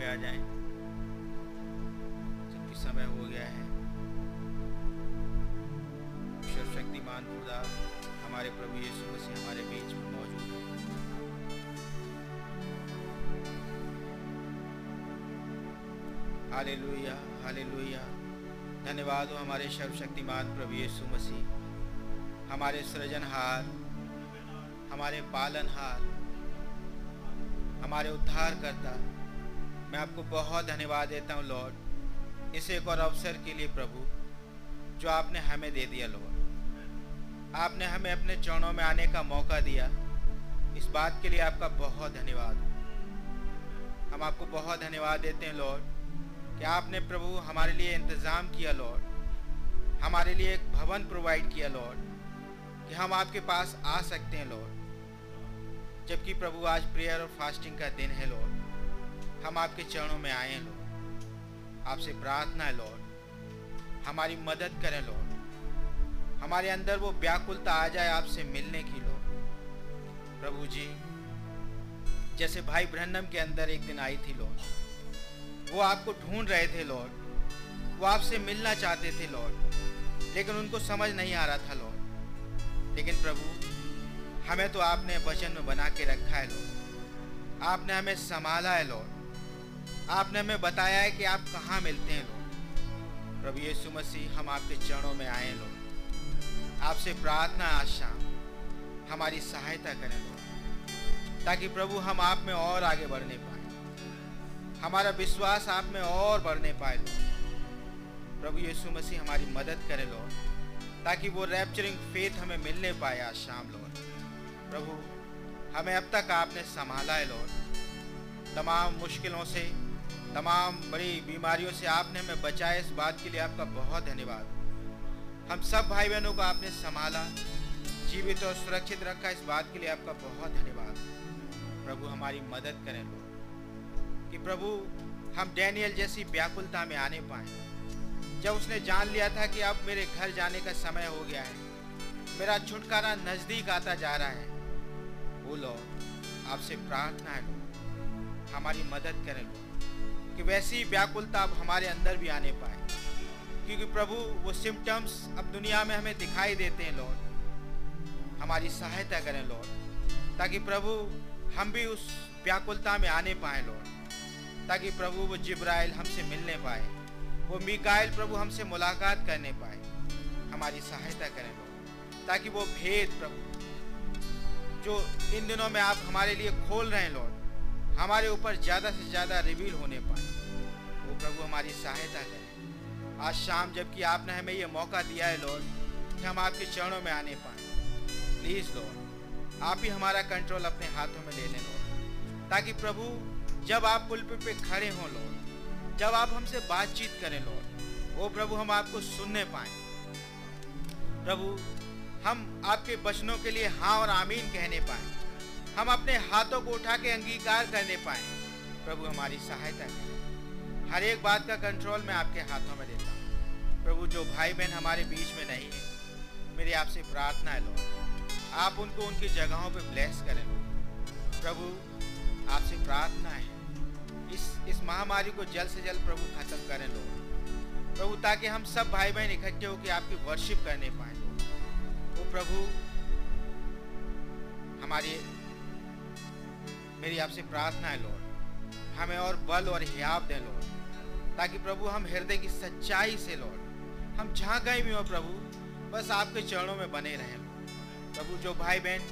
पे आ जाएँ। क्योंकि समय हो गया है शक्तिमान खुदा हमारे प्रभु यीशु मसीह हमारे बीच में मौजूद है। हाले लोहिया हाले लोहिया धन्यवाद हो हमारे सर्वशक्तिमान प्रभु यीशु मसीह। हमारे सृजनहार हमारे पालनहार हमारे उद्धारकर्ता करता मैं आपको बहुत धन्यवाद देता हूँ, लॉर्ड। इस एक और अवसर के लिए प्रभु, जो आपने हमें दे दिया, लॉर्ड। आपने हमें अपने चरणों में आने का मौका दिया। इस बात के लिए आपका बहुत धन्यवाद। हम आपको बहुत धन्यवाद देते हैं, लॉर्ड, कि आपने प्रभु हमारे लिए इंतज़ाम किया, लॉर्ड। हमारे लिए एक भवन प्रोवाइड किया, लॉर्ड, कि हम आपके पास आ सकते हैं, लॉर्ड। जबकि प्रभु आज प्रेयर और फास्टिंग का दिन है, लॉर्ड। हम आपके चरणों में आए हैं, लॉर्ड। आपसे प्रार्थना है, लॉर्ड। हमारी मदद करें, लॉर्ड। हमारे अंदर वो व्याकुलता आ जाए आपसे मिलने की, लॉर्ड। प्रभु जी, जैसे भाई ब्रहणम के अंदर एक दिन आई थी, लॉर्ड, वो आपको ढूंढ रहे थे, लॉर्ड। वो आपसे मिलना चाहते थे, लॉर्ड, लेकिन उनको समझ नहीं आ रहा था, लॉर्ड। लेकिन प्रभु, हमें तो आपने वचन में बना के रखा है, लॉर्ड। आपने हमें संभाला है, लॉर्ड। आपने हमें बताया है कि आप कहाँ मिलते हैं लोग? प्रभु यीशु मसीह, हम आपके चरणों में आए लोग। आपसे प्रार्थना आज शाम। हमारी सहायता करें लोग, ताकि प्रभु हम आप में और आगे बढ़ने पाए। हमारा विश्वास आप में और बढ़ने पाए लोग। प्रभु यीशु मसीह, हमारी मदद करे लोग, ताकि वो रैप्चरिंग फेथ हमें मिलने पाए आज शाम, लोग। प्रभु, हमें अब तक आपने संभाला है लॉर्ड तमाम मुश्किलों से तमाम बड़ी बीमारियों से आपने हमें बचाया। इस बात के लिए आपका बहुत धन्यवाद। हम सब भाई बहनों को आपने संभाला, जीवित और सुरक्षित रखा। इस बात के लिए आपका बहुत धन्यवाद। प्रभु हमारी मदद करें लोग, कि प्रभु हम डैनियल जैसी व्याकुलता में आने पाए। जब उसने जान लिया था कि अब मेरे घर जाने का समय हो गया है, मेरा छुटकारा नज़दीक आता जा रहा है लोग आपसे प्रार्थना है हमारी मदद करें लोग। कि वैसी व्याकुलता अब हमारे अंदर भी आने पाए। क्योंकि प्रभु, वो सिम्टम्स अब दुनिया में हमें दिखाई देते हैं लॉर्ड हमारी सहायता करें लॉर्ड ताकि प्रभु हम भी उस व्याकुलता में आने पाए लॉर्ड ताकि प्रभु वो जिब्राइल हमसे मिलने पाए, वो मिकाइल प्रभु हमसे मुलाकात करने पाए। हमारी सहायता करें लॉर्ड ताकि वो भेद प्रभु, जो इन दिनों में आप हमारे लिए खोल रहे हैं लॉर्ड हमारे ऊपर ज़्यादा से ज़्यादा रिवील होने पाए। वो प्रभु हमारी सहायता करें। आज शाम जबकि आपने हमें ये मौका दिया है लॉर्ड कि हम आपके चरणों में आने पाए। प्लीज़ लॉर्ड आप ही हमारा कंट्रोल अपने हाथों में ले लें लॉर्ड ताकि प्रभु, जब आप पुलपिट पे खड़े हों लॉर्ड जब आप हमसे बातचीत करें लॉर्ड वो प्रभु हम आपको सुनने पाए। प्रभु, हम आपके वचनों के लिए हाँ और आमीन कहने पाए। हम अपने हाथों को उठा के अंगीकार करने पाए। प्रभु हमारी सहायता करें। हर एक बात का कंट्रोल मैं आपके हाथों में देता हूँ। प्रभु, जो भाई बहन हमारे बीच में नहीं है, मेरी आपसे प्रार्थना है लॉर्ड आप उनको उनकी जगहों पे ब्लेस करें प्रभु, आपसे प्रार्थना है। इस इस महामारी को जल्द से जल्द प्रभु खत्म करें लोग प्रभु, ताकि हम सब भाई बहन इकट्ठे होकर आपकी वर्शिप करने पाए वो प्रभु, हमारी मेरी आपसे प्रार्थना है लॉर्ड हमें और बल और हियाब दें लॉर्ड ताकि प्रभु हम हृदय की सच्चाई से लॉर्ड हम जहाँ कहीं भी हो, प्रभु, बस आपके चरणों में बने रहें प्रभु, जो भाई बहन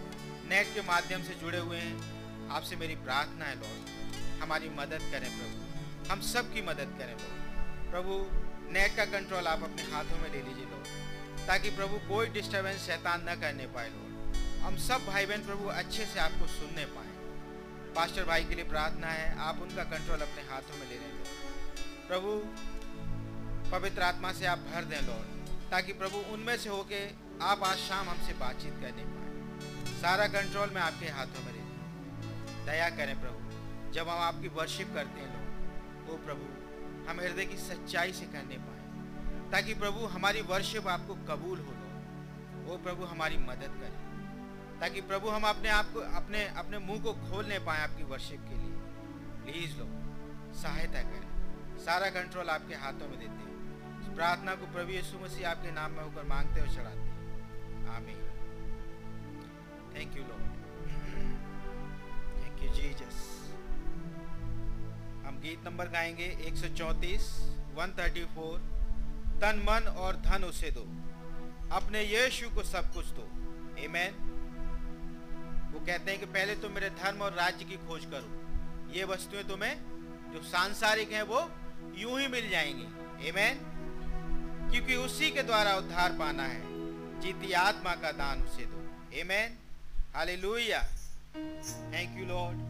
नेट के माध्यम से जुड़े हुए हैं, आपसे मेरी प्रार्थना है लॉर्ड हमारी मदद करें, प्रभु। हम सब की मदद करें लॉर्ड प्रभु, नेट का कंट्रोल आप अपने हाथों में ले लीजिए लॉर्ड ताकि प्रभु कोई डिस्टर्बेंस शैतान न करने पाए लॉर्ड हम सब भाई बहन प्रभु अच्छे से आपको सुनने पाए। पास्टर भाई के लिए प्रार्थना है, आप उनका कंट्रोल अपने हाथों में ले लें। लॉर्ड प्रभु, पवित्र आत्मा से आप भर दें लॉर्ड ताकि प्रभु उनमें से होके आप आज शाम हमसे बातचीत करने पाए। सारा कंट्रोल मैं आपके हाथों में लेती दया करें प्रभु, जब हम आपकी वर्शिप करते हैं लोग वो प्रभु, हम हृदय की सच्चाई से करने पाए, ताकि प्रभु हमारी वर्शिप आपको कबूल हो लो वो प्रभु, हमारी मदद करें। ताकि प्रभु हम अपने आप को, अपने अपने मुँह को खोलने पाए आपकी वर्शिप के लिए। प्लीज़ लो सहायता करें। सारा कंट्रोल आपके हाथों में देते हैं। इस प्रार्थना को प्रभु यीशु मसीह आपके नाम में होकर मांगते और चढ़ाते हैं। आमीन। Thank you lord thank you Jesus हम गीत नंबर गाएँगे 134 134 तन, मन और धन उसे दो। अपने यीशु को सब कुछ दो। आमेन वो कहते हैं कि पहले तुम मेरे धर्म और राज्य की खोज करो। ये वस्तुएँ तुम्हें, जो सांसारिक हैं, वो यूँ ही मिल जाएँगी। एमेन क्योंकि उसी के द्वारा उद्धार पाना है। जीती आत्मा का दान उसे दो। Amen hallelujah thank you lord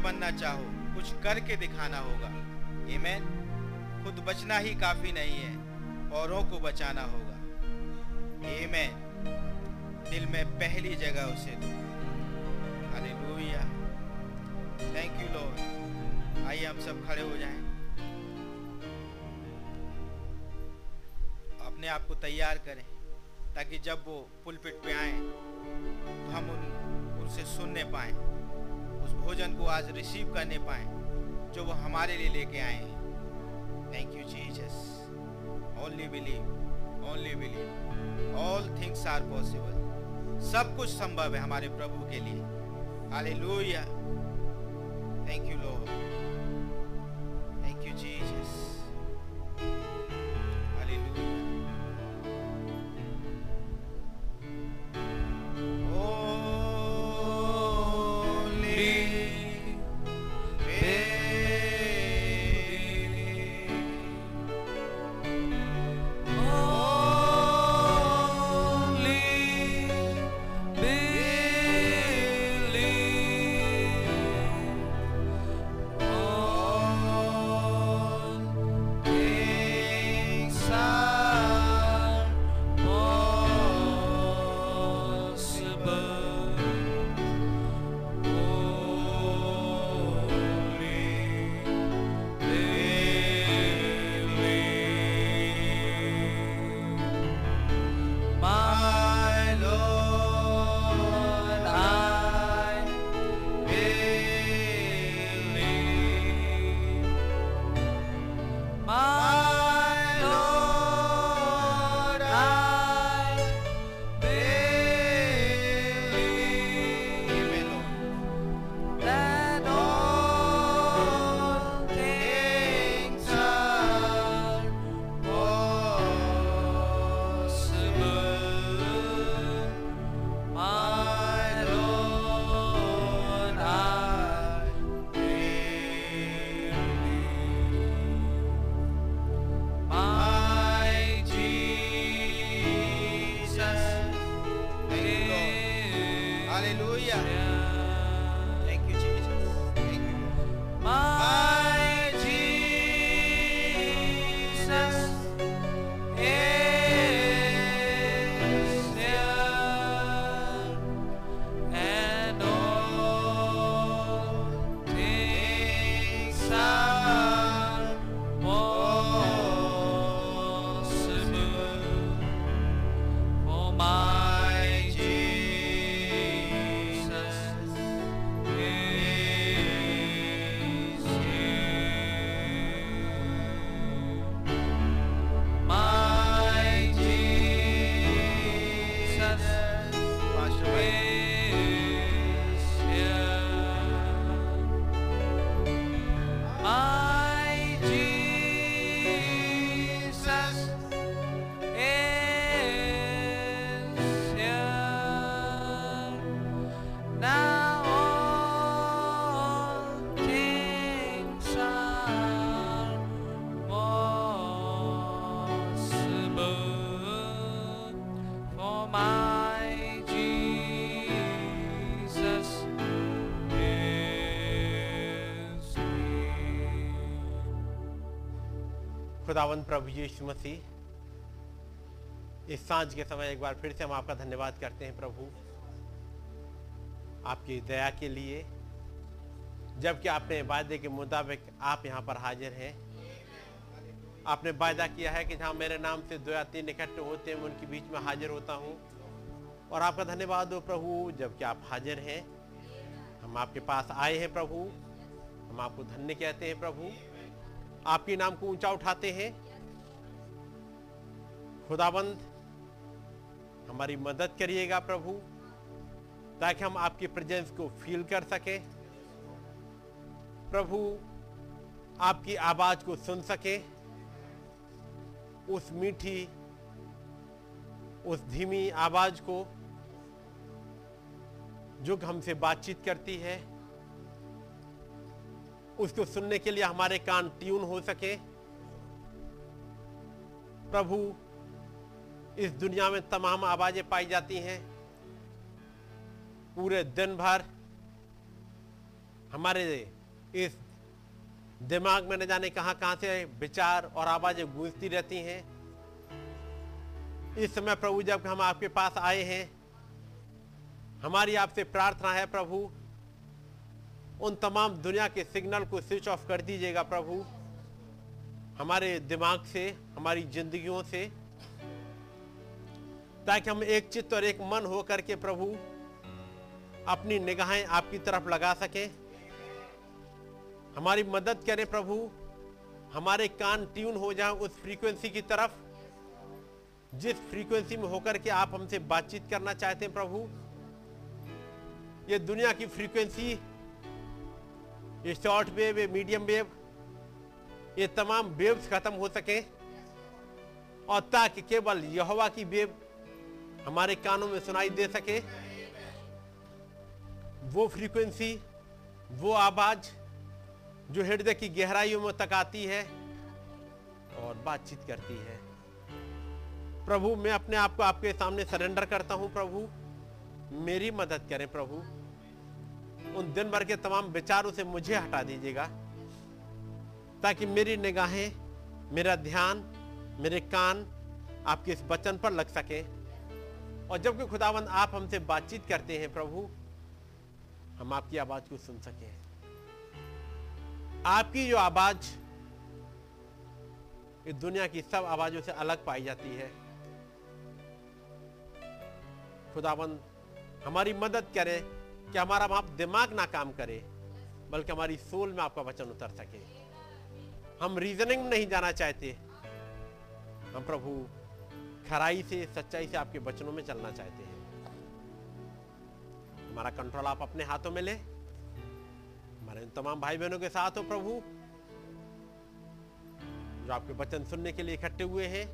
के बनना चाहो, कुछ करके दिखाना होगा। Amen. खुद बचना ही काफ़ी नहीं है, औरों को बचाना होगा। Amen. दिल में पहली जगह उसे दो। हालेलुया थैंक यू लॉर्ड आइए, हम सब खड़े हो जाएँ। अपने आप को तैयार करें, ताकि जब वो पुलपिट पे आए तो हम उन, उनसे सुनने पाए। उस भोजन को आज रिसीव करने पाए, जो वो हमारे लिए लेके आए हैं। Thank you Jesus only believe only believe all things are possible सब कुछ संभव है हमारे प्रभु के लिए। Hallelujah thank you lord thank you Jesus खुदावंद प्रभु यीशु मसीह, इस साँझ के समय एक बार फिर से हम आपका धन्यवाद करते हैं प्रभु, आपकी दया के लिए, जबकि आपने वायदे के मुताबिक आप यहाँ पर हाजिर हैं। आपने वायदा किया है कि जहाँ मेरे नाम से दो या तीन इकट्ठे होते हैं उनके बीच में हाजिर होता हूँ। और आपका धन्यवाद हो प्रभु, जबकि आप हाजिर हैं। हम आपके पास आए हैं प्रभु, हम आपको धन्य कहते हैं प्रभु। आपके नाम को ऊँचा उठाते हैं। खुदाबंद, हमारी मदद करिएगा प्रभु, ताकि हम आपकी प्रेजेंस को फील कर सके। प्रभु, आपकी आवाज़ को सुन सके। उस मीठी, उस धीमी आवाज़ को, जो हमसे बातचीत करती है। उसको सुनने के लिए हमारे कान ट्यून हो सके। प्रभु, इस दुनिया में तमाम आवाज़ें पाई जाती हैं। पूरे दिन भर हमारे इस दिमाग में न जाने कहाँ कहाँ से विचार और आवाज़ें गूंजती रहती हैं। इस समय प्रभु, जब हम आपके पास आए हैं, हमारी आपसे प्रार्थना है, प्रभु उन तमाम दुनिया के सिग्नल को स्विच ऑफ़ कर दीजिएगा प्रभु। हमारे दिमाग से, हमारी जिंदगियों से। ताकि हम एक चित्त और एक मन हो करके प्रभु, अपनी निगाहें आपकी तरफ़ लगा सकें। हमारी मदद करें प्रभु। हमारे कान ट्यून हो जाएँ उस फ्रीक्वेंसी की तरफ़। जिस फ्रीक्वेंसी में होकर के आप हमसे बातचीत करना चाहते हैं प्रभु, ये दुनिया की फ्रीक्वेंसी ये शॉर्ट वेव ये मीडियम वेव ये तमाम वेव्स खत्म हो सके। और ताकि केवल यहोवा की वेव हमारे कानों में सुनाई दे सके। वो फ्रीक्वेंसी वो आवाज़ जो हृदय की गहराइयों में तक आती है और बातचीत करती है। प्रभु, मैं अपने आप को आपके सामने सरेंडर करता हूँ प्रभु। मेरी मदद करें प्रभु। उन दिन भर के तमाम विचारों से मुझे हटा दीजिएगा, ताकि मेरी निगाहें, मेरा ध्यान, मेरे कान आपके इस वचन पर लग सके। और जबकि खुदावंद आप हमसे बातचीत करते हैं प्रभु, हम आपकी आवाज़ को सुन सके। आपकी जो आवाज़ इस दुनिया की सब आवाजों से अलग पाई जाती है, खुदावंद हमारी मदद करे। कि हमारा वहाँ दिमाग ना काम करे, बल्कि हमारी सोल में आपका वचन उतर सके। हम रीजनिंग नहीं जाना चाहते। हम प्रभु खराई से, सच्चाई से आपके वचनों में चलना चाहते हैं। हमारा कंट्रोल आप अपने हाथों में ले। हमारे इन तमाम भाई बहनों के साथ हो प्रभु। जो आपके वचन सुनने के लिए इकट्ठे हुए हैं।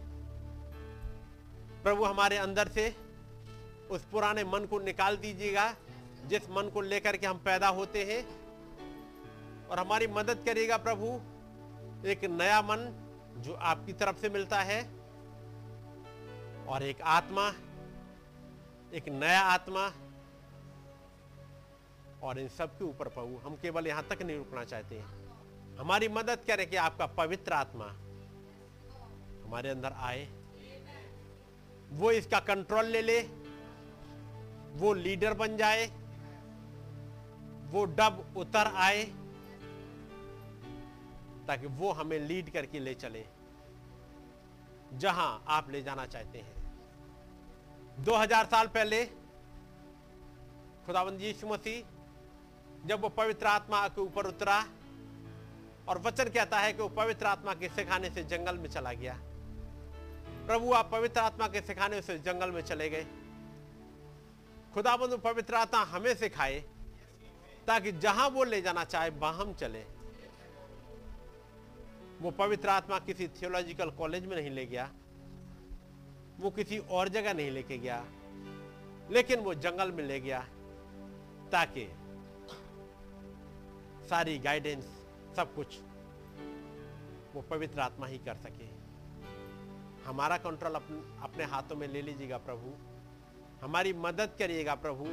प्रभु हमारे अंदर से उस पुराने मन को निकाल दीजिएगा। जिस मन को लेकर के हम पैदा होते हैं, और हमारी मदद करेगा प्रभु, एक नया मन जो आपकी तरफ़ से मिलता है, और एक आत्मा, एक नया आत्मा, और इन सब के ऊपर प्रभु, हम केवल यहाँ तक नहीं रुकना चाहते हैं। हमारी मदद करें कि आपका पवित्र आत्मा हमारे अंदर आए। वो इसका कंट्रोल ले ले, वो लीडर बन जाए। वो डब उतर आए ताकि वो हमें लीड करके ले चले, जहाँ आप ले जाना चाहते हैं। 2000 साल पहले खुदाबंद यीशु मसीह, जब वो पवित्र आत्मा के ऊपर उतरा, और वचन कहता है कि वो पवित्र आत्मा के सिखाने से जंगल में चला गया। प्रभु, आप पवित्र आत्मा के सिखाने से जंगल में चले गए। खुदाबंद पवित्र आत्मा हमें सिखाए ताकि जहाँ वो ले जाना चाहे, वहाँ हम चले। वो पवित्र आत्मा किसी थियोलॉजिकल कॉलेज में नहीं ले गया। वो किसी और जगह नहीं लेके गया। लेकिन वो जंगल में ले गया, ताकि सारी गाइडेंस सब कुछ वो पवित्र आत्मा ही कर सके। हमारा कंट्रोल अपने अपने हाथों में ले लीजिएगा प्रभु। हमारी मदद करिएगा प्रभु,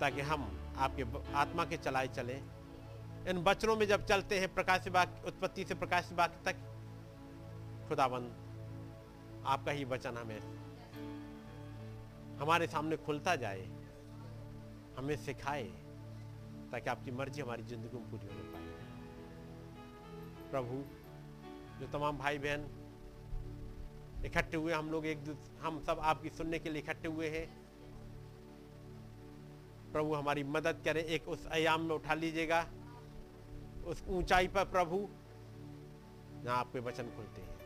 ताकि हम आपके आत्मा के चलाए चले। इन बचनों में जब चलते हैं प्रकाश बाग उत्पत्ति से प्रकाश बाग तक खुदाबंद आपका ही वचन हमें, हमारे सामने खुलता जाए, हमें सिखाए, ताकि आपकी मर्ज़ी हमारी ज़िंदगी में पूरी होने पाए। प्रभु, जो तमाम भाई बहन इकट्ठे हुए, हम लोग एक दूसरे हम सब आपकी सुनने के लिए इकट्ठे हुए हैं। प्रभु हमारी मदद करें। एक उस आयाम में उठा लीजिएगा। उस ऊंचाई पर प्रभु, जहाँ आपके वचन खुलते हैं।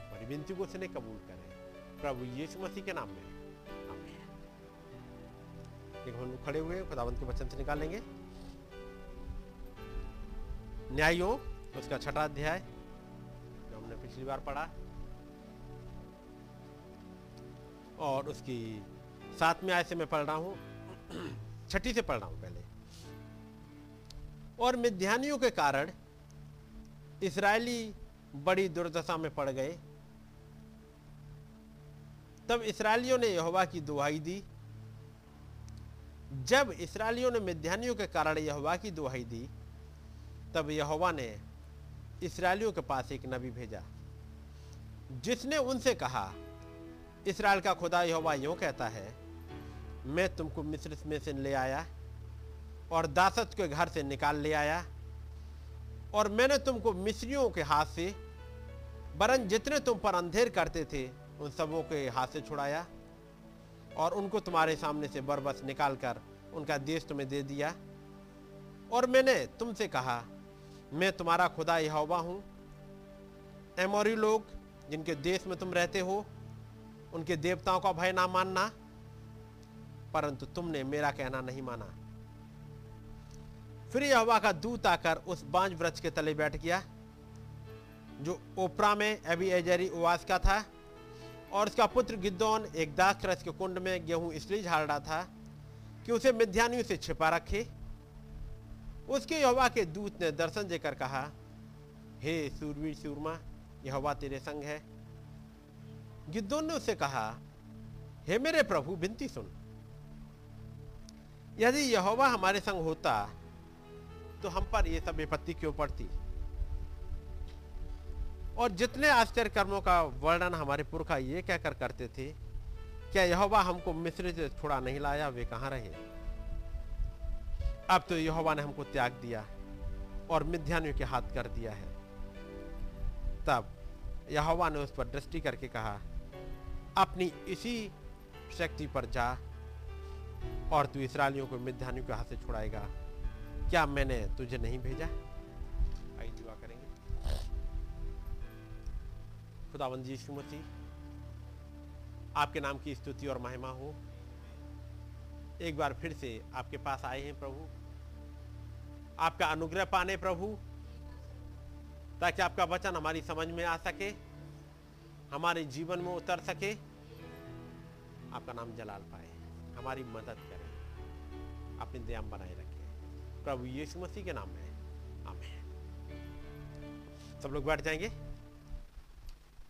हमारी विनती को उसने कबूल करे। प्रभु यीशु मसीह के नाम में। हम लोग खड़े हुए खुदावंत के वचन से निकालेंगे। न्यायों उसका छठा अध्याय, जो हमने पिछली बार पढ़ा। और उसकी सातवें आय से मैं पढ़ रहा हूँ। छठी से पढ़ रहा हूँ पहले। और मिध्यानियों के कारण इसराइली बड़ी दुर्दशा में पड़ गए। तब इसराइलियों ने यहोवा की दुहाई दी। जब इसराइलियों ने मिध्यानियों के कारण यहोवा की दुहाई दी, तब यहोवा ने इसराइलियों के पास एक नबी भेजा, जिसने उनसे कहा, इसराइल का खुदा यहोवा यूँ कहता है मैं तुमको मिस्र में से ले आया और दासत के घर से निकाल ले आया और मैंने तुमको मिस्रियों के हाथ से, वरन जितने तुम पर अंधेर करते थे, उन सबों के हाथ से छुड़ाया और उनको तुम्हारे सामने से बरबस निकाल कर उनका देश तुम्हें दे दिया। और मैंने तुमसे कहा, मैं तुम्हारा खुदा यहोवा हूँ। एमोरी लोग, जिनके देश में तुम रहते हो, उनके देवताओं का भय ना मानना। परंतु तुमने मेरा कहना नहीं माना। फिर यहोवा का दूत आकर उस बांझ वृक्ष के तले बैठ गया, जो ओपरा में अभी एजरी उवास का था, और उसका पुत्र गिद्दौन एक दास रस के कुंड में गेहूँ इसलिए झाड़ रहा था कि उसे मिध्यानियों से छिपा रखे। उसके यहोवा के दूत ने दर्शन देकर कहा, हे सूरवीर सूरमा, यहोवा तेरे संग है। गिद्दोन ने उससे कहा, हे मेरे प्रभु बिनती सुन। यदि यहोवा हमारे संग होता तो हम पर यह सब विपत्ति क्यों पड़ती? और जितने आश्चर्य कर्मों का वर्णन हमारे पुरखा ये कहकर करते थे, क्या यहोवा हमको मिस्र से छोड़ा नहीं लाया? वे कहाँ रहे? अब तो यहोवा ने हमको त्याग दिया और मिध्यानियों के हाथ कर दिया है। तब यहोवा ने उस पर दृष्टि करके कहा, अपनी इसी शक्ति पर जा और तू इसराइलियों को मिध्यानियों के हाथ से छुड़ाएगा। क्या मैंने तुझे नहीं भेजा? आई दुआ करेंगे। खुदावंद यीशु मसीह, आपके नाम की स्तुति और महिमा हो। एक बार फिर से आपके पास आए हैं प्रभु। आपका अनुग्रह पाने प्रभु, ताकि आपका वचन हमारी समझ में आ सके, हमारे जीवन में उतर सके। आपका नाम जलाल पाए। हमारी मदद करें। अपनी दया बनाए रखें। प्रभु यीशु मसीह के नाम में। आमेन। सब लोग बैठ जाएँगे।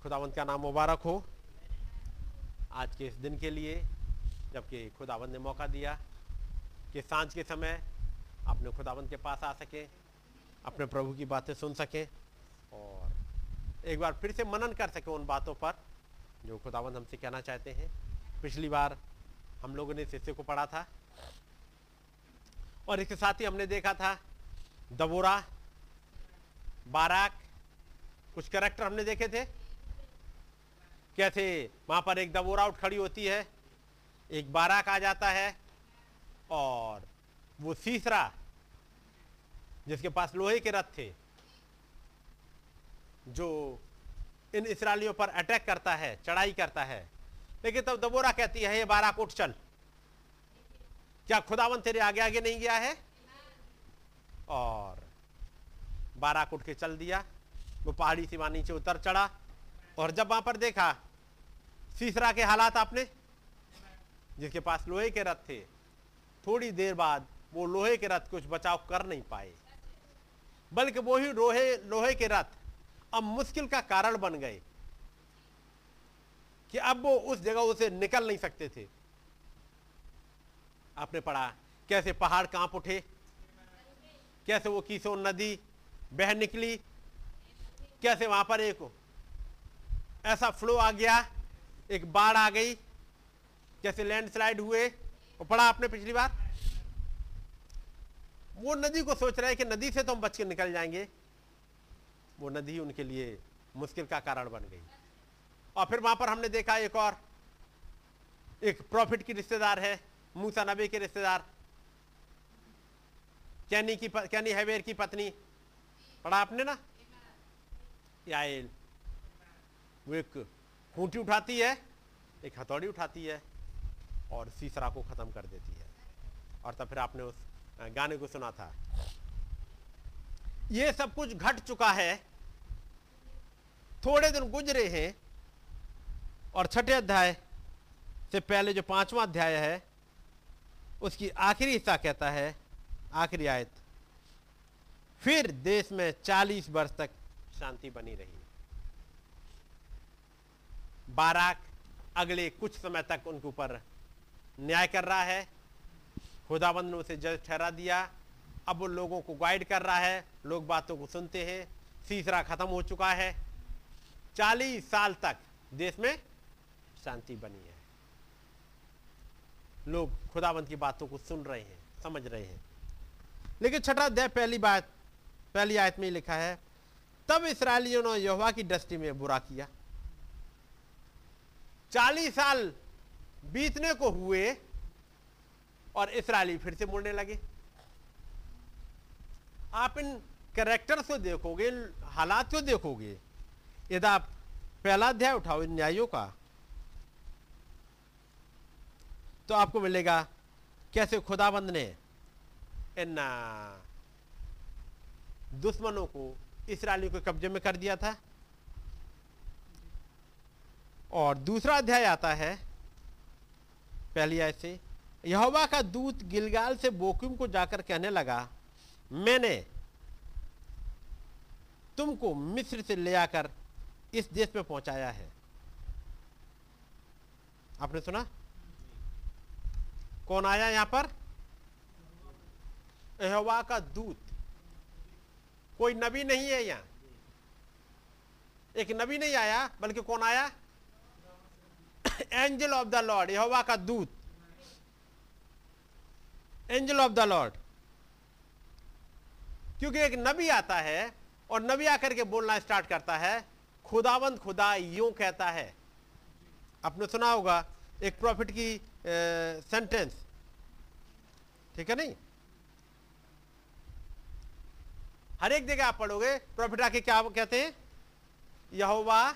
खुदावंत का नाम मुबारक हो। आज के इस दिन के लिए, जबकि खुदावंत ने मौका दिया कि साँझ के समय अपने खुदावंत के पास आ सके, अपने प्रभु की बातें सुन सके और एक बार फिर से मनन कर सके उन बातों पर जो खुदावंत हमसे कहना चाहते हैं। पिछली बार हम लोगों ने इस हिस्से को पढ़ा था। और इसके साथ ही हमने देखा था, दबोरा, बाराक, कुछ करेक्टर हमने देखे थे। कैसे वहाँ पर एक दबोरा उठ खड़ी होती है, एक बाराक आ जाता है, और वो तीसरा, जिसके पास लोहे के रथ थे, जो इन इसराइलियों पर अटैक करता है, चढ़ाई करता है लेकिन तब दबोरा कहती है ये बाराक उठ चल। क्या खुदावन तेरे आगे आगे नहीं गया है? और बाराक उठ के चल दिया, वो पहाड़ी से वहाँ नीचे उतर चढ़ा, और जब वहाँ पर देखा तीसरा के हालात आपने, जिसके पास लोहे के रथ थे, थोड़ी देर बाद वो लोहे के रथ कुछ बचाव कर नहीं पाए। बल्कि वो ही लोहे लोहे के रथ अब मुश्किल का कारण बन गए। कि अब वो उस जगह से निकल नहीं सकते थे। आपने पढ़ा, कैसे पहाड़ काँप उठे, कैसे वो किसोन नदी बह निकली, कैसे वहाँ पर एक ऐसा फ्लो आ गया, एक बाढ़ आ गई कैसे लैंडस्लाइड हुए। वो पढ़ा आपने पिछली बार? वो नदी को सोच रहे हैं कि नदी से तो हम बच के निकल जाएँगे। वो नदी उनके लिए मुश्किल का कारण बन गई। और फिर वहाँ पर हमने देखा एक और, एक प्रॉफिट की रिश्तेदार है, मूसा नबी के रिश्तेदार, कैनी की कैनी हैवेर की पत्नी। पढ़ा आपने ना? याइल वो एक खूंटी उठाती है, एक हथौड़ी उठाती है और सीसरा को खत्म कर देती है। और तब फिर आपने उस गाने को सुना था। ये सब कुछ घट चुका है। थोड़े दिन गुजरे हैं और छठे अध्याय से पहले जो पांचवा अध्याय है, उसकी आखिरी हिस्सा कहता है, आखिरी आयत, फिर देश में चालीस वर्ष तक शांति बनी रही। बाराक अगले कुछ समय तक उनके ऊपर न्याय कर रहा है। खुदाबंद ने उसे जज ठहरा दिया। अब वो लोगों को गाइड कर रहा है। लोग बातों को सुनते हैं। तीसरा खत्म हो चुका है। चालीस साल तक देश में शांति बनी है। लोग खुदाबंद की बातों को सुन रहे हैं, समझ रहे हैं। लेकिन छठा अध्याय पहली बात, पहली आयत में लिखा है, तब इसराइलियों ने यहोवा की दृष्टि में बुरा किया। चालीस साल बीतने को हुए और इसराइली फिर से मुड़ने लगे। आप इन कैरेक्टर्स को देखोगे, हालात को देखोगे। यदि आप पहला अध्याय उठाओ, इन न्यायों का तो आपको मिलेगा। कैसे खुदाबंद ने? इन दुश्मनों को इसराइलियों के कब्जे में कर दिया था। और दूसरा अध्याय आता है, पहली आय से, यहोवा का दूत गिलगाल से बोकुम को जाकर कहने लगा, मैंने तुमको मिस्र से ले आकर इस देश में पहुँचाया है। आपने सुना? कौन आया यहाँ पर? यहोवा का दूत। कोई नबी नहीं है यहाँ। एक नबी नहीं आया, बल्कि कौन आया? एंजल ऑफ़ द लॉर्ड यहोवा का दूत। एंजल ऑफ़ द लॉर्ड क्योंकि एक नबी आता है और नबी आकर के बोलना स्टार्ट करता है खुदावंद खुदा यूँ कहता है। आपने सुना होगा एक प्रॉफिट की सेंटेंस ठीक है नहीं? हर एक जगह आप पढ़ोगे, प्रॉफिट आके क्या कहते हैं? यहोवा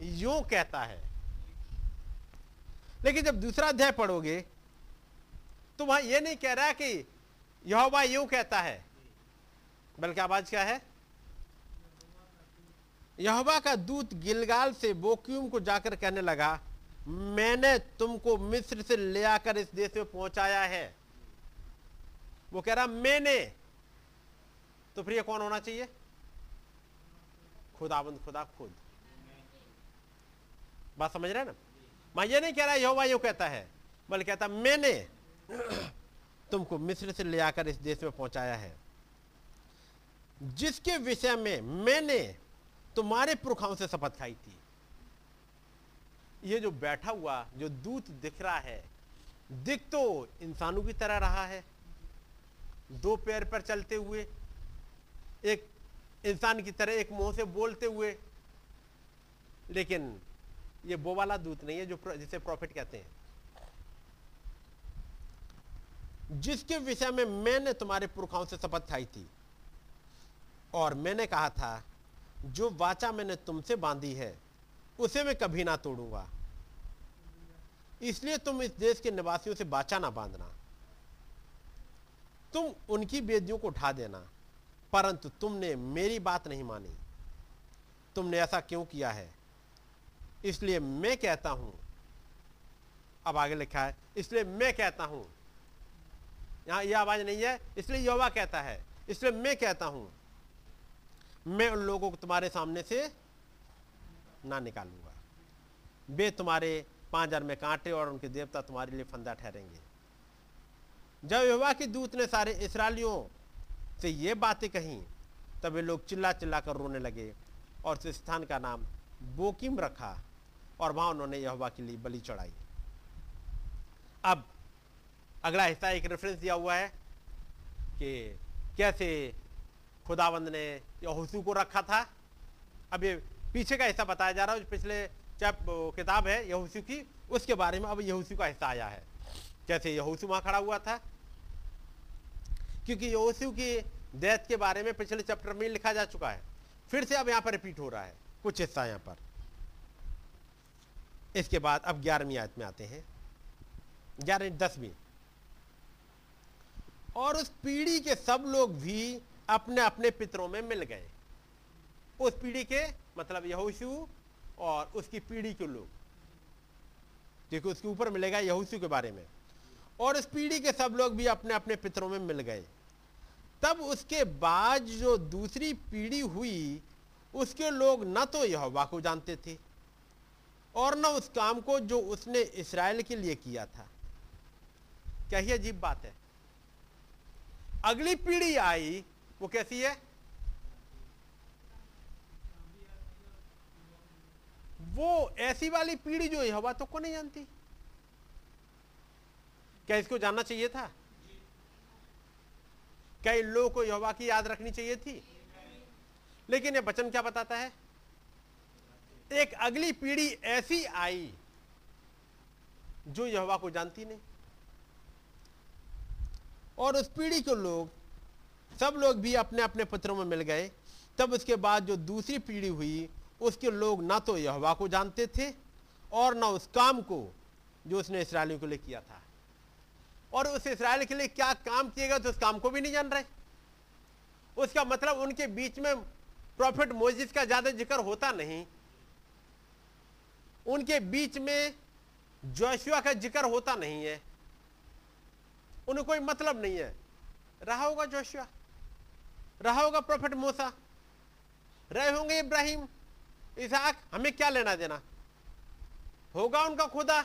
यूँ कहता है। लेकिन जब दूसरा अध्याय पढ़ोगे तो वहाँ यह नहीं कह रहा कि यहोवा यूँ कहता है, बल्कि आवाज़ क्या है? यहोवा का दूत गिलगाल से बोक्यूम को जाकर कहने लगा मैंने तुमको मिस्र से ले आकर इस देश में पहुँचाया है। वो कह रहा, मैंने। तो फिर ये कौन होना चाहिए? खुदाबंद, खुदा खुद। बात समझ रहे ना? मैं ये नहीं कह रहा, यहोवा यू कहता है, बल्कि कहता मैंने तुमको मिस्र से ले आकर इस देश में पहुँचाया है। जिसके विषय में मैंने तुम्हारे पुरखाओं से शपथ खाई थी। ये जो बैठा हुआ, जो दूत दिख रहा है, दिख तो इंसानों की तरह रहा है। दो पैर पर चलते हुए, एक इंसान की तरह एक मुँह से बोलते हुए, लेकिन ये वो वाला दूत नहीं है जो जिसे प्रॉफिट कहते हैं। जिसके विषय में मैंने तुम्हारे पुरखाओं से शपथ खाई थी, और मैंने कहा था, जो वाचा मैंने तुमसे बांधी है, उसे मैं कभी ना तोड़ूँगा। इसलिए तुम इस देश के निवासियों से बाचा ना बांधना। तुम उनकी बेदियों को उठा देना, परंतु तुमने मेरी बात नहीं मानी। तुमने ऐसा क्यों किया है? इसलिए मैं कहता हूँ, अब आगे लिखा है, इसलिए मैं कहता हूँ, यहाँ यह आवाज़ नहीं है, इसलिए योवा कहता है, इसलिए मैं कहता हूँ, मैं उन लोगों को तुम्हारे सामने से ना निकालूँगा। वे तुम्हारे पांचर में कांटे और उनके देवता तुम्हारे लिए फंदा ठहरेंगे। जब युवा के दूत ने सारे इसराइलियों से ये बातें कही, तब ये लोग चिल्ला चिल्ला कर रोने लगे और उस स्थान का नाम बोकिम रखा और वहाँ उन्होंने यहोवा के लिए बलि चढ़ाई। अब अगला हिस्सा एक रेफरेंस दिया हुआ है कि कैसे खुदावंद ने यहोसू को रखा था। अब ये पीछे का हिस्सा बताया जा रहा है पिछले किताब है यहोसू की, उसके बारे में अब यहोसू का हिस्सा आया है। कैसे यहोसू वहाँ खड़ा हुआ था, क्योंकि यहोसू की डेथ के बारे में पिछले चैप्टर में लिखा जा चुका है। फिर से अब यहाँ पर रिपीट हो रहा है, कुछ हिस्सा यहाँ पर। इसके बाद अब ग्यारहवीं आयत में आते हैं। ग्यारह, दसवीं। और उस पीढ़ी के सब लोग भी अपने अपने पितरों में मिल गए। उस पीढ़ी के मतलब यहोशू और उसकी पीढ़ी के लोग। क्योंकि उसके ऊपर मिलेगा यहोशू के बारे में। और उस पीढ़ी के सब लोग भी अपने अपने पितरों में मिल गए। तब उसके बाद जो दूसरी पीढ़ी हुई, उसके लोग न तो यहोवा को जानते थे और न उस काम को जो उसने इसराइल के लिए किया था। क्या ही अजीब बात है। अगली पीढ़ी आई, वो कैसी है? वो ऐसी वाली पीढ़ी जो यहोवा तो को नहीं जानती? क्या इसको जानना चाहिए था? क्या इन लोगों को यहोवा की याद रखनी चाहिए थी? लेकिन ये वचन क्या बताता है? एक अगली पीढ़ी ऐसी आई जो यहोवा को जानती नहीं। और उस पीढ़ी के लोग, सब लोग भी अपने अपने पत्रों में मिल गए। तब उसके बाद जो दूसरी पीढ़ी हुई उसके लोग ना तो यहोवा को जानते थे और ना उस काम को जो उसने इसराइलियों के लिए किया था। और उस इसराइल के लिए क्या काम किएगा तो उस काम को भी नहीं जान रहे। उसका मतलब उनके बीच में प्रॉफिट मोजिस का ज़्यादा ज़िक्र होता नहीं। उनके बीच में जोशुआ का ज़िक्र होता नहीं है। उन्हें कोई मतलब नहीं है। रहा होगा जोशुआ रहा होगा प्रॉफिट मूसा रहे होंगे इब्राहिम इसहाक हमें क्या लेना देना? होगा उनका खुदा।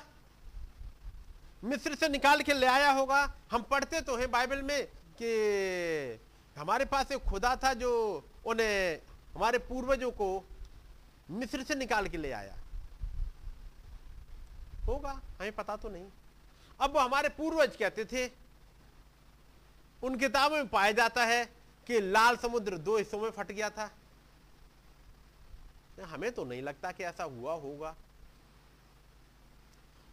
मिस्र से निकाल के ले आया होगा। हम पढ़ते तो हैं बाइबल में कि हमारे पास एक खुदा था जो उन्हें, हमारे पूर्वजों को मिस्र से निकाल के ले आया। होगा, हमें पता तो नहीं। अब वो हमारे पूर्वज कहते थे, उन किताबों में पाया जाता है कि लाल समुद्र दो हिस्सों में फट गया था। हमें तो नहीं लगता कि ऐसा हुआ होगा।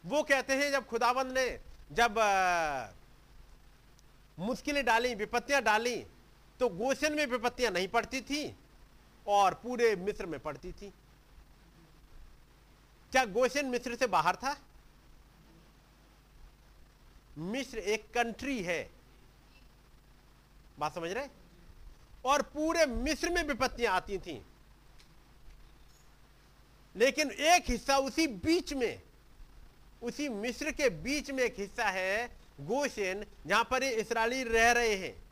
वो कहते हैं, जब खुदाबंद ने जब मुश्किलें डाली, विपत्तियाँ डाली तो गोशन में विपत्तियाँ नहीं पड़ती थी और पूरे मिस्र में पड़ती थी। क्या गोशन मिस्र से बाहर था? मिस्र एक कंट्री है। बात समझ रहे और पूरे मिस्र में विपत्तियाँ आती थी। लेकिन एक हिस्सा उसी बीच में, उसी मिस्र के बीच में एक हिस्सा है, गोशेन, जहाँ पर इसराइली रह रहे हैं।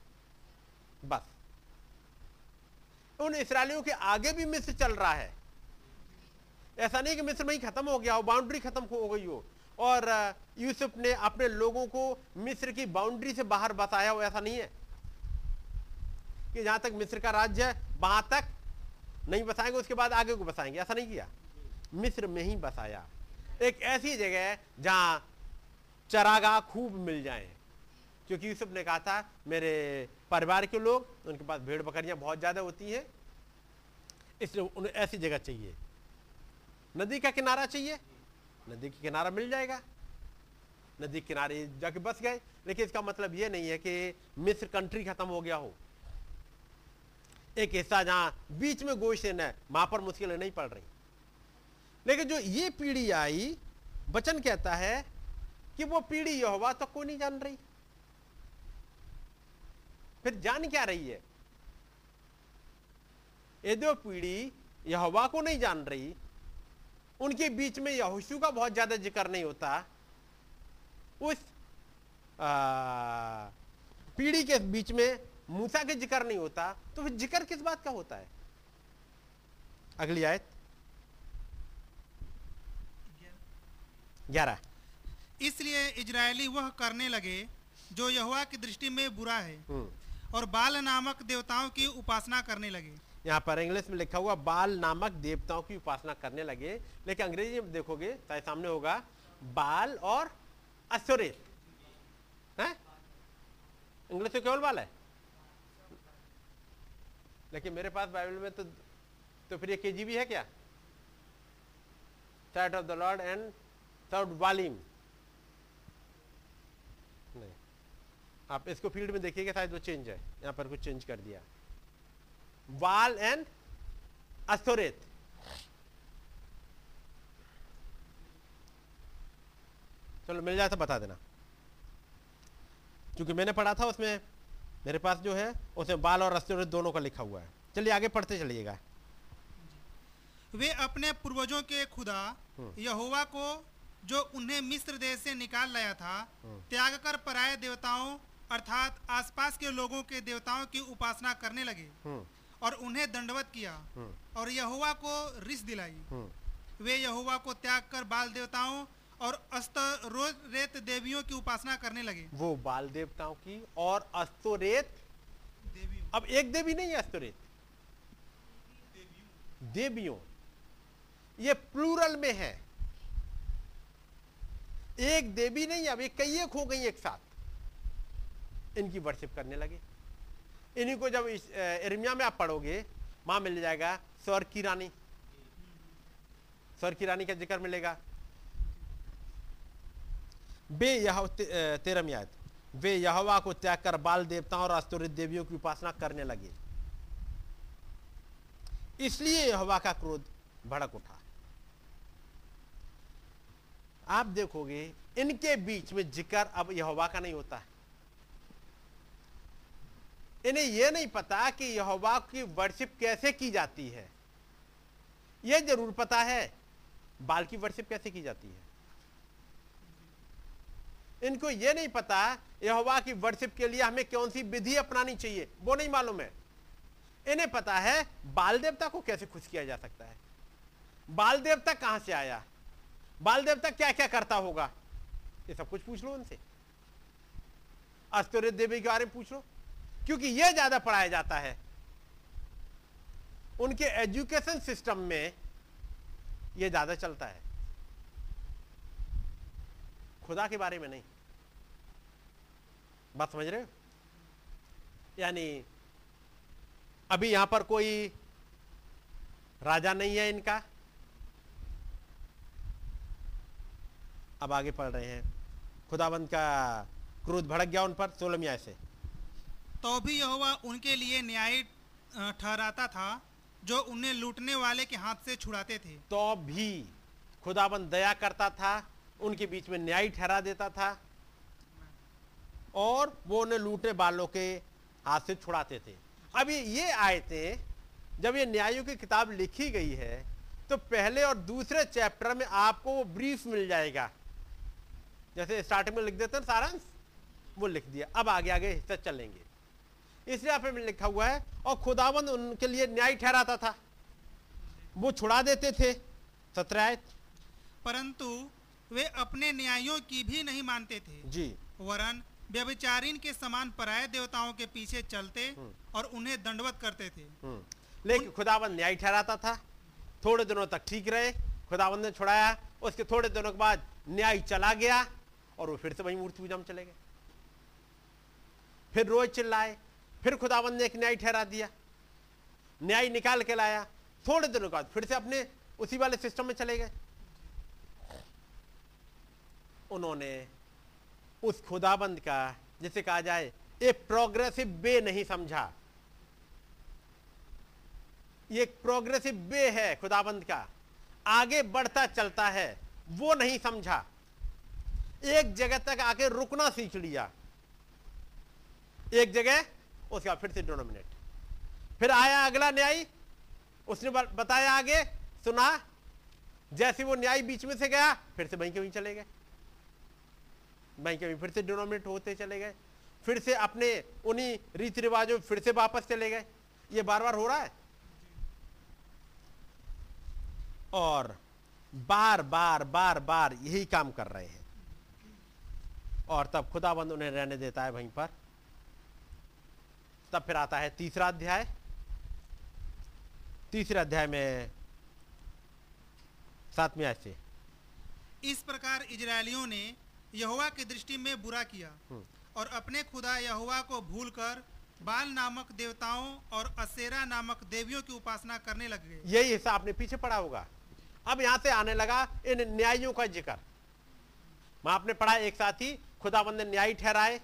बस। उन इसराइलियों के आगे भी मिस्र चल रहा है। ऐसा नहीं कि मिस्र में ही खत्म हो गया हो बाउंड्री खत्म हो गई हो। और यूसुफ ने अपने लोगों को मिस्र की बाउंड्री से बाहर बसाया हो, ऐसा नहीं है। कि जहाँ तक मिस्र का राज्य है, वहाँ तक नहीं बसाएँगे, उसके बाद आगे को बसाएँगे, ऐसा नहीं किया। मिस्र में ही बसाया। एक ऐसी जगह जहाँ चरागा खूब मिल जाए। क्योंकि यूसुफ ने कहा था, मेरे परिवार के लोग, उनके पास भेड़ बकरियाँ बहुत ज़्यादा होती हैं, इसलिए उन्हें ऐसी जगह चाहिए। नदी का किनारा चाहिए? नदी का किनारा मिल जाएगा। नदी किनारे जाके बस गए। लेकिन इसका मतलब यह नहीं है कि मिस्र कंट्री खत्म हो गया हो। एक हिस्सा जहाँ बीच में गोशन है वहाँ पर मुश्किलें नहीं पड़ रही। लेकिन जो ये पीढ़ी आई बचन कहता है कि वो पीढ़ी यहोवा तो को नहीं जान रही। फिर जान क्या रही है? ये दो पीढ़ी यहोवा को नहीं जान रही। उनके बीच में यहोशू का बहुत ज़्यादा ज़िक्र नहीं होता। उस पीढ़ी के बीच में मूसा के ज़िक्र नहीं होता। तो फिर ज़िक्र किस बात का होता है? अगली आयत। ग्यारह। इसलिए इजरायली वह करने लगे जो यहुआ की दृष्टि में बुरा है और बाल नामक देवताओं की उपासना करने लगे। यहाँ पर इंग्लिश में लिखा हुआ बाल नामक देवताओं की उपासना करने लगे लेकिन अंग्रेज़ी में देखोगे तो सामने होगा बाल और अश्वरेत है? इंग्लिश में केवल बाल है? लेकिन मेरे पास बाइबल में तो तो फिर ये के भी है क्या? Sight of the lord and third volume नहीं। आप इसको फ़ील्ड में देखिएगा शायद वो चेंज है। यहाँ पर कुछ चेंज कर दिया। वाल एंड अस्थोरेत चलो मिल जाए तो बता देना। क्योंकि मैंने पढ़ा था उसमें मेरे पास जो है उसमें बाल और रेस्टोरेंट दोनों का लिखा हुआ है। चलिए आगे पढ़ते चलिएगा। वे अपने पूर्वजों के खुदा यहोवा को जो उन्हें मिस्र देश से निकाल लाया था त्याग कर पराये देवताओं अर्थात आसपास के लोगों के देवताओं की उपासना करने लगे हम्म और उन्हें दंडवत किया हम्म और यहोवा को रिस दिलाई। वे यहुआ को त्याग कर बाल देवताओं और अस्तरोत देवियों की उपासना करने लगे। वो बाल देवताओं की और अस्तोरेत देवियों। अब एक देवी नहीं है अस्तोरेत। देवियों। ये प्लूरल में है। एक देवी नहीं अब ये कई एक हो गई एक साथ। इनकी वर्शिप करने लगे। इन्हीं को जब इर्मिया में आप पढ़ोगे वहाँ मिल जाएगा स्वर की रानी। स्वर की रानी का ज़िक्र मिलेगा। बे यह ते, अ, आयत वे यहोवा को त्याग कर बाल देवताओं और अस्तुरित देवियों की उपासना करने लगे। इसलिए यहवा का क्रोध भड़क उठा। आप देखोगे, इनके बीच में ज़िक्र अब यहोवा का नहीं होता। है इन्हें यह नहीं पता कि यहोवा की वर्शिप कैसे की जाती है। यह ज़रूर पता है, बाल की वर्शिप कैसे की जाती है। इनको यह नहीं पता, यहोवा की वर्शिप के लिए हमें कौन सी विधि अपनानी चाहिए, वो नहीं मालूम है। इन्हें पता है, बाल देवता को कैसे खुश किया जा सकता है। बाल देवता कहाँ से आया? बाल देवता क्या क्या करता होगा? ये सब कुछ पूछ लो उनसे। अस्तुरित देवी के बारे में पूछ लो। क्योंकि यह ज़्यादा पढ़ाया जाता है। उनके एजुकेशन सिस्टम में यह ज़्यादा चलता है। खुदा के बारे में नहीं। बात समझ रहे हो? यानी, अभी यहाँ पर कोई राजा नहीं है इनका। अब आगे पढ़ रहे हैं। खुदाबंद का क्रोध भड़क गया उन पर सोलमिया से। तो भी यहोवा उनके लिए न्याय ठहराता था जो उन्हें लूटने वाले के हाथ से छुड़ाते थे। तो भी खुदाबंद दया करता था उनके बीच में न्याय ठहरा देता था और वो उन्हें लूटने वालों के हाथ से छुड़ाते थे। अभी ये आयतें जब ये न्यायों की किताब लिखी गई है तो पहले और दूसरे चैप्टर में आपको वो ब्रीफ मिल जाएगा। जैसे स्टार्टिंग में लिख देते हैं सारांश वो लिख दिया। अब आगे आगे हिस्सा चलेंगे। इसलिए आप में लिखा हुआ है और खुदाबंद उनके लिए न्याय ठहराता था। वो छुड़ा देते थे सत्रह आयत। परंतु वे अपने न्यायों की भी नहीं मानते थे। जी। वरन व्यभिचारीन के समान पराये देवताओं के पीछे चलते और उन्हें दंडवत करते थे। हम्म। लेकिन खुदाबंद न्याय ठहराता था। थोड़े दिनों तक ठीक रहे खुदाबंद ने छुड़ाया उसके थोड़े दिनों के बाद न्याय चला गया। और वो फिर से वही मूर्ति पूजा में चले गए। फिर रोज चिल्लाए, फिर खुदाबंद ने एक न्याय ठहरा दिया। न्याय निकाल के लाया। थोड़े दिनों बाद फिर से अपने उसी वाले सिस्टम में चले गए। उन्होंने उस खुदाबंद का, जिसे कहा जाए एक प्रोग्रेसिव वे नहीं समझा। ये एक प्रोग्रेसिव वे है खुदाबंद का। आगे बढ़ता चलता है, वो नहीं समझा। एक जगह तक आके रुकना सीख लिया। एक जगह, उसके बाद फिर से डोनोमिनेट फिर आया अगला न्याय, उसने बताया आगे, सुना, जैसे वो न्याय बीच में से गया, फिर से वहीं के वहीं चले गए। वहीं के वहीं फिर से डोनोमिनेट होते चले गए। फिर से अपने उन्हीं रीति रिवाजों फिर से वापस चले गए। ये बार बार हो रहा है? और बार बार बार बार यही काम कर रहे हैं। और तब खुदाबंद उन्हें रहने देता है वहीं पर। तब फिर आता है तीसरा अध्याय। तीसरे अध्याय में सातवीं आयत से। इस प्रकार इजरायलियों ने यहोवा की दृष्टि में बुरा किया और अपने खुदा यहोवा को भूलकर बाल नामक देवताओं और असेरा नामक देवियों की उपासना करने लग गए। यही हिस्सा आपने पीछे पढ़ा होगा। अब यहाँ से आने लगा इन न्यायों का ज़िक्र। वहाँ आपने पढ़ा एक साथ ही खुदाबंद ने न्याय ठहराए,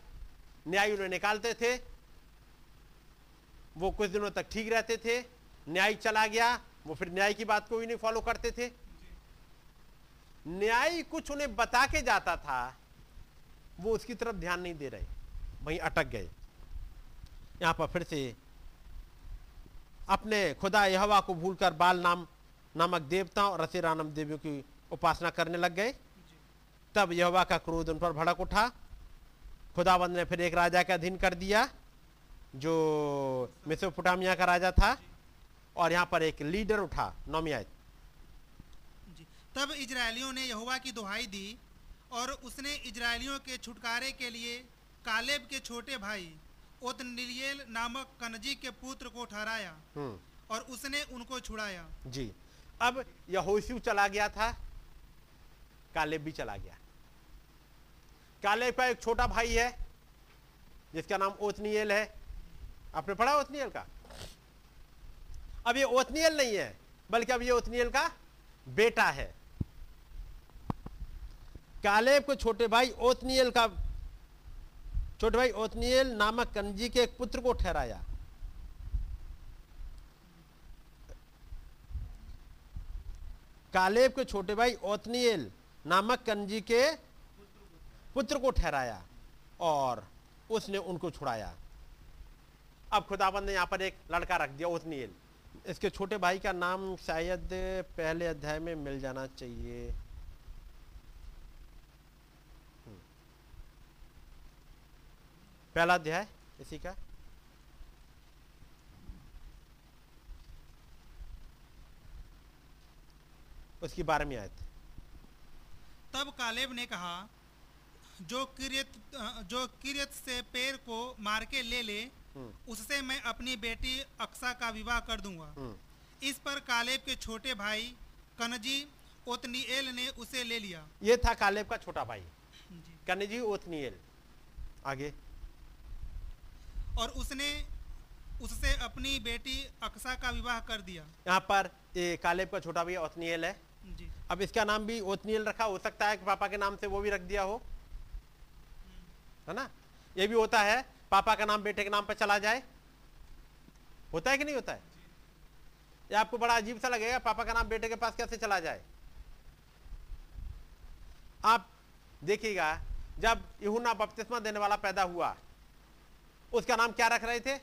न्याय उन्हें निकालते थे। वो कुछ दिनों तक ठीक रहते थे, न्याय चला गया, वो फिर न्याय की बात को भी नहीं फॉलो करते थे। न्याय कुछ उन्हें बता के जाता था, वो उसकी तरफ़ ध्यान नहीं दे रहे, वहीं अटक गए। यहाँ पर फिर से अपने खुदा यहवा को भूलकर बाल नाम, नामक देवता और रसेरा नाम देवियों की उपासना करने लग गए। तब यहवा का क्रोध उन पर भड़क उठा। खुदाबंद ने फिर एक राजा के अधीन कर दिया जो मेसोपोटामिया का राजा था और यहाँ पर एक लीडर उठा नौमियात तब इजरायलियों ने यहोवा की दुहाई दी और उसने इजरायलियों के छुटकारे के लिए कालेब के छोटे भाई ओतनीएल नामक कनजी के पुत्र को ठहराया हम्म। और उसने उनको छुड़ाया। जी अब यहोशू चला गया था कालेब भी चला गया। कालेब का एक छोटा भाई है, जिसका नाम ओतनियल है। आपने पढ़ा ओतनियल का? अब ये ओतनियल नहीं है, बल्कि अब ये ओतनियल का बेटा है। कालेब के छोटे भाई ओतनियल का, छोटे भाई ओतनियल नामक कंजी के एक पुत्र को ठहराया। कालेब के छोटे भाई ओतनियल नामक कंजी के पुत्र को ठहराया और उसने उनको छुड़ाया। अब खुदाबंद ने यहाँ पर एक लड़का रख दिया ओतनियल इसके छोटे भाई का नाम शायद पहले अध्याय में मिल जाना चाहिए। हम्म। पहला अध्याय, इसी का। उसकी बारहवीं आयत। तब कालेब ने कहा जो किरियत जो किरियत से पेड़ को मार के ले ले हम्म, उससे मैं अपनी बेटी अक्सा का विवाह कर दूँगा। हम्म, इस पर कालेब के छोटे भाई कनजी ओतनीएल ने उसे ले लिया। ये था कालेब का छोटा भाई। कनजी ओतनियल आगे। और उसने उससे अपनी बेटी अक्सा का विवाह कर दिया। यहाँ पर ये कालेब का छोटा भाई ओतनियल है। जी। अब इसका नाम भी ओतनियल रखा हो सकता है कि पापा के नाम से वो भी रख दिया हो। है ना? ये भी होता है, पापा का नाम, बेटे के नाम पर चला जाए। होता है कि नहीं होता है? ये आपको बड़ा अजीब सा लगेगा, पापा का नाम, बेटे के पास कैसे चला जाए? आप देखिएगा, जब यूहन्ना बपतिस्मा देने वाला पैदा हुआ, उसका नाम क्या रख रहे थे?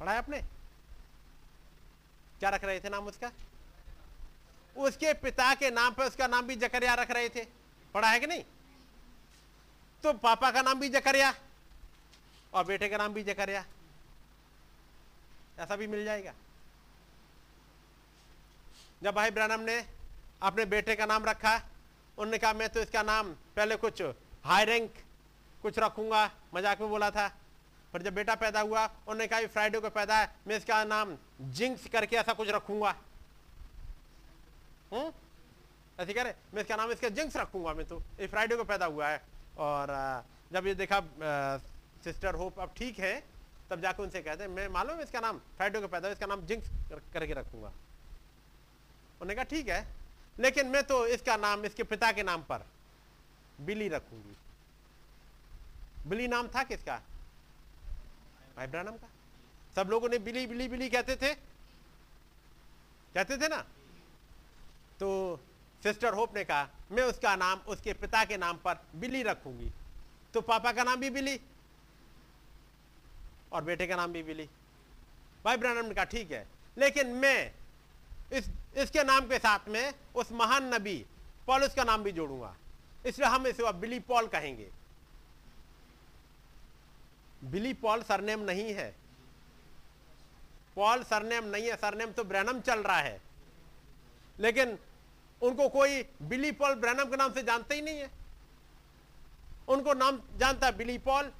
पढ़ा है आपने? क्या रख रहे थे नाम उसका? उसके पिता के नाम पर उसका नाम भी जकरिया रख रहे थे। पढ़ा है कि नहीं? तो पापा का नाम भी जकरिया और बेटे का नाम भी जकरिया। ऐसा भी मिल जाएगा। जब भाई ब्रैनम ने अपने बेटे का नाम रखा उन्होंने कहा, मैं तो इसका नाम पहले कुछ हाई रैंक कुछ रखूँगा। मज़ाक में बोला था। पर जब बेटा पैदा हुआ उन्होंने कहा फ्राइडे को पैदा है, मैं इसका नाम जिंक्स करके ऐसा कुछ रखूँगा। हम्म ऐसे कह रहे, मैं इसका नाम, इसका जिंक्स रखूँगा मैं तो। ये फ्राइडे को पैदा हुआ है। और जब ये देखा सिस्टर होप अब ठीक है, तब जाके उनसे कहते हैं, मैं मालूम है इसका नाम फ्राइडे को पैदा हुआ, इसका नाम जिंक्स करके रखूँगा। उन्होंने कहा, ठीक है, लेकिन मैं तो इसका नाम, इसके पिता के नाम पर बिली रखूँगी। बिली नाम था किसका भाई ब्रानम का? सब लोगों ने बिली बिली बिली कहते थे। कहते थे ना? तो सिस्टर होप ने कहा, मैं उसका नाम, उसके पिता के नाम पर बिली रखूँगी। तो पापा का नाम भी बिली और बेटे का नाम भी बिली। भाई ब्रानम ने कहा, ठीक है, लेकिन मैं इस, इसके नाम के साथ में उस महान नबी पॉलुस का नाम भी जोड़ूँगा। इसलिए हम इसे अब बिली पॉल कहेंगे। बिली पॉल सरनेम नहीं है। पॉल सरनेम नहीं है, सरनेम तो ब्रैनम चल रहा है। लेकिन उनको कोई बिली पॉल ब्रैनम के नाम से जानते ही नहीं है। उनको नाम जानता है बिली पॉल।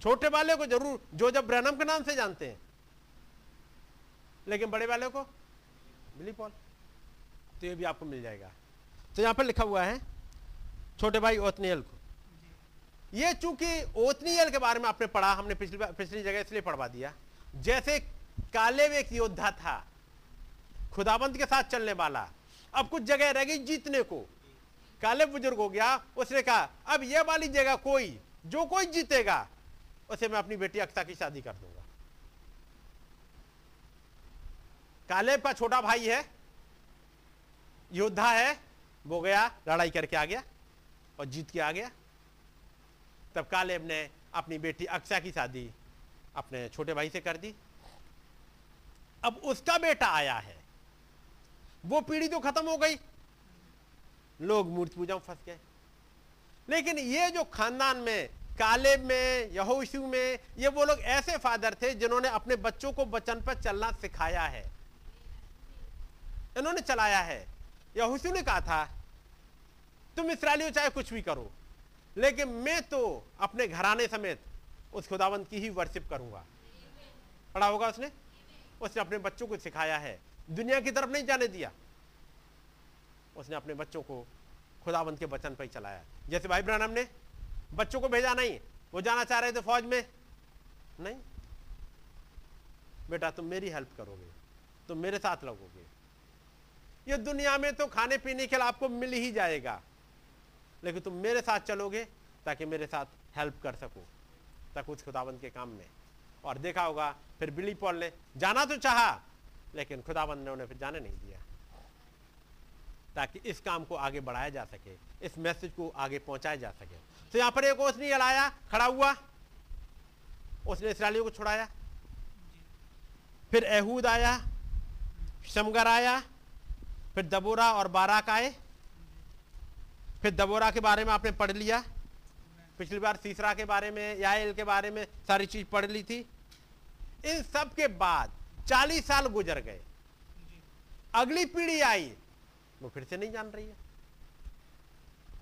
छोटे वाले को ज़रूर जो जब ब्रैनम के नाम से जानते हैं। लेकिन बड़े वाले को बिली पॉल। तो ये भी आपको मिल जाएगा। तो यहाँ पर लिखा हुआ है, छोटे भाई ओतनियल को। ये चूँकि ओतनियल के बारे में आपने पढ़ा, हमने पिछली पिछली जगह इसलिए पढ़वा दिया। जैसे कालेब एक योद्धा था खुदाबंद के साथ चलने वाला। अब कुछ जगह रह गई जीतने को। कालेब बुज़ुर्ग हो गया, उसने कहा, अब यह वाली जगह कोई, जो कोई जीतेगा, उसे मैं अपनी बेटी अक्सा की शादी कर दूँगा। कालेब का छोटा भाई है, योद्धा है, वो गया, लड़ाई करके आ गया, और जीत के आ गया। तब कालेब ने अपनी बेटी अक्सा की शादी अपने छोटे भाई से कर दी। अब उसका बेटा आया है। वो पीढ़ी तो खत्म हो गई। लोग मूर्ति पूजा में फंस गए। लेकिन ये जो खानदान में, कालेब में, यहोशू में, ये वो लोग ऐसे फादर थे जिन्होंने अपने बच्चों को बचन पर चलना सिखाया है। इन्होंने चलाया है। यहोशू ने कहा था, तुम इसराइलियों चाहे कुछ भी करो, लेकिन मैं तो अपने घराने समेत उस खुदावंत की ही वर्शिप करूँगा। पढ़ा होगा उसने? उसने अपने बच्चों को सिखाया है। दुनिया की तरफ़ नहीं जाने दिया। उसने अपने बच्चों को खुदावंत के बचन पर ही चलाया। जैसे भाई ब्रानम ने, बच्चों को भेजा नहीं, वो जाना चाह रहे थे फौज में। नहीं। बेटा, तुम मेरी हेल्प करोगे, तुम मेरे साथ लगोगे। ये दुनिया में तो खाने पीने के लिए आपको मिल ही जाएगा, लेकिन तुम मेरे साथ चलोगे ताकि मेरे साथ हेल्प कर सको। तक उस खुदाबंद के काम में। और देखा होगा, फिर बिली पॉल ने, जाना तो चाहा लेकिन खुदाबंद ने उन्हें फिर जाने नहीं दिया। ताकि इस काम को आगे बढ़ाया जा सके, इस मैसेज को आगे पहुँचाया जा सके। तो यहाँ पर एक ओसनी अड़ाया खड़ा हुआ। उसने इसराइलियों को छुड़ाया। फिर एहूद आया, शमगर आया, फिर दबोरा और बाराक आए। फिर दबोरा के बारे में आपने पढ़ लिया। पिछली बार तीसरा के बारे में, याएल के बारे में सारी चीज़ पढ़ ली थी। इन सब के बाद चालीस साल गुजर गए। अगली पीढ़ी आई वो फिर से नहीं जान रही है।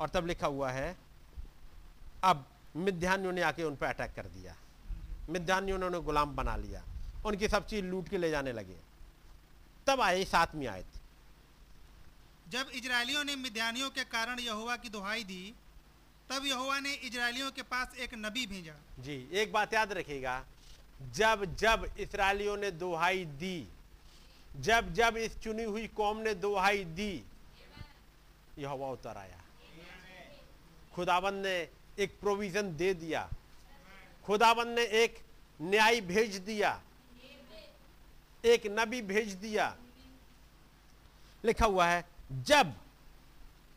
और तब लिखा हुआ है अब मिध्यानियों ने आके उन पर अटैक कर दिया। मिध्यानियों ने उन्हें गुलाम बना लिया। उनकी सब चीज़ लूट के ले जाने लगे। तब आए सातवीं आयत जब इजरायलियों ने मिद्यानियों के कारण यहोवा की दुहाई दी तब यहोवा ने इजरायलियों के पास एक नबी भेजा। जी एक बात याद रखिएगा जब जब इसराइलियों ने दुहाई दी, जब जब इस चुनी हुई कौम ने दुहाई दी, यहोवा उतर आया। खुदाबंद ने एक प्रोविज़न दे दिया। खुदाबंद ने एक न्याय भेज दिया। एक नबी भेज दिया। लिखा हुआ है, जब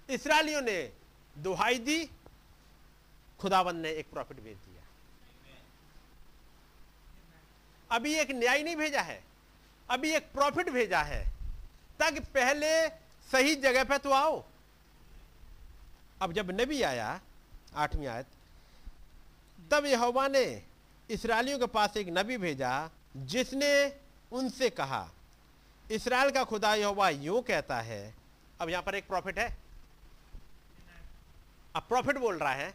इसराइलियों ने दुहाई दी, खुदाबंद ने एक प्रॉफिट भेज दिया अभी एक न्याय नहीं भेजा है, अभी एक प्रॉफिट भेजा है, ताकि पहले सही जगह पे तो आओ। अब जब नबी आया, आठवीं आयत, तब यहोवा ने इसराइलियों के पास एक नबी भेजा, जिसने उनसे कहा, इसराइल का खुदा यहोवा यूँ कहता है, अब यहाँ पर एक प्रॉफिट है। अब प्रॉफिट बोल रहा है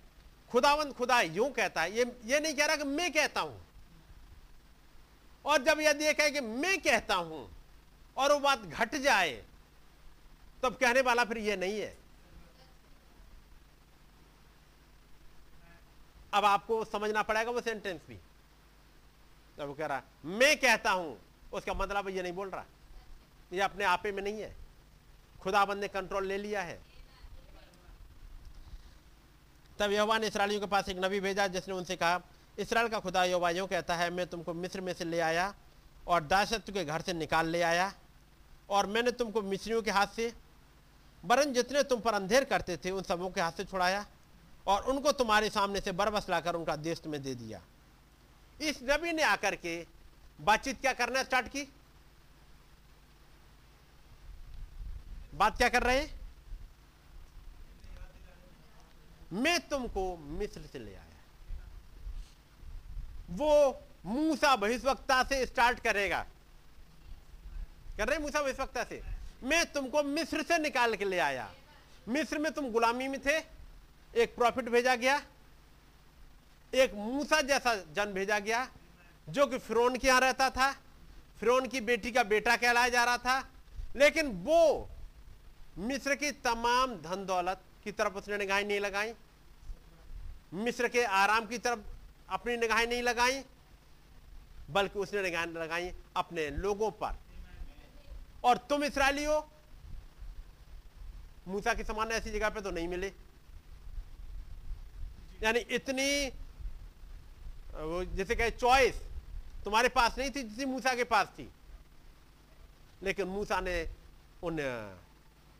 खुदावंत खुदा यूँ कहता है, ये ये नहीं कह रहा कि मैं कहता हूँ और जब यह देखा कि मैं कहता हूँ और वो बात घट जाए, तब कहने वाला फिर यह नहीं है। अब आपको समझना पड़ेगा वो सेंटेंस भी। जब वो कह रहा, मैं कहता हूँ। उसका मतलब ये नहीं बोल रहा। ये अपने आपे में नहीं है। खुदाबंद ने कंट्रोल ले लिया है। तब यहोवा ने इसराइलियों के पास एक नबी भेजा जिसने उनसे कहा इसराइल का खुदा यहोवा यूँ कहता है, मैं तुमको मिस्र में से ले आया और दासत्व के घर से निकाल ले आया और मैंने तुमको मिस्रियों के हाथ से, वरन जितने तुम पर अंधेर करते थे, उन सबों के हाथ से छुड़ाया और उनको तुम्हारे सामने से बरबस लाकर उनका देश तुम्हें दे दिया। इस नबी ने आकर के बातचीत क्या करना स्टार्ट की? बात क्या कर रहे हैं? मैं तुमको मिस्र से ले आया। वो मूसा भविष्यवक्ता से स्टार्ट करेगा। कर रहे मूसा भविष्यवक्ता से? मैं तुमको मिस्र से निकाल के ले आया। मिस्र में तुम गुलामी में थे, एक प्रॉफिट भेजा गया, एक मूसा जैसा जन भेजा गया, जो कि फिरौन के यहाँ रहता था। फिरौन की बेटी का बेटा कहलाया जा रहा था। लेकिन वो मिस्र की तमाम धन दौलत की तरफ़ उसने निगाहें नहीं लगाई। मिस्र के आराम की तरफ़ अपनी निगाहें नहीं लगाई, बल्कि उसने निगाहें लगाई अपने लोगों पर। और तुम इसराइली हो मूसा के समान ऐसी जगह पे तो नहीं मिले। यानी इतनी, वो जैसे कहे चॉइस तुम्हारे पास नहीं थी जितनी मूसा के पास थी। लेकिन मूसा ने उन,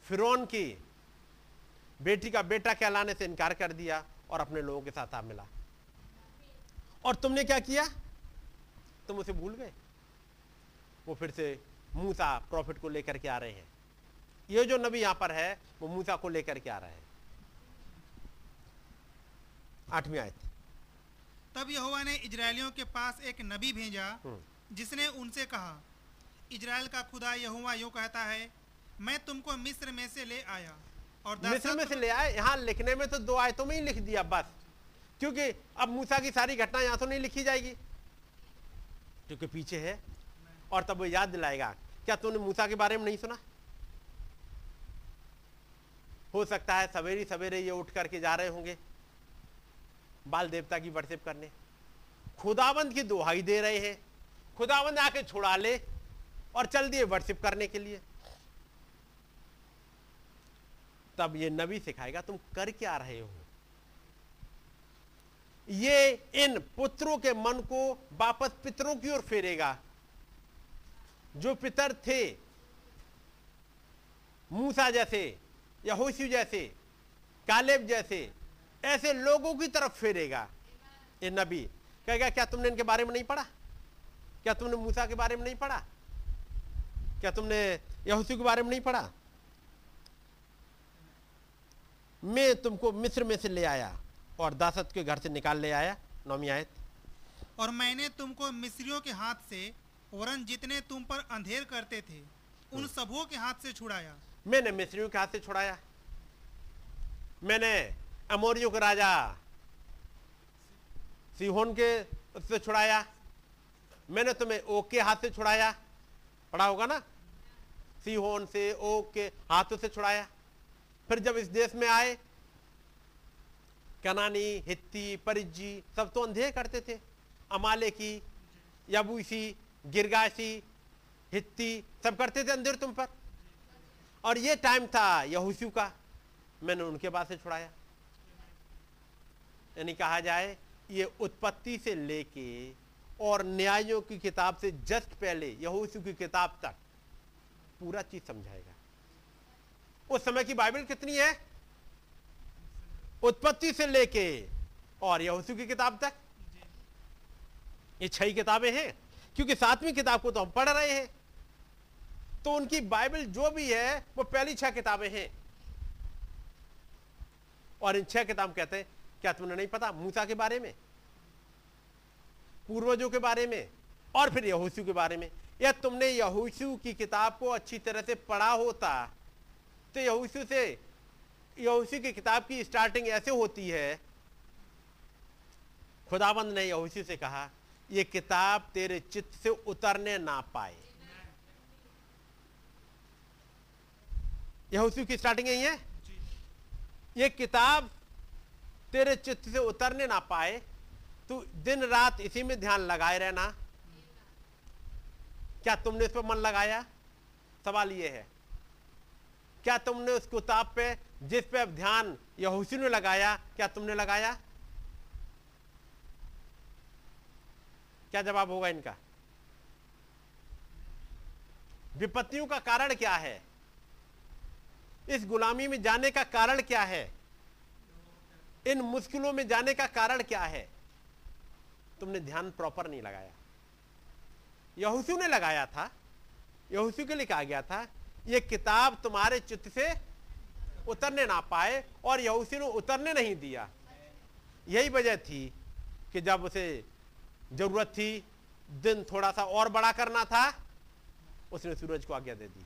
फिरौन की बेटी का बेटा कहलाने से इनकार कर दिया और अपने लोगों के साथ आ मिला। और तुमने क्या किया? तुम उसे भूल गए। वो फिर से मूसा प्रॉफिट को लेकर के आ रहे हैं। ये जो नबी यहाँ पर है वो मूसा को लेकर के आ रहे हैं। आठवीं आयत। तब यहोवा ने इजरायलियों के पास एक नबी भेजा हम्म। जिसने उनसे कहा इजराइल का खुदा यहोवा यूँ कहता है मैं तुमको मिस्र में से ले आया और मिस्र में से ले आए? यहाँ लिखने में तो दो आयतों में ही लिख दिया बस। क्योंकि अब मूसा की सारी घटना यहाँ तो नहीं लिखी जाएगी। क्योंकि पीछे है और तब वो याद दिलाएगा। क्या तूने मूसा के बारे में नहीं सुना? हो सकता है सवेरे सवेरे ये उठ करके जा रहे होंगे बाल देवता की वर्शिप करने। खुदाबंद की दुहाई दे रहे हैं। खुदाबंद आके छुड़ा ले और चल दिए वर्शिप करने के लिए। तब ये नबी सिखाएगा, तुम कर क्या रहे हो? ये इन पुत्रों के मन को वापस पितरों की ओर फेरेगा। जो पितर थे, मूसा जैसे यहोशू जैसे, कालेब जैसे, ऐसे लोगों की तरफ़ फेरेगा। ये नबी, कहेगा, क्या तुमने इनके बारे में नहीं पढ़ा? क्या तुमने मूसा के बारे में नहीं पढ़ा? क्या तुमने यहोशू के बारे में नहीं पढ़ा? मैं तुमको मिस्र में से ले आया। और दासत के घर से निकाल ले आया नौमी आयत। और मैंने तुमको मिस्रियों के हाथ से वरन जितने तुम पर अंधेर करते थे उन सबों के हाथ से छुड़ाया। मैंने मिस्रियों के हाथ से छुड़ाया। मैंने अमोरियों के राजा सिहोन के से छुड़ाया। मैंने तुम्हें ओक के हाथ से छुड़ाया। पढ़ा होगा ना? सिहोन से ओक के हाथों से छुड़ाया। फिर जब इस देश में आए कनानी, हित्ती परिजी सब तो अंधे करते थे। अमाले की, यबूसी, गिरगासी, हित्ती, सब करते थे अंधेर तुम पर। और ये टाइम था यहूसू का, मैंने उनके पास से छुड़ाया। यानी कहा जाए, ये उत्पत्ति से लेके और न्यायों की किताब से जस्ट पहले यहूसू की किताब तक, पूरा चीज़ समझाएगा। उस समय की बाइबल कितनी है? उत्पत्ति से लेके, और यहोशू की किताब तक? ये छह किताबें हैं, क्योंकि सातवीं किताब को तो हम पढ़ रहे हैं। तो उनकी बाइबल जो भी है, वो पहली छह किताबें हैं। और इन छह किताब कहते हैं, क्या तुमने नहीं पता मूसा के बारे में? पूर्वजों के बारे में? और फिर यहोशू के बारे में? या तुमने यहोशू की किताब को अच्छी तरह से पढ़ा होता तो यहोशू से यहोशू की किताब की स्टार्टिंग ऐसे होती है। खुदाबंद ने यहोशू से कहा ये किताब तेरे चित्त से उतरने ना पाए। यहोशू की स्टार्टिंग यही है? ये किताब तेरे चित्त से उतरने ना पाए तू दिन रात इसी में ध्यान लगाए रहना। क्या तुमने इस पर मन लगाया? सवाल ये है। क्या तुमने उस किताब पे जिस पे अब ध्यान यहूसी ने लगाया, क्या तुमने लगाया? क्या जवाब होगा इनका? विपत्तियों का कारण क्या है? इस गुलामी में जाने का कारण क्या है? इन मुश्किलों में जाने का कारण क्या है? तुमने ध्यान प्रॉपर नहीं लगाया। यहूसू ने लगाया था। यहूसू के लिए कहा गया था यह किताब तुम्हारे चित्त से उतरने ना पाए और यहूसी ने उतरने नहीं दिया। यही वजह थी कि जब उसे ज़रूरत थी, दिन थोड़ा सा और बड़ा करना था, उसने सूरज को आज्ञा दे दी।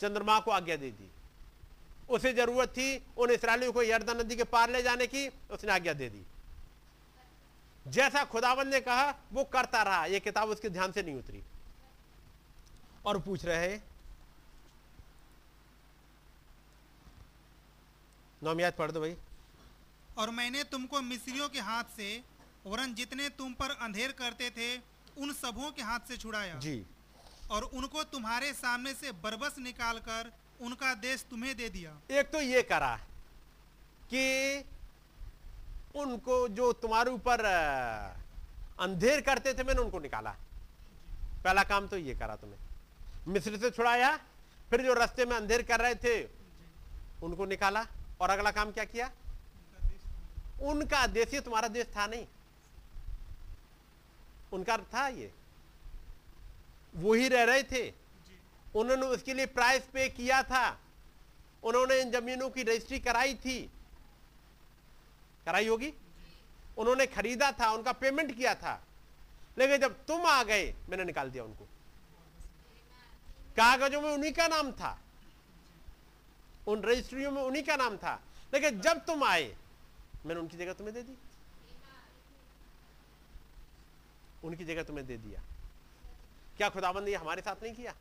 चंद्रमा को आज्ञा दे दी। उसे ज़रूरत थी उन इसराइलियों को यर्दन नदी के पार ले जाने की, उसने आज्ञा दे दी। जैसा खुदावन ने कहा, वो करता रहा। ये किताब उसके ध्यान से नहीं उतरी। और पूछ रहे हैं नौमियात पढ़ दो भाई। और मैंने तुमको मिस्रियों के हाथ से वरन जितने तुम पर अंधेर करते थे उन सबों के हाथ से छुड़ाया। जी। और उनको तुम्हारे सामने से बरबस निकालकर उनका देश तुम्हें दे दिया। एक तो ये करा कि उनको जो तुम्हारे ऊपर अंधेर करते थे मैंने उनको निकाला। पहला काम तो ये करा तुम्हें। मिस्र से छुड़ाया फिर जो रास्ते में अंधेर कर रहे थे उनको निकाला। और अगला काम क्या किया? उनका देश तुम्हारा देश था नहीं। उनका था ये। वो ही रह रहे थे। उन्होंने उसके लिए प्राइस पे किया था। उन्होंने इन जमीनों की रजिस्ट्री कराई थी। कराई होगी? उन्होंने खरीदा था, उनका पेमेंट किया था। लेकिन जब तुम आ गए, मैंने निकाल दिया उनको। कागजों में उन्हीं का नाम था। उन रजिस्ट्रियों में उन्हीं का नाम था। लेकिन जब तुम आए, मैंने उनकी जगह तुम्हें दे दी। उनकी जगह तुम्हें दे दिया। क्या खुदाबंद ने हमारे साथ नहीं किया?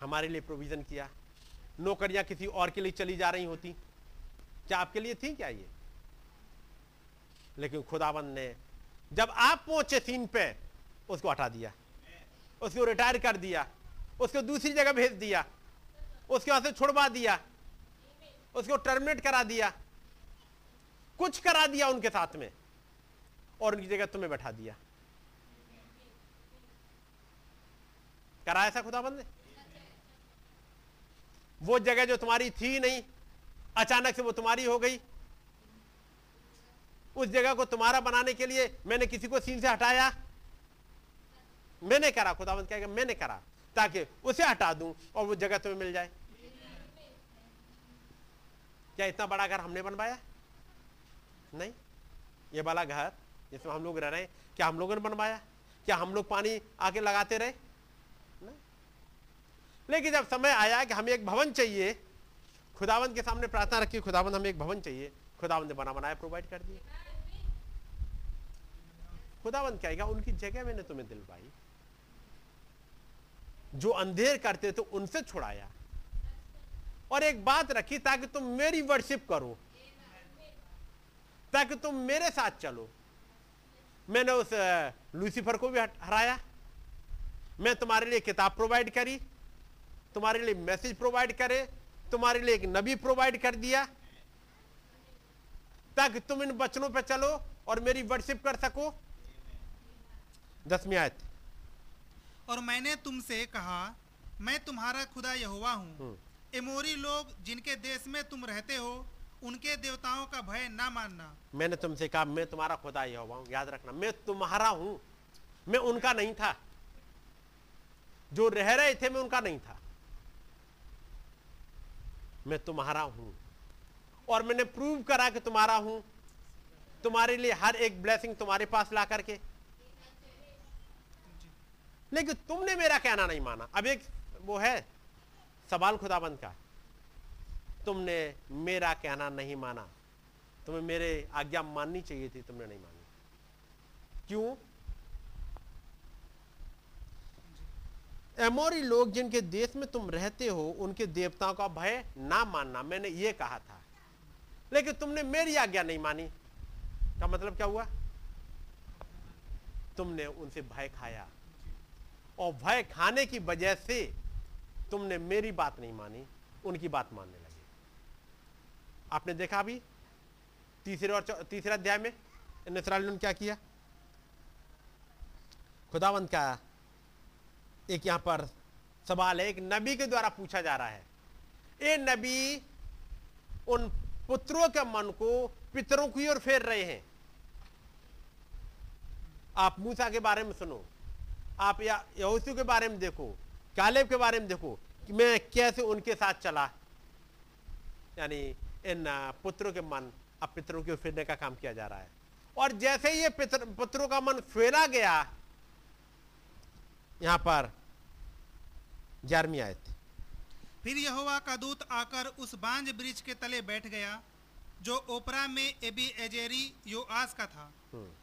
हमारे लिए प्रोविज़न किया। नौकरियाँ किसी और के लिए चली जा रही होती। क्या आपके लिए थी क्या ये? लेकिन खुदाबंद ने जब आप पहुँचे सीन पे, उसको हटा दिया। उसको रिटायर कर दिया। उसको दूसरी जगह भेज दिया। उसके वहाँ से छुड़वा दिया। उसको टर्मिनेट करा दिया। कुछ करा दिया उनके साथ में। और उनकी जगह तुम्हें बैठा दिया। करा ऐसा खुदाबंद ने? वो जगह जो तुम्हारी थी नहीं, अचानक से वो तुम्हारी हो गई। उस जगह को तुम्हारा बनाने के लिए मैंने किसी को सीन से हटाया। मैंने करा खुदावंत कहेगा, मैंने करा। ताकि उसे हटा दूँ और वो जगह तुम्हें मिल जाए। क्या इतना बड़ा घर हमने बनवाया? नहीं। ये वाला घर जिसमें हम लोग रह रहे हैं, क्या हम लोगों ने बनवाया? क्या हम लोग पानी आके लगाते रहे? नहीं। लेकिन जब समय आया कि हमें एक भवन चाहिए, खुदावंत के सामने प्रार्थना रखी, खुदावंत, हमें एक भवन चाहिए। खुदावंत ने बना बनाया प्रोवाइड कर दिया। खुदावंत कहेगा, उनकी जगह मैंने तुम्हें दिलवाई। जो अंधेर करते थे, उनसे छुड़ाया। और एक बात रखी, ताकि तुम मेरी वर्शिप करो। ताकि तुम मेरे साथ चलो। मैंने उस लूसीफर को भी हराया। मैं तुम्हारे लिए किताब प्रोवाइड करी। तुम्हारे लिए मैसेज प्रोवाइड करे। तुम्हारे लिए एक नबी प्रोवाइड कर दिया। ताकि तुम इन वचनों पर चलो और मेरी वर्शिप कर सको। दसवीं आयत। और मैंने तुमसे कहा मैं तुम्हारा खुदा यहोवा हूँ। एमोरी लोग जिनके देश में तुम रहते हो उनके देवताओं का भय ना मानना। मैंने तुमसे कहा मैं तुम्हारा खुदा यहोवा हूँ याद रखना मैं तुम्हारा हूँ। मैं उनका नहीं था। जो रह रहे थे मैं उनका नहीं था। मैं तुम्हारा हूँ। और मैंने प्रूव करा कि तुम्हारा हूँ। तुम्हारे लिए हर एक ब्लेसिंग तुम्हारे पास ला करके। लेकिन तुमने मेरा कहना नहीं माना। अब एक वो है, सवाल खुदाबंद का। तुमने मेरा कहना नहीं माना। तुम्हें मेरे आज्ञा माननी चाहिए थी, तुमने नहीं मानी। क्यों? एमोरी लोग जिनके देश में तुम रहते हो, उनके देवताओं का भय ना मानना, मैंने ये कहा था। लेकिन तुमने मेरी आज्ञा नहीं मानी। का मतलब क्या हुआ? तुमने उनसे भय खाया। और भय खाने की वजह से तुमने मेरी बात नहीं मानी, उनकी बात मानने लगे। आपने देखा अभी? तीसरे और तीसरे अध्याय में इसराइलियों ने क्या किया? खुदावंत का एक यहाँ पर सवाल है, एक नबी के द्वारा पूछा जा रहा है। ये नबी, उन पुत्रों के मन को पितरों की ओर फेर रहे हैं। आप मूसा के बारे में सुनो। आप या यहोशू के बारे में देखो कालेब के बारे में देखो कि मैं कैसे उनके साथ चला। यानी इन पुत्रों के मन अब पितरों की फेरने का काम किया जा रहा है। और जैसे ही ये पितर, पुत्रों का मन फेरा गया यहाँ पर ग्यारहवीं आयत फिर यहोवा का दूत आकर उस बांज वृक्ष के तले बैठ गया जो ओपरा में एबी एजेरी योआस का था।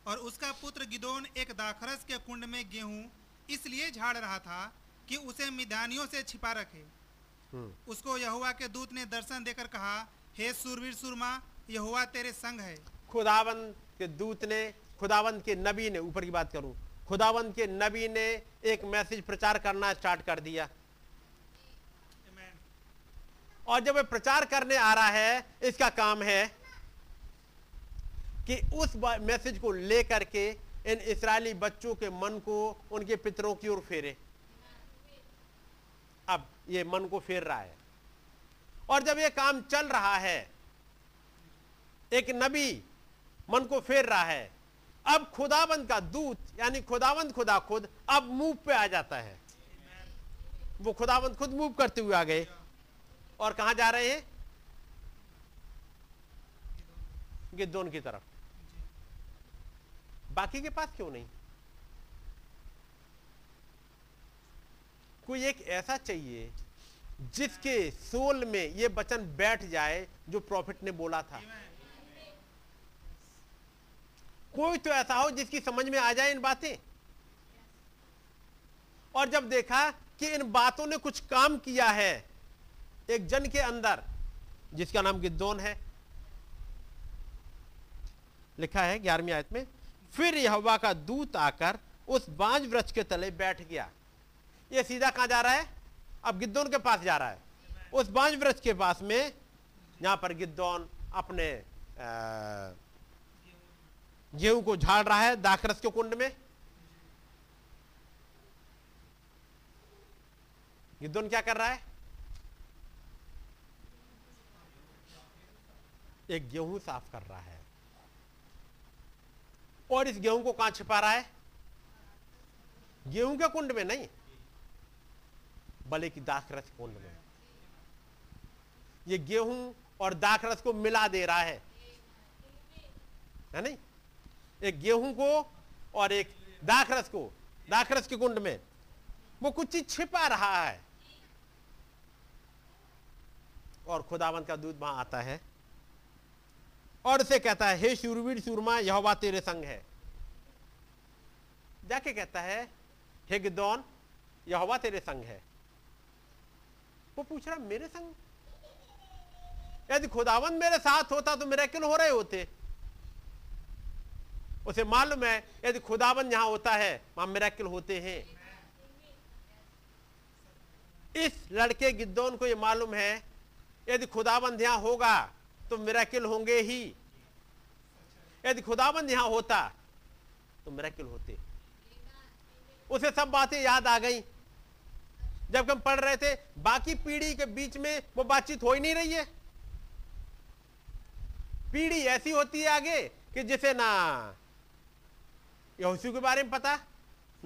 और उसका पुत्र गिदोन एक दाखरस के कुंड में गेहूँ इसलिए झाड़ रहा था कि उसे मिदानियों से छिपा रखे। उसको यहोवा के दूत ने दर्शन देकर कहा हे सूरवीर सुरमा यहोवा तेरे संग है। खुदावंत के दूत ने खुदावंत के नबी ने ऊपर की बात करूँ खुदावंत के नबी ने एक मैसेज प्रचार करना स्टार्ट कर दिया। और जब वह प्रचार करने आ रहा है इसका काम है कि उस मैसेज को लेकर के इन इसराइली बच्चों के मन को उनके पितरों की ओर फेरे। अब ये मन को फेर रहा है। और जब ये काम चल रहा है, एक नबी मन को फेर रहा है, अब खुदाबंद का दूत, यानी खुदावंद खुदा खुद अब मूव पे आ जाता है। वो खुदावंद खुद मूव करते हुए आ गए। और कहा जा रहे हैं? गिद्दोन की तरफ़। बाकी के पास क्यों नहीं? कोई एक ऐसा चाहिए जिसके सोल में ये वचन बैठ जाए जो प्रॉफिट ने बोला था। कोई तो ऐसा हो जिसकी समझ में आ जाए इन बातें। और जब देखा कि इन बातों ने कुछ काम किया है एक जन के अंदर, जिसका नाम गिद्दोन है। लिखा है ग्यारहवीं आयत में फिर यहवा का दूत आकर उस बांझ वृक्ष के तले बैठ गया। ये सीधा कहाँ जा रहा है? अब गिद्दौन के पास जा रहा है। उस बांझ वृक्ष के पास में यहाँ पर गिद्दौन अपने गेहूँ को झाड़ रहा है, दाखरस के कुंड में। गिद्दोन क्या कर रहा है? एक गेहूँ साफ़ कर रहा है। और इस गेहूँ को कहाँ छिपा रहा है? गेहूँ के कुंड में नहीं, बल्कि दाखरस कुंड में। ये गेहूँ और दाखरस को मिला दे रहा है। है नहीं? एक गेहूँ को और एक दाखरस को दाखरस के कुंड में। वो कुछ चीज़ छिपा रहा है। और खुदावंत का दूध वहाँ आता है। और उसे कहता है, हे शूरवीर, शूरमा, यहोवा तेरे संग है। जाके कहता है, हे गिदौन, यहोवा तेरे संग है। वो पूछ रहा, मेरे संग? यदि खुदावन मेरे साथ होता तो मेरे किल हो रहे होते? उसे मालूम है, यदि खुदावन यहाँ होता है, वहाँ मेरा होते हैं? इस लड़के गिद्दौन को यह मालूम है, यदि खुदाबंद यहाँ होगा तो मेराकिल होंगे ही। यदि खुदाबंद यहाँ होता तो मेराकिल होते। उसे सब बातें याद आ गई। जब हम पढ़ रहे थे, बाकी पीढ़ी के बीच में वो बातचीत हो ही नहीं रही है। पीढ़ी ऐसी होती है आगे कि जिसे ना यहोशू के बारे में पता,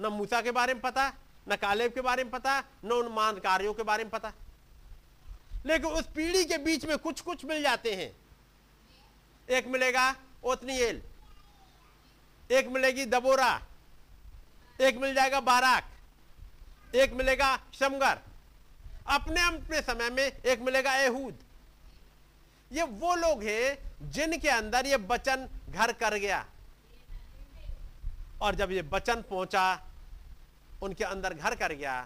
ना मूसा के बारे में पता, ना कालेब के बारे में पता, ना उन मान कार्यों के बारे में पता। लेकिन उस पीढ़ी के बीच में कुछ कुछ मिल जाते हैं। एक मिलेगा ओतनीएल एक मिलेगी दबोरा, एक मिल जाएगा बाराक, एक मिलेगा शमगर। अपने अपने समय में एक मिलेगा एहूद। ये वो लोग हैं जिनके अंदर ये बचन घर कर गया। और जब ये बचन पहुँचा, उनके अंदर घर कर गया,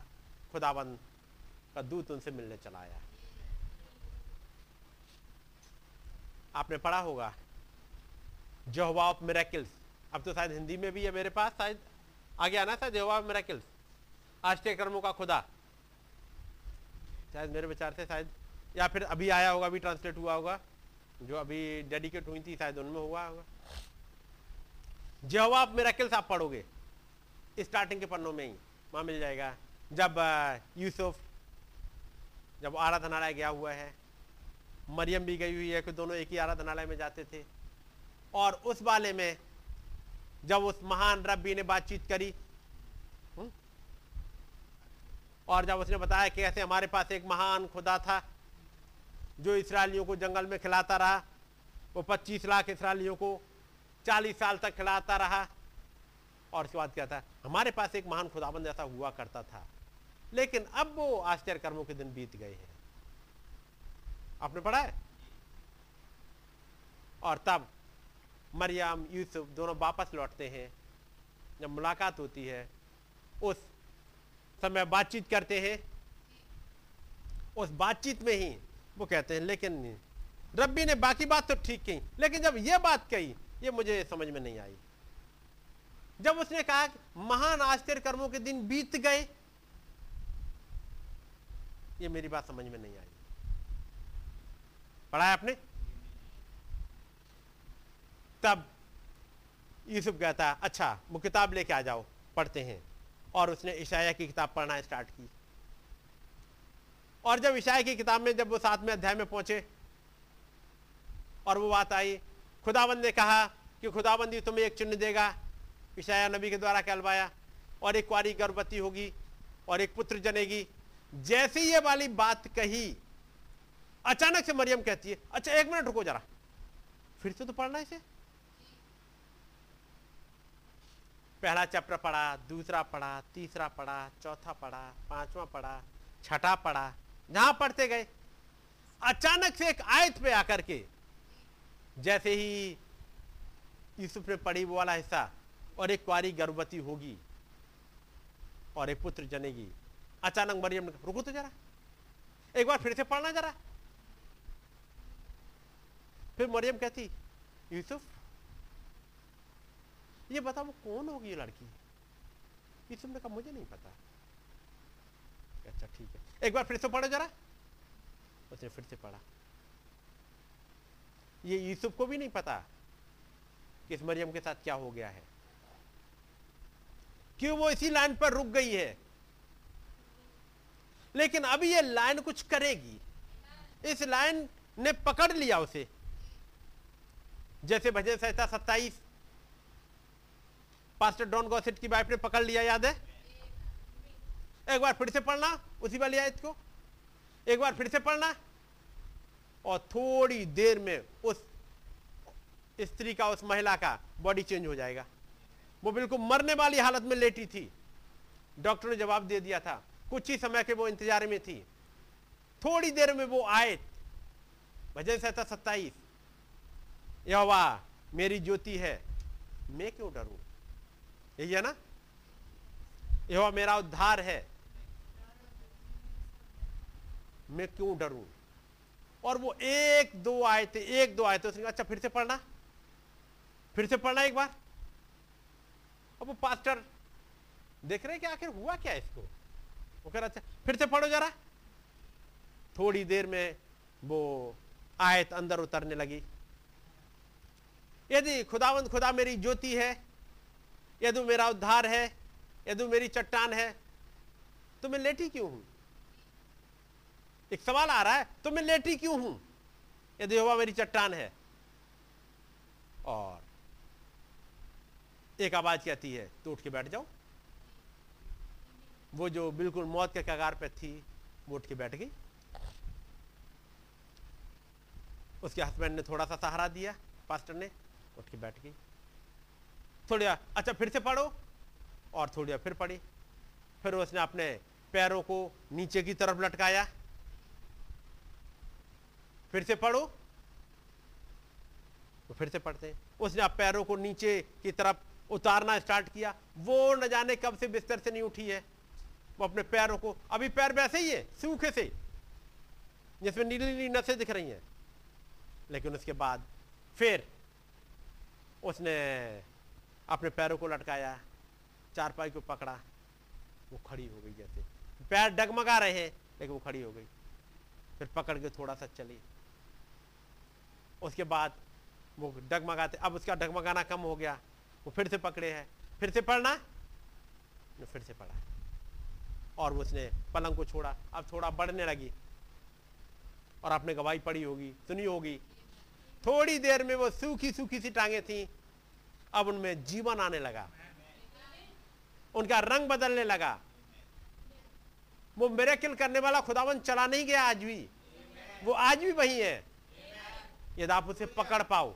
खुदाबंद का दूत उनसे मिलने चला आया। आपने पढ़ा होगा। जहवा ऑफ़ मेरेकिल्स अब तो शायद हिंदी में भी है मेरे पास, शायद आगे आना था जहवा ऑफ़ मेरेकिल्स आष्टे कर्मों का खुदा। शायद मेरे विचार से शायद, या फिर अभी आया होगा, अभी ट्रांसलेट हुआ होगा। जो अभी डेडिकेट हुई थी, शायद उनमें हुआ होगा। जवाब मेरा किल्स आप पढ़ोगे। स्टार्टिंग के पन्नों में ही, वहाँ मिल जाएगा। जब यूसुफ जब आराधनालय गया हुआ है मरियम भी गई हुई है, कि दोनों एक ही आराधनालय में जाते थे। और उस वाले में जब उस महान रब्बी ने बातचीत करी? और जब उसने बताया कि ऐसे हमारे पास एक महान खुदा था, जो इसराइलियों को जंगल में खिलाता रहा, वो 25 लाख इसराइलियों को 40 साल तक खिलाता रहा। और उसके बाद क्या था? हमारे पास एक महान खुदाबंद ऐसा हुआ करता था। लेकिन अब वो आश्चर्य कर्मों के दिन बीत गए हैं। आपने पढ़ा है? और तब मरियम, यूसुफ दोनों वापस लौटते हैं। जब मुलाकात होती है, उस समय बातचीत करते हैं। उस बातचीत में ही वो कहते हैं, लेकिन रब्बी ने बाकी बात तो ठीक कही लेकिन जब ये बात कही, ये मुझे समझ में नहीं आई। जब उसने कहा महान आश्चर्य कर्मों के दिन बीत गए, ये मेरी बात समझ में नहीं आई। पढ़ा है आपने? तब यूसुफ कहता है अच्छा वो किताब लेके आ जाओ, पढ़ते हैं। और उसने ईशाया की किताब पढ़ना स्टार्ट की। और जब ईशाया की किताब में, जब वो सातवें अध्याय में पहुँचे, और वो बात आई, खुदाबंद ने कहा कि खुदाबंदी तुम्हें एक चिन्ह देगा। ईशाया नबी के द्वारा कहलवाया, और एक कुआरी गर्भवती होगी, और एक पुत्र जनेगी। जैसे ये वाली बात कही अचानक से मरियम कहती है अच्छा एक मिनट रुको जरा। फिर से तो पढ़ना इसे? पहला चैप्टर पढ़ा, दूसरा पढ़ा, तीसरा पढ़ा, चौथा पढ़ा, पांचवा पढ़ा, छठा पढ़ा, जहाँ पढ़ते गए। अचानक से एक आयत पे आकर के, जैसे ही यूसुफ ने पढ़ी वो वाला हिस्सा, और एक कुआरी गर्भवती होगी, और एक पुत्र जनेगी, अचानक मरियम ने रुको तो जरा। एक बार फिर से पढ़ना जरा। फिर मरियम कहती, यूसुफ, ये बता वो कौन होगी ये लड़की? यूसुफ ने कहा, मुझे नहीं पता। अच्छा ठीक है। एक बार फिर से पढ़ो जरा। उसने फिर से पढ़ा। ये यूसुफ को भी नहीं पता कि इस मरियम के साथ क्या हो गया है। क्यों वो इसी लाइन पर रुक गई है? लेकिन अभी ये लाइन कुछ करेगी। इस लाइन ने पकड़ लिया उसे। जैसे भजन संहिता सत्ताईस। पास्टर डॉन गॉसेट की वाइफ ने पकड़ लिया, याद है? एक बार फिर से पढ़ना, उसी वाली आयत को। एक बार फिर से पढ़ना। और थोड़ी देर में उस स्त्री का, उस महिला का बॉडी चेंज हो जाएगा। वो बिल्कुल मरने वाली हालत में लेटी थी। डॉक्टर ने जवाब दे दिया था। कुछ ही समय के वो इंतज़ार में थी। थोड़ी देर में वो आए भजन सहता सत्ताईस यहोवा, मेरी ज्योति है। मैं क्यों डरूं? यही है ना? यहोवा, मेरा उद्धार है। मैं क्यों डरूं? और वो एक दो आए थे एक दो आए थे उसने अच्छा फिर से पढ़ना। फिर से पढ़ना एक बार। अब वो पास्टर देख रहे कि आखिर हुआ क्या इसको? वो कह रहा अच्छा फिर से पढ़ो जरा। थोड़ी देर में वो आयत अंदर उतरने लगी। यदि खुदावंद खुदा मेरी ज्योति है, यदि मेरा उद्धार है, यदि मेरी चट्टान है तो मैं लेटी क्यों हूँ? एक सवाल आ रहा है तो मैं लेटी क्यों हूँ? यदि हुआ मेरी चट्टान है। और एक आवाज़ कहती है तो उठ के बैठ जाओ। वो जो बिल्कुल मौत के कगार पे थी, वो उठ के बैठ गई। उसके हस्बैंड ने थोड़ा सा सहारा दिया, पास्टर ने। उठ के बैठ गई। थोड़ी अच्छा फिर से पढ़ो और थोड़ी फिर पढ़ी फिर उसने अपने पैरों को नीचे की तरफ़ लटकाया। फिर से पढ़ो तो फिर से पढ़ते। उसने आप पैरों को नीचे की तरफ़ उतारना स्टार्ट किया। वो न जाने कब से बिस्तर से नहीं उठी है। वो अपने पैरों को, अभी पैर वैसे ही है, सूखे से, जिसमें नीली नीली नसें दिख रही हैं। लेकिन उसके बाद फिर उसने अपने पैरों को लटकाया, चारपाई को पकड़ा, वो खड़ी हो गई जैसे। पैर डगमगा रहे हैं, लेकिन वो खड़ी हो गई। फिर पकड़ के थोड़ा सा चली। उसके बाद वो डगमगाते, अब उसका डगमगाना कम हो गया। वो फिर से पकड़े हैं। फिर से पढ़ना? फिर से पढ़ा। और उसने पलंग को छोड़ा। अब थोड़ा बढ़ने लगी। और आपने गवाही पड़ी होगी, सुनी होगी। थोड़ी देर में वो सूखी सूखी सी टांगे थी। अब उनमें जीवन आने लगा। उनका रंग बदलने लगा। वो मेरे किल करने वाला खुदावन चला नहीं गया आज भी। वो आज भी वही है। यदि आप उसे पकड़ पाओ।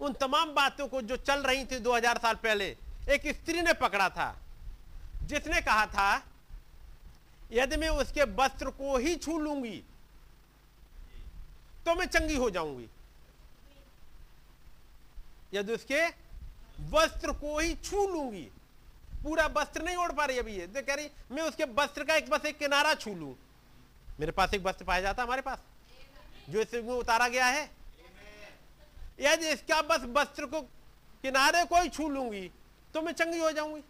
उन तमाम बातों को जो चल रही थी 2000 साल पहले, एक स्त्री ने पकड़ा था। जिसने कहा था, यदि मैं उसके वस्त्र को ही छू लूँगी तो मैं चंगी हो जाऊँगी। यदि उसके वस्त्र को ही छू लूँगी। पूरा वस्त्र नहीं ओढ़ पा रही अभी ये। तो कह रही, मैं उसके वस्त्र का एक बस एक किनारा छू लू। मेरे पास एक वस्त्र पाया जाता हमारे पास, जो इस उतारा गया है। यदि इसका बस वस्त्र को किनारे को ही छू लूँगी तो मैं चंगी हो जाऊँगी।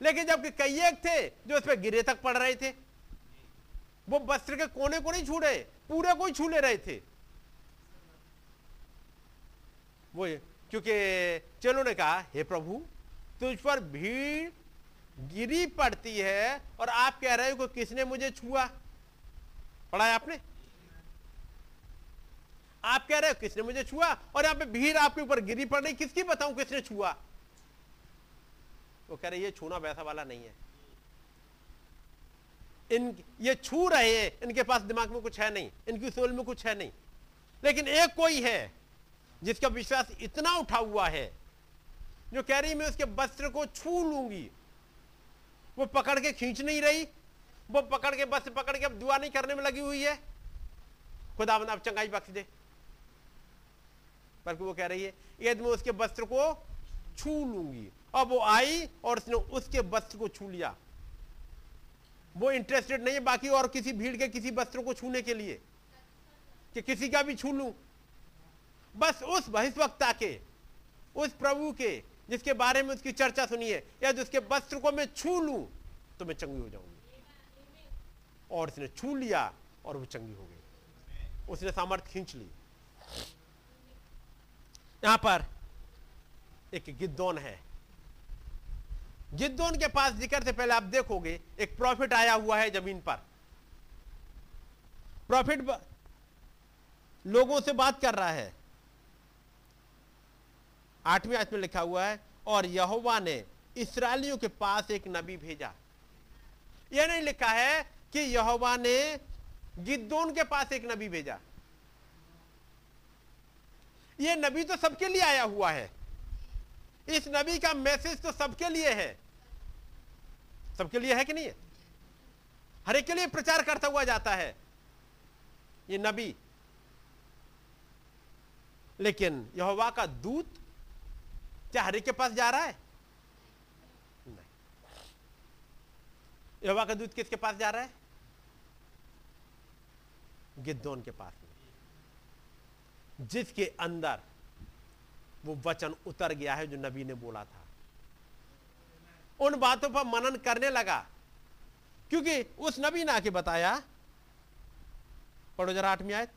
लेकिन जबकि कई एक थे, जो इस पर गिरे तक पड़ रहे थे, वो वस्त्र के कोने को नहीं छू रहे, पूरे को ही छू ले रहे थे। वो क्योंकि चलो ने कहा, हे प्रभु, तुझ पर भीड़ गिरी पड़ती है और आप कह रहे हो कि किसने मुझे छुआ? पढ़ा है आपने? आप कह रहे हो, किसने मुझे छुआ? और यहाँ पे भीड़ आपके ऊपर गिरी पड़ रही, किसकी बताऊँ किसने छुआ? वो कह रहे, ये छूना वैसा वाला नहीं है। इन, ये छू रहे हैं, इनके पास दिमाग में कुछ है नहीं, इनकी सोल में कुछ है नहीं। लेकिन एक कोई है जिसका विश्वास इतना उठा हुआ है। जो कह रही मैं उसके वस्त्र को छू लूँगी। वो पकड़ के खींच नहीं रही। वो पकड़ के बस पकड़ के अब दुआ नहीं करने में लगी हुई है। खुदा बंद, अब चंगाई बख्श दे। बल्कि वो कह रही है, यदि मैं उसके वस्त्र को छू लूँगी। अब वो आई और उसने उसके वस्त्र को छू लिया। वो इंटरेस्टेड नहीं है बाकी और किसी भीड़ के किसी वस्त्र को छूने के लिए कि किसी का भी छू लूँ। बस उस बहिष्वक्ता के, उस प्रभु के, जिसके बारे में उसकी चर्चा सुनी है यदि उसके वस्त्र को मैं छू लू तो मैं चंगी हो जाऊँगी। और उसने छू लिया, और वो चंगी हो गई। उसने सामर्थ्य खींच ली। यहाँ पर एक गिद्दौन है। गिद्दौन के पास ज़िक्र से पहले आप देखोगे, एक प्रॉफिट आया हुआ है ज़मीन पर। प्रॉफिट लोगों से बात कर रहा है। आठवीं आयत में लिखा हुआ है, और यहोवा ने इसराइलियों के पास एक नबी भेजा। यह नहीं लिखा है कि यहोवा ने गिद्दोन के पास एक नबी भेजा। यह नबी तो सबके लिए आया हुआ है। इस नबी का मैसेज तो सबके लिए है। सबके लिए है कि नहीं है? हर एक के लिए प्रचार करता हुआ जाता है। ये नबी। लेकिन यहोवा का दूत क्या हर के पास जा रहा है? नहीं। यहोवा का दूत किसके पास जा रहा है? गिद्दोन के पास में जिसके अंदर वो वचन उतर गया है जो नबी ने बोला था। उन बातों पर मनन करने लगा। क्योंकि उस नबी ने आके बताया पढ़ो जरा आठवीं आयत।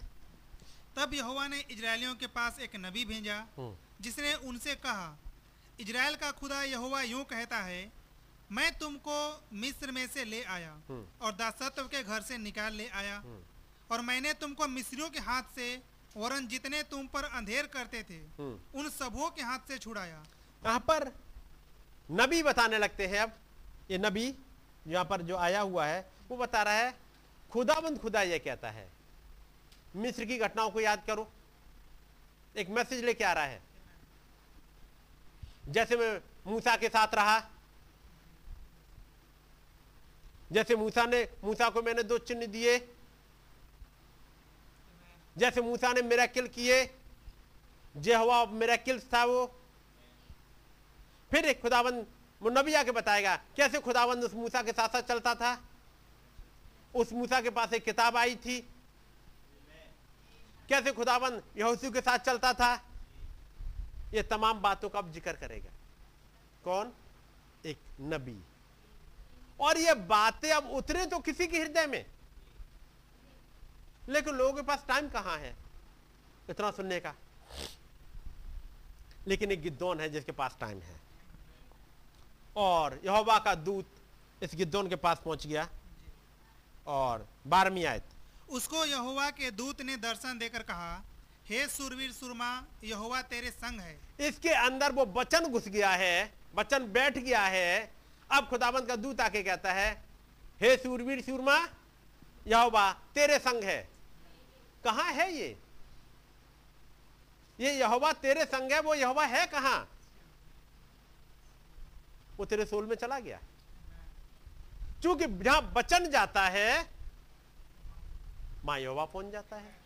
तब यहोवा ने इजरायलियों के पास एक नबी भेजा। हम्म। जिसने उनसे कहा इजराइल का खुदा यहोवा यूँ कहता है मैं तुमको मिस्र में से ले आया हम्म। और दासत्व के घर से निकाल ले आया और मैंने तुमको मिस्रियों के हाथ से वरन जितने तुम पर अंधेर करते थे हम्म। उन सबों के हाथ से छुड़ाया यहाँ पर नबी बताने लगते हैं अब ये नबी यहाँ पर जो आया हुआ है वो बता रहा है खुदाबंद खुदा ये कहता है मिस्र की घटनाओं को याद करो एक मैसेज लेके आ रहा है जैसे मैं मूसा के साथ रहा। जैसे मूसा ने, मूसा को मैंने दो चिन्ह दिए। जैसे मूसा ने मेराकिल किए, जेहवा मेराकिल था वो। फिर एक खुदाबंद नबी आके बताएगा, कैसे खुदाबंद उस मूसा के साथ साथ चलता था? उस मूसा के पास एक किताब आई थी। कैसे खुदाबंद यहोशू के साथ चलता था? ये तमाम बातों का अब ज़िक्र करेगा। कौन? एक नबी। और ये बातें अब उतरे तो किसी के हृदय में। लेकिन लोगों के पास टाइम कहाँ है? इतना सुनने का। लेकिन एक गिद्दौन है जिसके पास टाइम है। और यहोवा का दूत इस गिद्दौन के पास पहुँच गया। और बारहवीं आयत। उसको यहोवा के दूत ने दर्शन देकर कहा हे सुरवीर सुरमा, यहोवा तेरे संग है। इसके अंदर वो बचन घुस गया है बचन बैठ गया है। अब खुदाबंद का दूत आके कहता है, हे सूरवीर सूरमा, यहोवा तेरे संग है। कहाँ है ये? ये यहोवा तेरे संग है, वो यहोवा है कहाँ? वो तेरे सोल में चला गया। क्योंकि जहाँ बचन जाता है, माँ यहोवा पहुँच जाता है।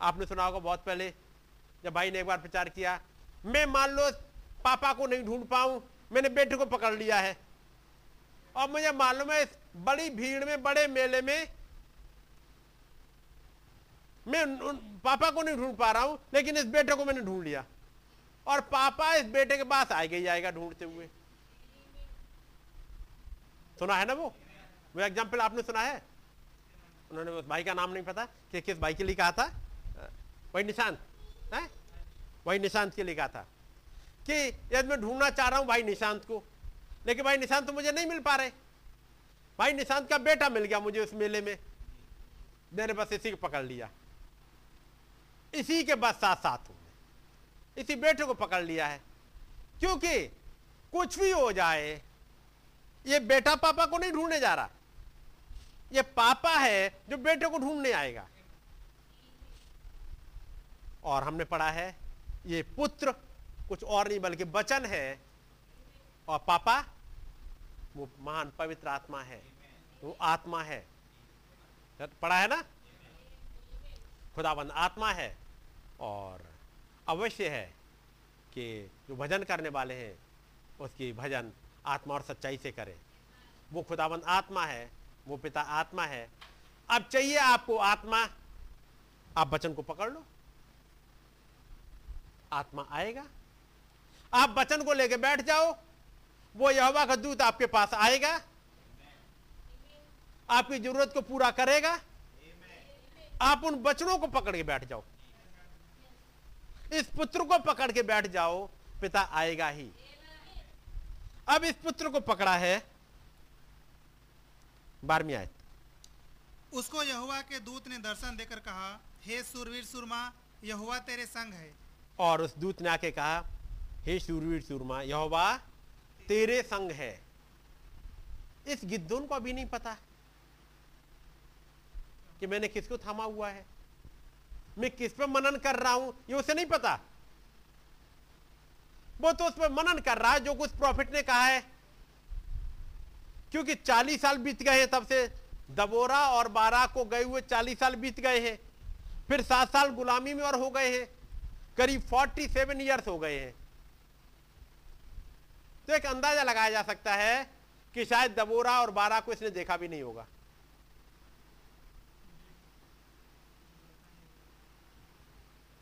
आपने सुना होगा बहुत पहले जब भाई ने एक बार प्रचार किया मैं मान लो पापा को नहीं ढूंढ पाऊँ मैंने बेटे को पकड़ लिया है। और मुझे मालूम है बड़ी भीड़ में बड़े मेले में मैं उन, उन पापा को नहीं ढूंढ पा रहा हूँ लेकिन इस बेटे को मैंने ढूंढ लिया। और पापा इस बेटे के पास आएगा ही आएगा ढूंढते हुए। सुना है ना वो? वो एग्ज़ाम्पल आपने सुना है? उन्होंने उस भाई का नाम नहीं पता कि किस भाई के लिए कहा था? वही निशांत है? वही निशांत के लिए कहा था कि यदि मैं ढूंढना चाह रहा हूँ भाई निशांत को, लेकिन भाई निशांत तो मुझे नहीं मिल पा रहे। भाई निशांत का बेटा मिल गया मुझे उस मेले में। मैंने बस इसी को पकड़ लिया। इसी के बस साथ साथ हूँ इसी बेटे को पकड़ लिया है। क्योंकि कुछ भी हो जाए, ये बेटा पापा को नहीं ढूँढने जा रहा। ये पापा है जो बेटे को ढूँढने आएगा। और हमने पढ़ा है, ये पुत्र कुछ और नहीं बल्कि वचन है। और पापा, वो महान पवित्र आत्मा है, वो आत्मा है। पढ़ा है ना? खुदाबंद आत्मा है और अवश्य है कि जो भजन करने वाले हैं, उसकी भजन आत्मा और सच्चाई से करें। वो खुदाबंद आत्मा है, वो पिता आत्मा है। अब चाहिए आपको आत्मा, आप वचन को पकड़ लो। आत्मा आएगा। आप वचन को लेकर बैठ जाओ। वो यहोवा का दूत आपके पास आएगा। आपकी ज़रूरत को पूरा करेगा। आप उन वचनों को पकड़ के बैठ जाओ। इस पुत्र को पकड़ के बैठ जाओ। पिता आएगा ही। अब इस पुत्र को पकड़ा है। बारहवीं आयत। उसको यहुआ के दूत ने दर्शन देकर कहा, हे सुरवीर सुरमा यहुआ तेरे संग है। और उस दूत ने आके कहा, हे सुरवीर सूरमा यहोवा, तेरे संग है। इस गिद्धोन को अभी नहीं पता कि मैंने किसको थामा हुआ है। मैं किस पे मनन कर रहा हूँ, ये उसे नहीं पता। वो तो उस पर मनन कर रहा है, जो कुछ प्रॉफिट ने कहा है। क्योंकि चालीस साल बीत गए हैं, तब से दबोरा और बारा को गए हुए चालीस साल बीत गए हैं। फिर सात साल गुलामी में और हो गए हैं। करीब फोर्टी सेवन ईयर्स हो गए हैं। तो एक अंदाज़ा लगाया जा सकता है कि शायद दबोरा और बारह को इसने देखा भी नहीं होगा।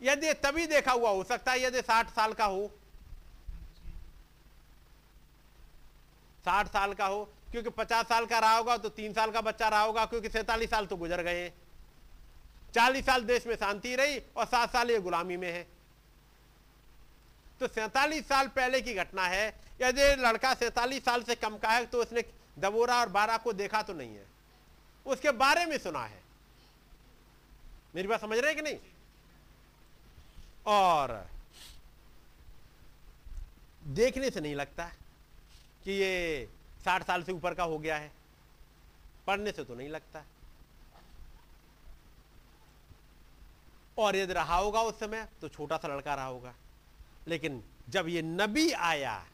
यदि तभी देखा हुआ हो सकता है, यदि साठ साल का हो। साठ साल का हो, क्योंकि पचास साल का रहा होगा तो तीन साल का बच्चा रहा होगा, क्योंकि सैतालीस साल तो गुजर गए चालीस साल देश में शांति रही और सात साल ये गुलामी में है। तो सैतालीस साल पहले की घटना है। यदि लड़का सैतालीस साल से कम का है तो उसने दबोरा और बारह को देखा तो नहीं है। उसके बारे में सुना है। मेरी बात समझ रहे हैं कि नहीं? और देखने से नहीं लगता कि ये साठ साल से ऊपर का हो गया है। पढ़ने से तो नहीं लगता। और यदि रहा होगा उस समय तो छोटा सा लड़का रहा होगा। लेकिन जब ये नबी आया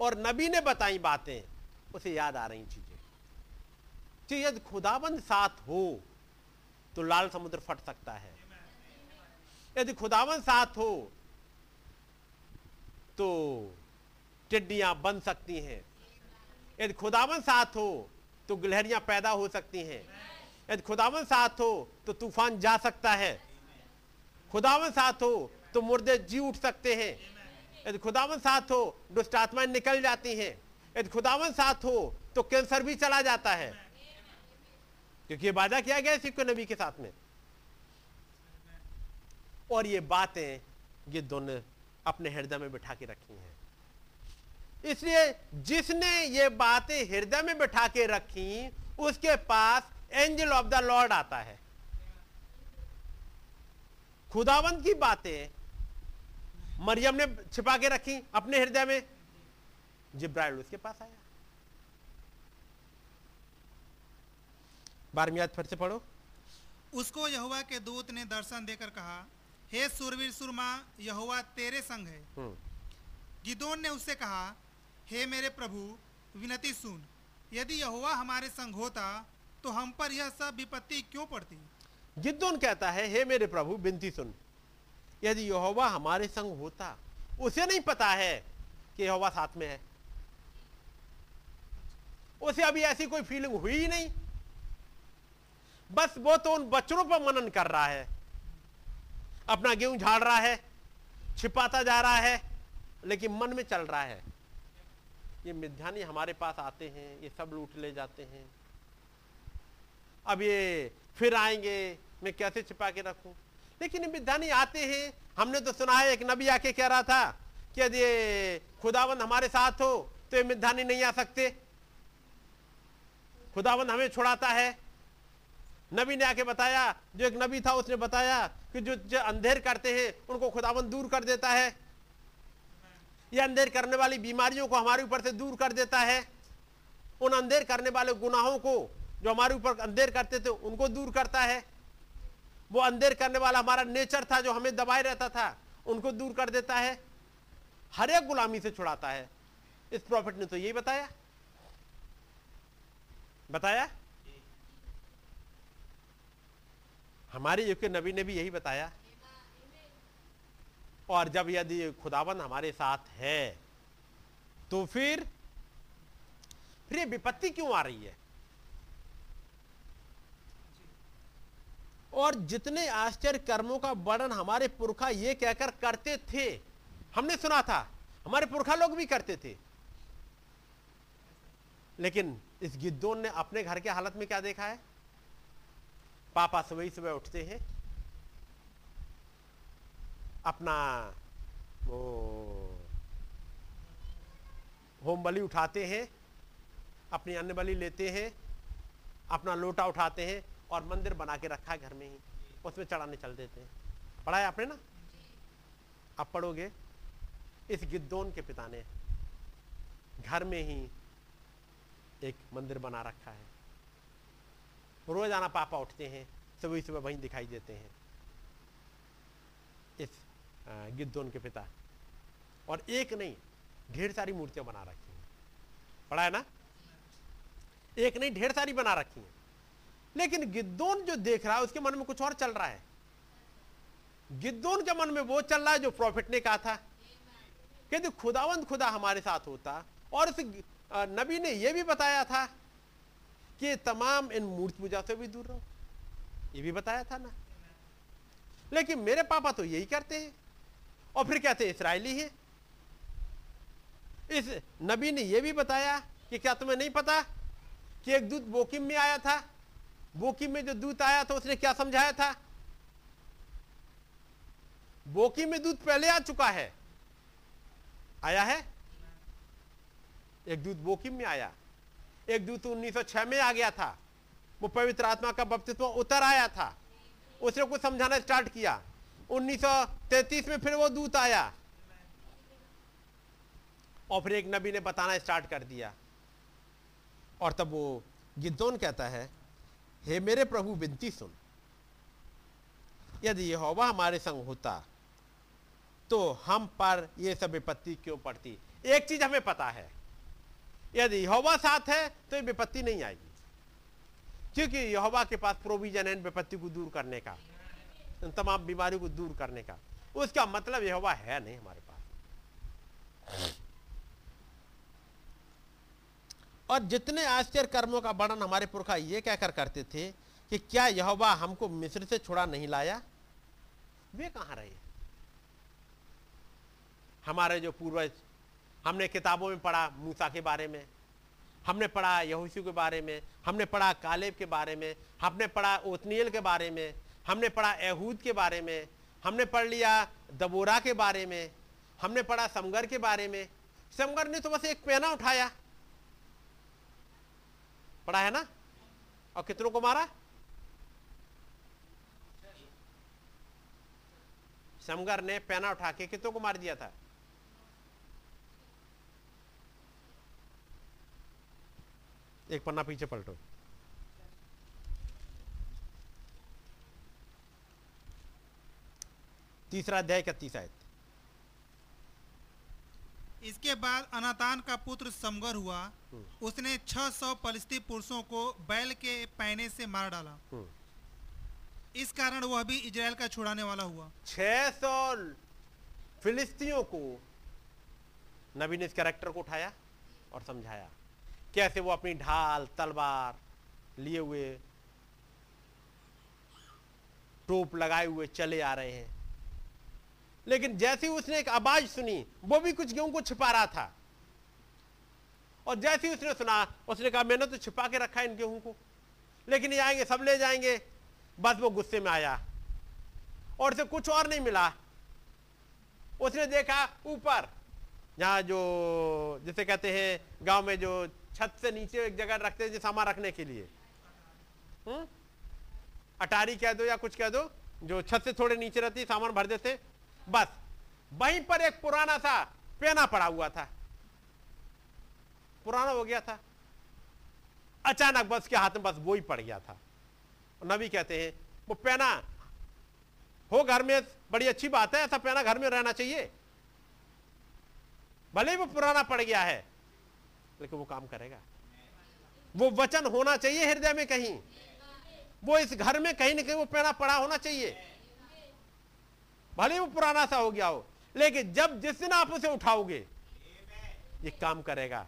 और नबी ने बताई बातें, उसे याद आ रही चीज़ें। तो यदि खुदाबंद साथ हो तो लाल समुद्र फट सकता है। यदि खुदाबंद साथ हो तो टिड्डियाँ बन सकती हैं। यदि खुदावन साथ हो तो गिलहरियाँ पैदा हो सकती हैं। यदि खुदावन साथ हो तो तूफ़ान जा सकता है। खुदावन साथ हो तो मुर्दे जी उठ सकते हैं। यदि खुदावन साथ हो, दुष्ट आत्माएँ निकल जाती हैं। यदि खुदावन साथ हो तो कैंसर भी चला जाता है। क्योंकि ये वादा किया गया सिक्को नबी के साथ में। और ये बातें ये दोनों अपने हृदय में बिठा के रखी हैं। इसलिए जिसने ये बातें हृदय में बिठा के रखी, उसके पास एंजल ऑफ़ द लॉर्ड आता है। खुदावंत की बातें मरियम ने छिपा के रखी अपने हृदय में। जिब्राइल उसके पास आया। बारहवीं फिर से पढ़ो। उसको यहुआ के दूत ने दर्शन देकर कहा हे सुरवीर सुरमा यहुआ तेरे संग है। हम्म। गिदोन ने उससे कहा हे मेरे प्रभु विनती सुन यदि यहुआ हमारे संग होता तो हम पर यह सब विपत्ति क्यों पड़ती? गिद्दोन कहता है हे मेरे प्रभु विनती सुन। यदि यहोवा हमारे संग होता, उसे नहीं पता है कि यहोवा साथ में है। उसे अभी ऐसी कोई फीलिंग हुई ही नहीं। बस वो तो उन बच्चों पर मनन कर रहा है। अपना गेहूँ झाड़ रहा है, छिपाता जा रहा है, लेकिन मन में चल रहा है। ये मिध्यानी हमारे पास आते हैं, ये सब लूट ले जाते हैं। अब ये फिर आएँगे, मैं कैसे छिपा के रखूँ? लेकिन मिधानी आते हैं। हमने तो सुना है एक नबी आके कह रहा था कि यदि खुदावंद हमारे साथ हो तो ये मिधानी नहीं आ सकते। खुदावंद हमें छुड़ाता है। नबी ने आके बताया जो एक नबी था उसने बताया कि जो, जो अंधेर करते हैं उनको खुदावंद दूर कर देता है। ये अंधेर करने वाली बीमारियों को हमारे ऊपर से दूर कर देता है। उन अंधेर करने वाले गुनाहों को जो हमारे ऊपर अंधेर करते थे उनको दूर करता है। वो अंधेर करने वाला हमारा नेचर था जो हमें दबाए रहता था, उनको दूर कर देता है, हर एक गुलामी से छुड़ाता है। इस प्रॉफिट ने तो यही बताया। बताया? हमारे युग के नबी ने भी यही बताया। और जब यदि खुदाबंद हमारे साथ है तो फिर फिर ये विपत्ति क्यों आ रही है? और जितने आश्चर्य कर्मों का वर्णन हमारे पुरखा ये कहकर करते थे, हमने सुना था, हमारे पुरखा लोग भी करते थे। लेकिन इस गिद्धों ने अपने घर के हालत में क्या देखा है? पापा सुबह ही सुबह उठते हैं, अपना वो होम बलि उठाते हैं, अपनी अन्न बलि लेते हैं, अपना लोटा उठाते हैं और मंदिर बना के रखा है घर में ही उसमें चढ़ाने चल देते हैं। पढ़ा है आपने ना? आप पढ़ोगे? इस गिद्दोन के पिता ने घर में ही एक मंदिर बना रखा है। रोज़ाना पापा उठते हैं सुबह सुबह वहीं दिखाई देते हैं। इस गिद्दोन के पिता। और एक नहीं ढेर सारी मूर्तियाँ बना रखी हैं। पढ़ा है ना एक नहीं ढेर सारी बना रखी हैं। लेकिन गिद्दोन जो देख रहा है, उसके मन में कुछ और चल रहा है। गिद्दोन के मन में वो चल रहा है जो प्रॉफिट ने कहा था। कि खुदावंद खुदा हमारे साथ होता। और उस नबी ने यह भी बताया था कि तमाम इन मूर्ति पूजा से भी दूर रहो। ये भी बताया था ना। लेकिन मेरे पापा तो यही करते हैं। और फिर कहते हैं इसराइली है। इस, नबी ने यह भी बताया कि क्या तुम्हें नहीं पता कि एक दूध बोकिम में आया था? बोकिम में जो दूत आया था, उसने क्या समझाया था? बोकी में दूत पहले आ चुका है। आया है? एक दूत बोकिम में आया। एक दूत 1906 में आ गया था। वो पवित्र आत्मा का बपतिस्मा उतर आया था। उसने कुछ समझाना स्टार्ट किया। 1933 में फिर वो दूत आया। और फिर एक नबी ने बताना स्टार्ट कर दिया। और तब वो गिद्दोन कहता है हे मेरे प्रभु, विनती सुन। यदि यह हमारे संग होता तो हम पर यह सब विपत्ति क्यों पड़ती? एक चीज़ हमें पता है, यदि यहोवा साथ है तो ये विपत्ति नहीं आएगी। क्योंकि यहोवा के पास प्रोविज़न है विपत्ति को दूर करने का, इन तमाम बीमारियों को दूर करने का। उसका मतलब यहोवा है नहीं हमारे पास। और जितने आश्चर्य कर्मों का वर्णन हमारे पुरखा ये कहकर करते थे कि क्या यहोवा हमको मिस्र से छुड़ा नहीं लाया? वे कहाँ रहे? हमारे जो पूर्वज, हमने किताबों में पढ़ा मूसा के बारे में, हमने पढ़ा यहूसी के बारे में, हमने पढ़ा कालेब के बारे में, हमने पढ़ा ओतनील के बारे में, हमने पढ़ा एहूद के बारे में, हमने पढ़ लिया दबोरा के बारे में, हमने पढ़ा समगर के बारे में। समगर ने तो बस एक पेना उठाया। पढ़ा है ना? और कितनों को मारा? समगर ने पैना उठा के कितनों को मार दिया था? एक पन्ना पीछे पलटो। तीसरा अध्याय इकतीस आयत। इसके बाद अनातान का पुत्र समगर हुआ। हम्म। उसने 600 फलिस्ती पुरुषों को बैल के पैने से मार डाला। हम्म। इस कारण वह भी इजराइल का छुड़ाने वाला हुआ। 600 फिलिस्तीनियों को नबी ने इस कैरेक्टर को उठाया और समझाया। कैसे वो अपनी ढाल तलवार लिए हुए टोप लगाए हुए चले आ रहे हैं। लेकिन जैसे ही उसने एक आवाज़ सुनी, वो भी कुछ गेहूँ को छिपा रहा था। और जैसे ही उसने सुना, उसने कहा, मैंने तो छिपा के रखा इन गेहूँ को। लेकिन ये आएँगे, सब ले जाएँगे। बस वो गुस्से में आया। और उसे कुछ और नहीं मिला। उसने देखा, ऊपर, जहाँ जो, जिसे कहते हैं, गाँव में जो छत से नीचे एक जगह रखते हैं, जो सामान रखने के लिए। हुँ? अटारी कह दो या कुछ कह दो, जो छत से थोड़े नीचे रहती सामान भर देते बस, वहीं पर एक पुराना सा पेना पड़ा हुआ था। पुराना हो गया था। अचानक बस के हाथ में बस वो ही पड़ गया था। नबी कहते हैं, वो पेना हो घर में, बड़ी अच्छी बात है, ऐसा पेना घर में रहना चाहिए। भले ही वो पुराना पड़ गया है, लेकिन वो काम करेगा। वो वचन होना चाहिए हृदय में कहीं। वो इस घर में कहीं ना कहीं वो पेना पड़ा होना चाहिए। भले वो पुराना सा हो गया हो लेकिन जब जिस दिन आप उसे उठाओगे ये काम करेगा।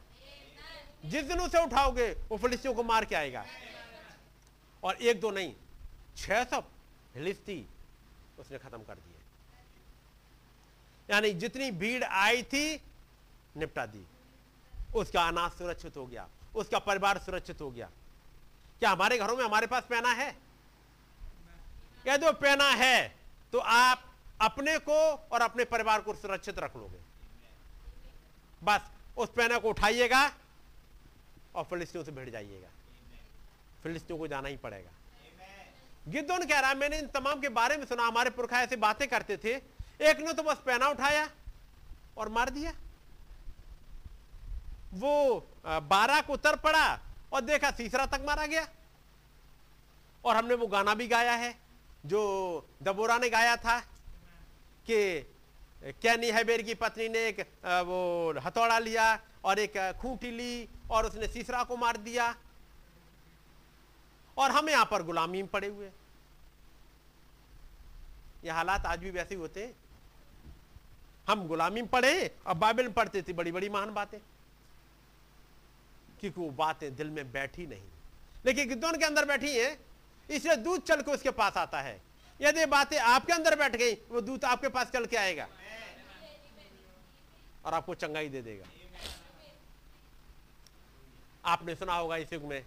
जिस दिन उसे उठाओगे वो फिलिस्तियों को मार के आएगा। और एक दो नहीं छह सौ फिलिस्ती उसने खत्म कर दिए। यानी जितनी भीड़ आई थी निपटा दी। उसका अनाज सुरक्षित हो गया उसका परिवार सुरक्षित हो गया। क्या हमारे घरों में हमारे पास पहना है? यदि वो पहना है तो आप अपने को और अपने परिवार को सुरक्षित रख लोगे। बस, उस पैना को उठाइएगा और फिलिस्तीनों से भिड़ जाइएगा। फिलिस्तीनों को जाना ही पड़ेगा। गिद्धोन कह रहा है, मैंने इन तमाम के बारे में सुना, हमारे पुरखा ऐसे बातें करते थे। एक ने तो बस पैना उठाया और मार दिया। वो बारह को उतर पड़ा और देखा तीसरा तक मारा गया। और हमने वो गाना भी गाया है, जो दबोरा ने गाया था। कि कैनी हैबेर की पत्नी ने एक वो हथौड़ा लिया और एक खूंटी ली और उसने सीसरा को मार दिया। और हम यहाँ पर गुलामी में पड़े हुए। ये हालात आज भी वैसे ही होते हैं। हम गुलामी में पढ़े और बाइबल में पढ़ते थे बड़ी बड़ी महान बातें। क्योंकि वो बातें दिल में बैठी नहीं। लेकिन गिद्धों के अंदर बैठी है? इसलिए दूध चल के उसके पास आता है। यदि बातें आपके अंदर बैठ गई, वो दूत आपके पास चल के आएगा। और आपको चंगाई दे देगा। आपने सुना होगा इस युग में,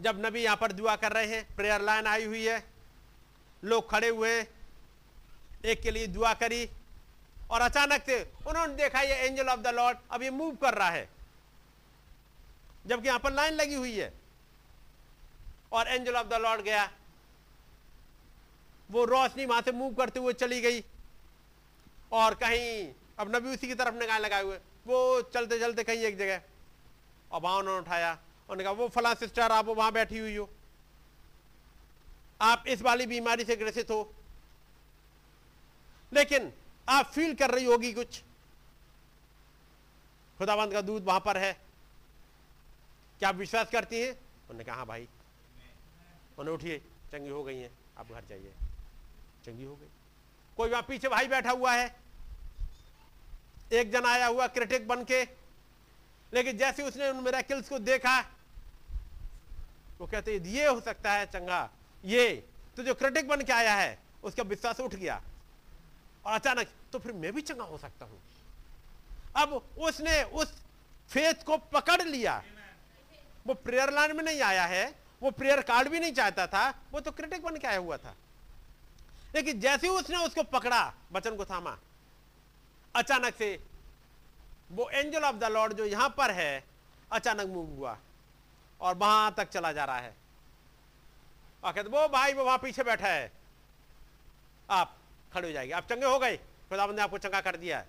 जब नबी यहाँ पर दुआ कर रहे हैं प्रेयर लाइन आई हुई है, लोग खड़े हुए, एक के लिए दुआ करी, और अचानक से उन्होंने देखा, ये एंजल ऑफ़ द लॉर्ड अब ये मूव कर रहा है। जबकि यहाँ पर लाइन लगी हुई है, और एंजल ऑफ़ द लॉर्ड गया वो रोशनी वहाँ से मूव करते हुए चली गई। और कहीं अब नबी उसी की तरफ़ निगाह लगाए हुए। वो चलते चलते कहीं एक जगह और वहाँ उन्होंने उठाया। उन्होंने कहा, वो फला सिस्टर, आप वहाँ बैठी हुई हो। आप इस वाली बीमारी से ग्रसित हो। लेकिन आप फील कर रही होगी कुछ। खुदाबंद का दूध वहाँ पर है। क्या आप विश्वास करती हैं? उन्होंने कहा हाँ भाई। उन्हें उठिए चंगी हो गई हैं, आप घर जाइए। चंगी हो गई। कोई वहाँ पीछे भाई बैठा हुआ है? एक जन आया हुआ क्रिटिक बन के, लेकिन जैसे उसने उन मेरा किल्स को देखा, वो कहते ये हो सकता है चंगा, ये तो जो क्रिटिक बन के आया है, उसका विश्वास उठ गया। और अचानक तो फिर मैं भी चंगा हो सकता हूँ। अब उसने उस फेथ को पकड़ लिया। वो प्रेयर लाइन में नहीं आया है, वो प्रेयर कार्ड भी नहीं चाहता था, वो तो क्रिटिक बन के आया हुआ था। लेकिन जैसे ही उसने उसको पकड़ा, बचन को थामा। अचानक से वो एंजल ऑफ़ द लॉर्ड जो यहाँ पर है, अचानक मूव हुआ और वहाँ तक चला जा रहा है। कहते, वो भाई, वो वहाँ पीछे बैठा है। आप खड़े हो जाएँगे आप चंगे हो गए। खुदाबंद ने आपको चंगा कर दिया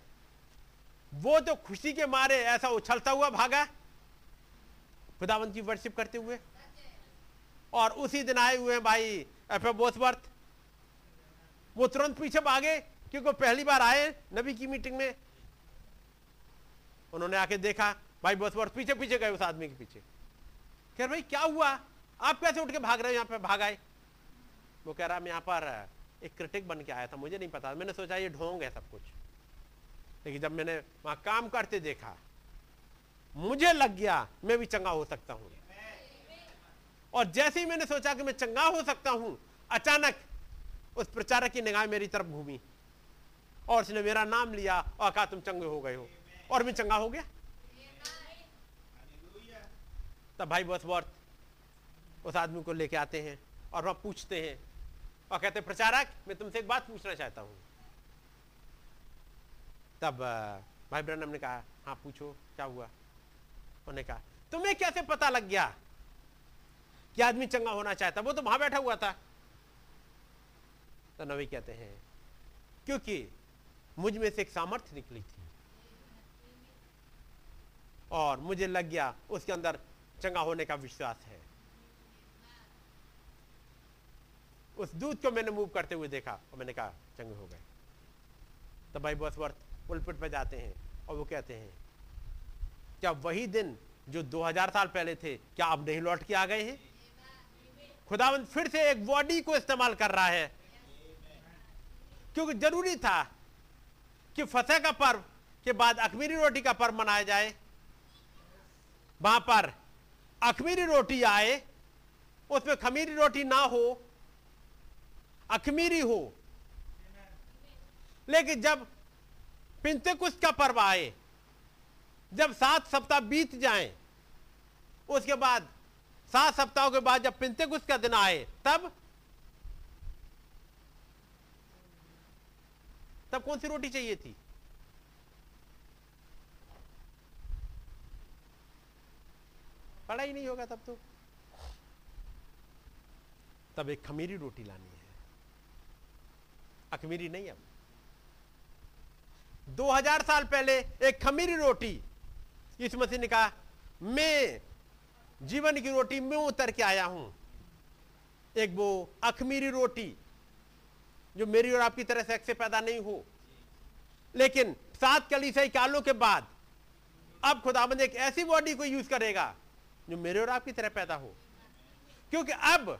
वो तो खुशी के मारे ऐसा उछलता हुआ भागा खुदाबंद की वर्शिप करते हुए। और उसी दिन आए हुए भाई एफ़ बोसवर्थ वो तुरंत पीछे भागे क्योंकि पहली बार आए नबी की मीटिंग में। उन्होंने आके देखा, भाई बोसवर्थ पीछे पीछे गए उस आदमी के पीछे। कह भाई, क्या हुआ? आप कैसे उठ के भाग रहे हो यहाँ पे? भाग आए। वो कह रहा, मैं यहाँ पर, एक क्रिटिक बन के आया था, मुझे नहीं पता। मैंने सोचा, ये ढोंग है सब कुछ। लेकिन जब मैंने वहाँ काम करते देखा, मुझे लग गया, मैं भी चंगा हो सकता हूँ। और जैसे ही मैंने सोचा कि मैं चंगा हो सकता हूँ, अचानक उस प्रचारक की निगाह मेरी तरफ़ घूमी। और उसने मेरा नाम लिया और कहा तुम चंगे हो गए हो। और मैं चंगा हो गया? तब भाई बस वर्थ उस आदमी को लेके आते हैं और वह पूछते हैं। और कहते प्रचारक, मैं तुमसे एक बात पूछना चाहता हूँ। तब भाई ब्रनम ने कहा हाँ पूछो, क्या हुआ? उन्होंने कहा, तुम्हें कैसे पता लग गया कि आदमी चंगा होना चाहता? वो तो वहाँ बैठा हुआ था। तो नवी कहते हैं, क्योंकि मुझमें से एक सामर्थ्य निकली थी और मुझे लग गया उसके अंदर चंगा होने का विश्वास है। उस दूध को मैंने मूव करते हुए देखा और मैंने कहा, चंगे हो गए। तो भाई बसवर्थ उलपिट पर जाते हैं और वो कहते हैं, क्या वही दिन जो 2000 साल पहले थे, क्या आप नहीं लौट के आ गए हैं? खुदावंत फिर से एक बॉडी को इस्तेमाल कर रहा है। क्योंकि ज़रूरी था कि फतेह का पर्व के बाद अखमीरी रोटी का पर्व मनाया जाए। वहाँ पर अखमीरी रोटी आए उसमें खमीरी रोटी ना हो अखमीरी हो। लेकिन जब पिंते कुछ का पर्व आए जब सात सप्ताह बीत जाएँ, उसके बाद सात सप्ताहों के बाद जब पिंते कुछ का दिन आए तब तब कौन सी रोटी चाहिए थी? पढ़ा ही नहीं होगा तब तो। तब एक खमीरी रोटी लानी है। अखमीरी नहीं अब। 2000 साल पहले एक खमीरी रोटी इस मसीह ने कहा मैं जीवन की रोटी में उतर के आया हूँ। एक वो अखमीरी रोटी जो मेरी और आपकी तरह सेक्स से पैदा नहीं हो। लेकिन सात कालों के बाद अब खुदाबंद एक ऐसी बॉडी को यूज़ करेगा जो मेरे और आपकी तरह पैदा हो। क्योंकि अब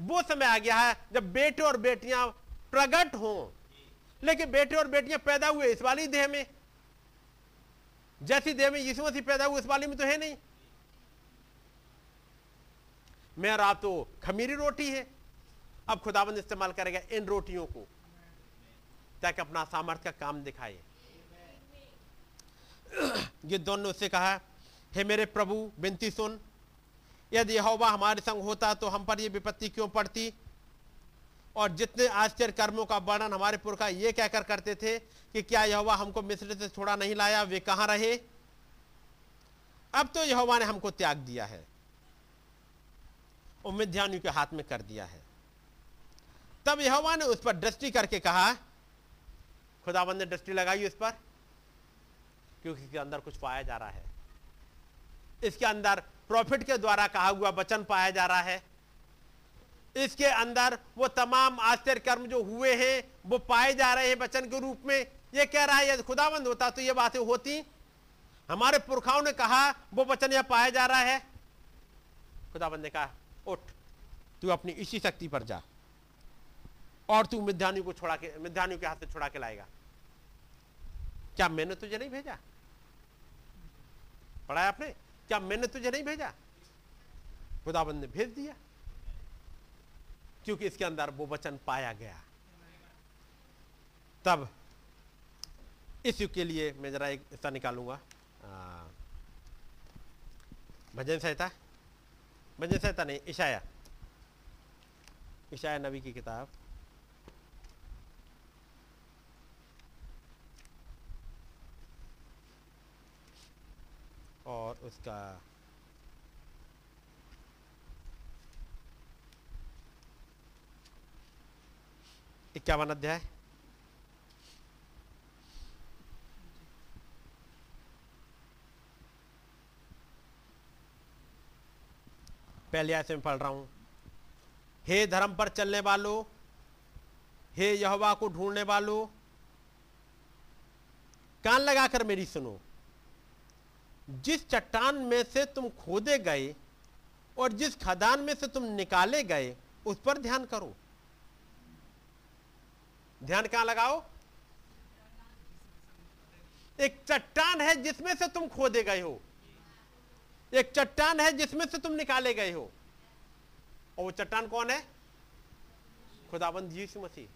वो समय आ गया है जब बेटे और बेटियाँ प्रकट हों। लेकिन बेटे और बेटियाँ पैदा हुए इस वाली देह में। जैसी देह में यीशु मसीह पैदा हुए इस वाली में तो है नहीं। मैं और आप तो खमीरी रोटी है। अब खुदाबंद इस्तेमाल करेगा इन रोटियों को। ताकि अपना सामर्थ्य का काम दिखाए। ये दोनों से कहा, हे मेरे प्रभु बिनती सुन। यदि यहोवा हमारे संग होता तो हम पर यह विपत्ति क्यों पड़ती? और जितने आश्चर्य कर्मों का वर्णन हमारे पुरखा ये कहकर करते थे कि क्या यहोवा हमको मिस्र से छोड़ा नहीं लाया, वे कहाँ रहे? अब तो यहोवा ने हमको त्याग दिया है। उम्मीद्यानियों के हाथ में कर दिया है। तब यहोवा ने उस पर दृष्टि करके कहा खुदाबंद ने दृष्टि लगाई उस पर, क्योंकि इसके अंदर कुछ पाया जा रहा है। इसके अंदर प्रॉफिट के द्वारा कहा हुआ वचन पाया जा रहा है। इसके अंदर वो तमाम आश्चर्य कर्म जो हुए हैं, वो पाए जा रहे हैं वचन के रूप में। ये कह रहा है, यदि खुदाबंद होता तो ये बातें होती। हमारे पुरखाओं ने कहा, वो वचन यह पाया जा रहा है। खुदाबंद ने कहा, उठ, तू अपनी इसी शक्ति पर जा। और तू मिध्यानियों को छोड़ा के मिध्यानियों के हाथ से छुड़ा के लाएगा। क्या मैंने तुझे नहीं भेजा? पढ़ाया आपने? क्या मैंने तुझे नहीं भेजा? खुदाबंद ने भेज दिया। क्योंकि इसके अंदर वो वचन पाया गया। तब इस युग के लिए मैं जरा एक हिस्सा निकालूँगा। भजन संहिता? भजन संहिता नहीं, ईशाया। ईशाया नबी की किताब। और उसका इक्यावन अध्याय। पहले ऐसे में पढ़ रहा हूँ। हे धर्म पर चलने वालों, हे यहोवा को ढूँढने वालों, कान लगाकर मेरी सुनो। जिस चट्टान में से तुम खोदे गए और जिस खदान में से तुम निकाले गए, उस पर ध्यान करो। ध्यान कहाँ लगाओ? एक चट्टान है जिसमें से तुम खोदे गए हो। एक चट्टान है जिसमें से तुम निकाले गए हो। और वो चट्टान कौन है? खुदाबंद यीशु मसीह।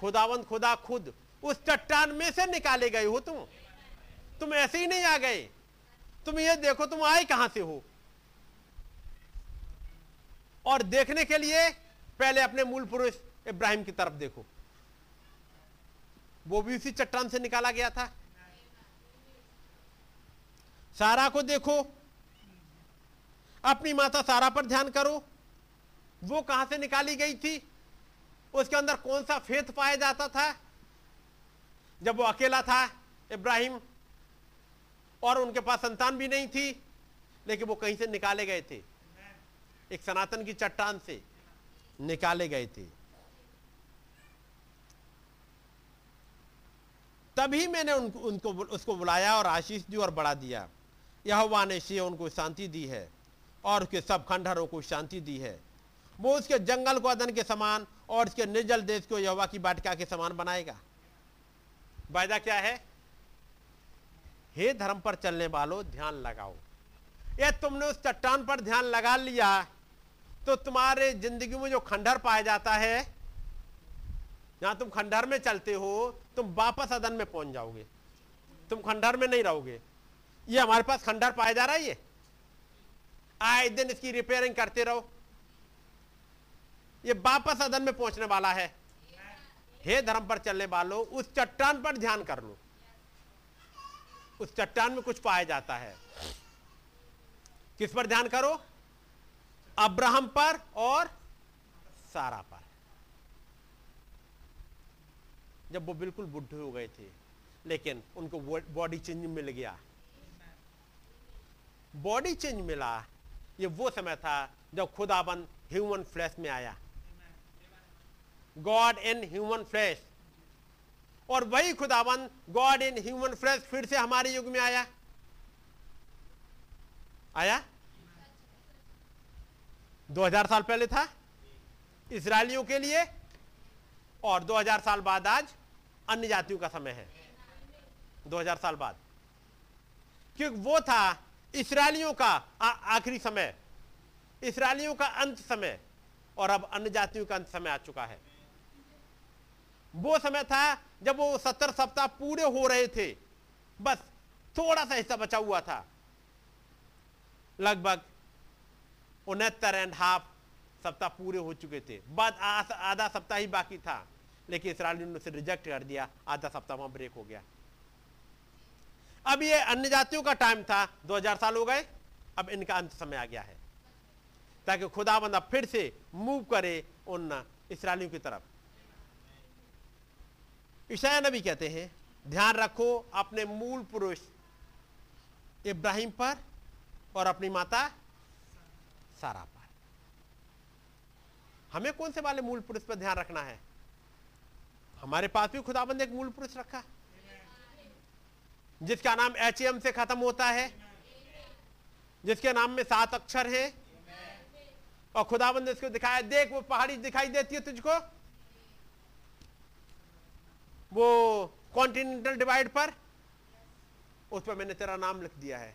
खुदाबंद खुदा खुद। उस चट्टान में से निकाले गए हो तुम। तुम ऐसे ही नहीं आ गए। तुम ये देखो, तुम आए कहाँ से हो? और देखने के लिए पहले अपने मूल पुरुष इब्राहिम की तरफ़ देखो। वो भी उसी चट्टान से निकाला गया था। सारा को देखो। अपनी माता सारा पर ध्यान करो। वो कहाँ से निकाली गई थी? उसके अंदर कौन सा फेथ पाया जाता था? जब वो अकेला था, इब्राहिम और उनके पास संतान भी नहीं थी, लेकिन वो कहीं से निकाले गए थे। एक सनातन की चट्टान से निकाले गए थे। तभी मैंने उनको उनको उसको बुलाया और आशीष दी और बढ़ा दिया। यह ने से उनको शांति दी है और उसके सब खंडहरों को शांति दी है। वो उसके जंगल को अदन के समान और उसके निर्जल देश को यहोवा की बाटिका के समान बनाएगा। वायदा क्या है? हे धर्म पर चलने वालों, ध्यान लगाओ। ये तुमने उस चट्टान पर ध्यान लगा लिया तो तुम्हारे ज़िंदगी में जो खंडहर पाया जाता है, जहाँ तुम खंडहर में चलते हो, तुम वापस अदन में पहुँच जाओगे। तुम खंडहर में नहीं रहोगे। ये हमारे पास खंडहर पाया जा रहा है ये? आए दिन इसकी रिपेयरिंग करते रहो। ये वापस अदन में पहुँचने वाला है। हे धर्म पर चलने वालों, उस चट्टान पर ध्यान कर लो। उस चट्टान में कुछ पाया जाता है। किस पर ध्यान करो? अब्राहम पर और सारा पर। जब वो बिल्कुल बुढ़े हो गए थे, लेकिन उनको बॉडी चेंज मिल गया। बॉडी चेंज मिला, ये वो समय था जब खुदाबंद ह्यूमन फ्लैश में आया। गॉड इन ह्यूमन फ्लैश और वही खुदावन गॉड इन ह्यूमन फ्लैश फिर से हमारे युग में आया। आया? 2000 साल पहले था इसराइलियों के लिए और 2000 साल बाद आज अन्य जातियों का समय है। 2000 साल बाद। क्योंकि वो था इसराइलियों का आखिरी समय, इसराइलियों का अंत समय और अब अन्य जातियों का अंत समय आ चुका है। वो समय था जब वो सत्तर सप्ताह पूरे हो रहे थे, बस थोड़ा सा हिस्सा बचा हुआ था। लगभग उनहत्तर एंड हाफ़ सप्ताह पूरे हो चुके थे। बाद आधा सप्ताह ही बाकी था, लेकिन इसराइलियों ने उसे रिजेक्ट कर दिया, आधा सप्ताह वहाँ ब्रेक हो गया। अब ये अन्य जातियों का टाइम था 2000 साल हो गए, अब इनका अंत समय आ गया है। ताकि खुदा बंदा फिर से मूव करे उन इसराइलियों की तरफ़। ईशाया नबी कहते हैं, ध्यान रखो अपने मूल पुरुष इब्राहिम पर और अपनी माता सारा पर। हमें कौन से वाले मूल पुरुष पर ध्यान रखना है? हमारे पास भी खुदाबंद एक मूल पुरुष रखा। जिसका नाम एच एम से खत्म होता है। जिसके नाम में सात अक्षर है। और खुदाबंद इसको दिखाया, देख वो पहाड़ी दिखाई देती है तुझको। वो कॉन्टिनेंटल डिवाइड पर? उस पर मैंने तेरा नाम लिख दिया है।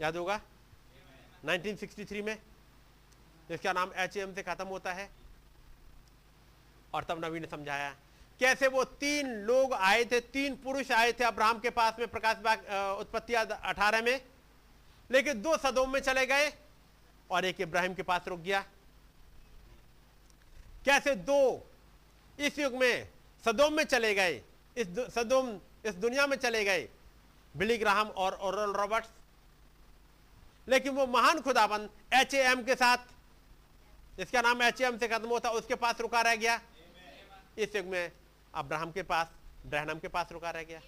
याद होगा? 1963 में? जिसका नाम एच एम से खत्म होता है। और तब नबी ने समझाया कैसे वो तीन लोग आए थे तीन पुरुष आए थे अब्राहम के पास में प्रकाश बाग उत्पत्ति अठारह में? लेकिन दो सदोम में चले गए और एक इब्राहिम के पास रुक गया। कैसे दो इस युग में सदोम में चले गए, इस सदोम, इस दुनिया में चले गए, बिली ग्राहम और ओरल रॉबर्ट्स। लेकिन वो महान खुदाबंद एच एम के साथ इसका नाम एच एम से खत्म होता, उसके पास रुका रह गया। इस युग में अब्राहम के पास ब्रहणम के पास रुका रह गया।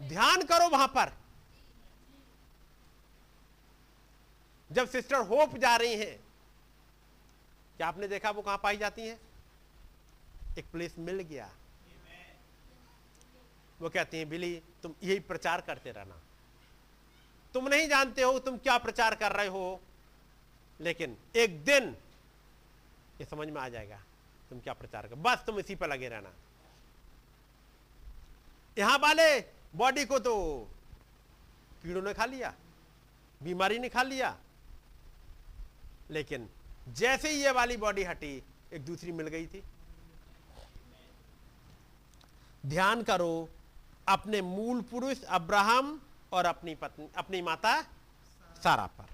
ध्यान करो वहाँ पर। जब सिस्टर होप जा रही हैं, क्या आपने देखा वो कहाँ पाई जाती हैं? एक प्लेस मिल गया। वो कहती हैं, बिली, तुम यही प्रचार करते रहना। तुम नहीं जानते हो तुम क्या प्रचार कर रहे हो, लेकिन एक दिन ये समझ में आ जाएगा तुम क्या प्रचार कर बस तुम इसी पर लगे रहना। यहाँ वाले बॉडी को तो कीड़ों ने खा लिया, बीमारी ने खा लिया, लेकिन जैसे ही ये वाली बॉडी हटी, एक दूसरी मिल गई थी। ध्यान करो अपने मूल पुरुष अब्राहम और अपनी पत्नी अपनी माता सारा पर।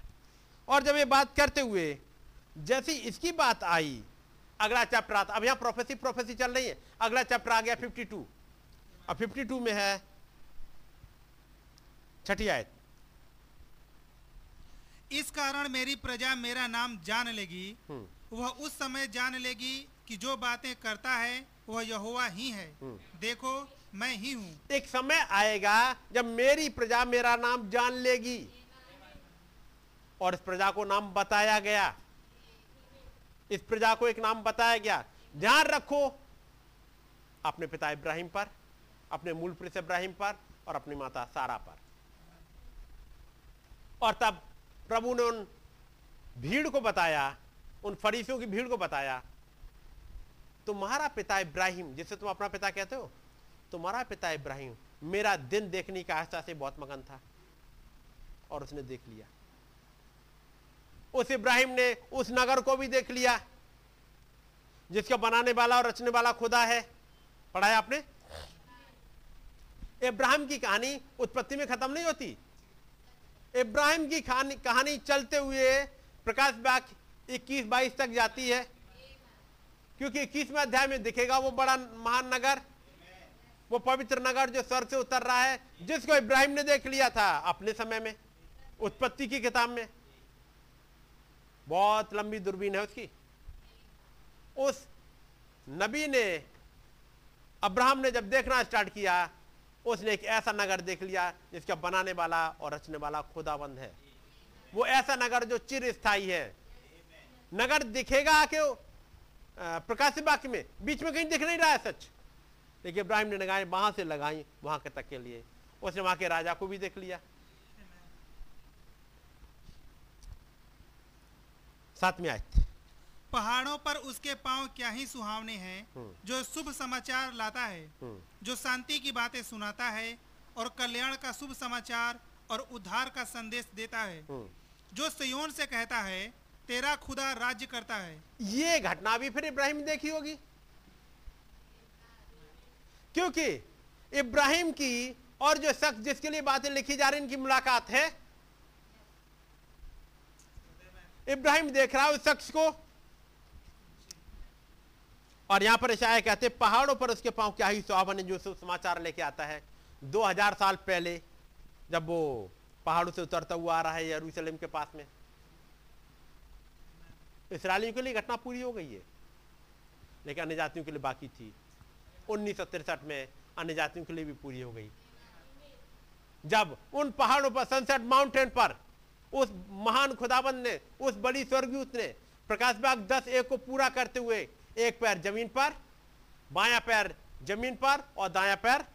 और जब ये बात करते हुए जैसी इसकी बात आई अगला चैप्टर आता अब यहाँ प्रोफेसी प्रोफेसी चल रही है अगला चैप्टर आ गया 52 अब 52 में है छठी आयत। इस कारण मेरी प्रजा मेरा नाम जान लेगी हम्म। वह उस समय जान लेगी कि जो बातें करता है वह यहोवा ही है। हम्म। देखो मैं ही हूँ। एक समय आएगा जब मेरी प्रजा मेरा नाम जान लेगी और इस प्रजा को नाम बताया गया। इस प्रजा को एक नाम बताया गया। ध्यान रखो अपने पिता इब्राहिम पर अपने मूल पुरुष इब्राहिम पर और अपनी माता सारा पर। और तब प्रभु ने उन भीड़ को बताया उन फरीसियों की भीड़ को बताया तुम्हारा पिता इब्राहिम, जिसे तुम अपना पिता कहते हो, तुम्हारा पिता इब्राहिम मेरा दिन देखने का आस्था से बहुत मगन था और उसने देख लिया। उस इब्राहिम ने उस नगर को भी देख लिया, जिसका बनाने वाला और रचने वाला खुदा है। पढ़ाया आपने? इब्राहिम की कहानी उत्पत्ति में खत्म नहीं होती। इब्राहिम की कहानी चलते हुए प्रकाश बाग 21 22 तक जाती है। क्योंकि इक्कीसवें अध्याय में दिखेगा वो बड़ा महान नगर, वो पवित्र नगर जो सर से उतर रहा है, जिसको इब्राहिम ने देख लिया था अपने समय में, उत्पत्ति की किताब में। बहुत लंबी दूरबीन है उसकी। उस नबी ने, अब्राहम ने जब देखना स्टार्ट किया, उसने एक ऐसा नगर देख लिया, जिसका बनाने वाला और रचने वाला खुदाबंद है। वो ऐसा नगर जो चिर स्थायी है। नगर दिखेगा कि प्रकाश वाक्य में बीच में कहीं दिख नहीं रहा है सच। लेकिन इब्राहिम ने लगाए वहाँ से लगाई वहाँ के तक के लिए। उसने वहाँ के राजा को भी देख लिया। सातवीं आयत। पहाड़ों पर उसके पाँव क्या ही सुहावने हैं हम्म। जो शुभ समाचार लाता है हम्म, जो शांति की बातें सुनाता है और कल्याण का शुभ समाचार और उद्धार का संदेश देता है। हम्म। जो सयोन से कहता है तेरा खुदा राज्य करता है। ये घटना भी फिर इब्राहिम देखी होगी। क्योंकि इब्राहिम की और जो शख्स जिसके लिए बातें लिखी जा रही इनकी मुलाकात है, इब्राहिम देख रहा है उस शख्स को। और यहाँ पर ईशाया कहते पहाड़ों पर उसके पाँव क्या ही सुहावन जो समाचार लेके आता है। 2000 साल पहले जब वो पहाड़ों से उतरता हुआ आ रहा है यरूशलेम के पास में इसराइलियों के लिए घटना पूरी हो गई है। लेकिन अन्य जातियों के लिए बाकी थी। उन्नीस में अन्य जातियों के लिए भी पूरी हो गई। जब उन पहाड़ों पर, सनसेट माउंटेन पर, उस महान खुदाबंद ने, उस बड़ी स्वर्गदूत ने, प्रकाश बाग दस एक को पूरा करते हुए, एक पैर ज़मीन पर, बाया पैर ज़मीन पर और दाया पैर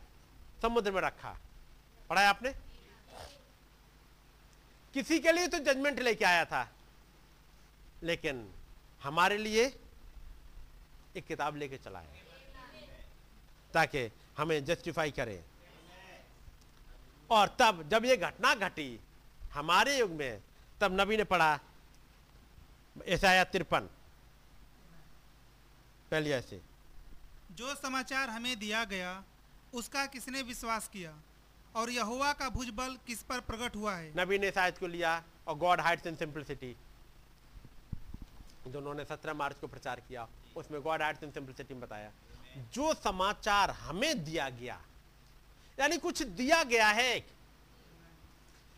समुद्र में रखा। पढ़ाया आपने? किसी के लिए तो जजमेंट लेके आया था। लेकिन हमारे लिए एक किताब लेके चला है ताकि हमें जस्टिफाई करे। और तब जब ये घटना घटी हमारे युग में तब नबी ने पढ़ा ईसाया तिरपन। पहली ऐसे जो समाचार हमें दिया गया उसका किसने विश्वास किया? और यहोवा का भुजबल किस पर प्रकट हुआ है? नबी ने शायद को लिया और गॉड हाइट्स इन सिंपलिसिटी। जो उन्होंने सत्रह मार्च को प्रचार किया, उसमें गॉड इन सिंपलिसिटी में बताया। जो समाचार हमें दिया गया, यानी कुछ दिया गया है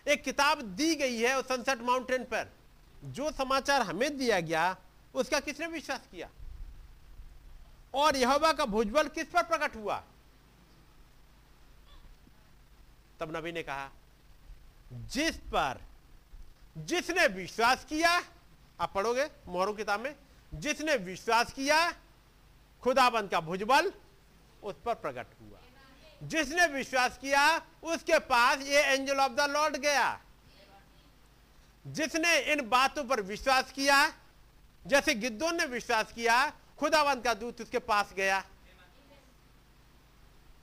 एक किताब दी गई है उस सनसेट माउंटेन पर, जो समाचार हमें दिया गया, उसका किसने विश्वास किया? और यहोवा का भुजबल किस पर प्रकट हुआ? तब नबी ने कहा, जिस पर जिसने विश्वास किया आप पढ़ोगे मोहरू किताब में, जिसने विश्वास किया, खुदाबंद का भुजबल, उस पर प्रकट हुआ। जिसने विश्वास किया, उसके पास ये एंजल ऑफ़ द लॉर्ड गया। जिसने इन बातों पर विश्वास किया, जैसे गिद्दोन ने विश्वास किया खुदावंत का दूत उसके पास गया।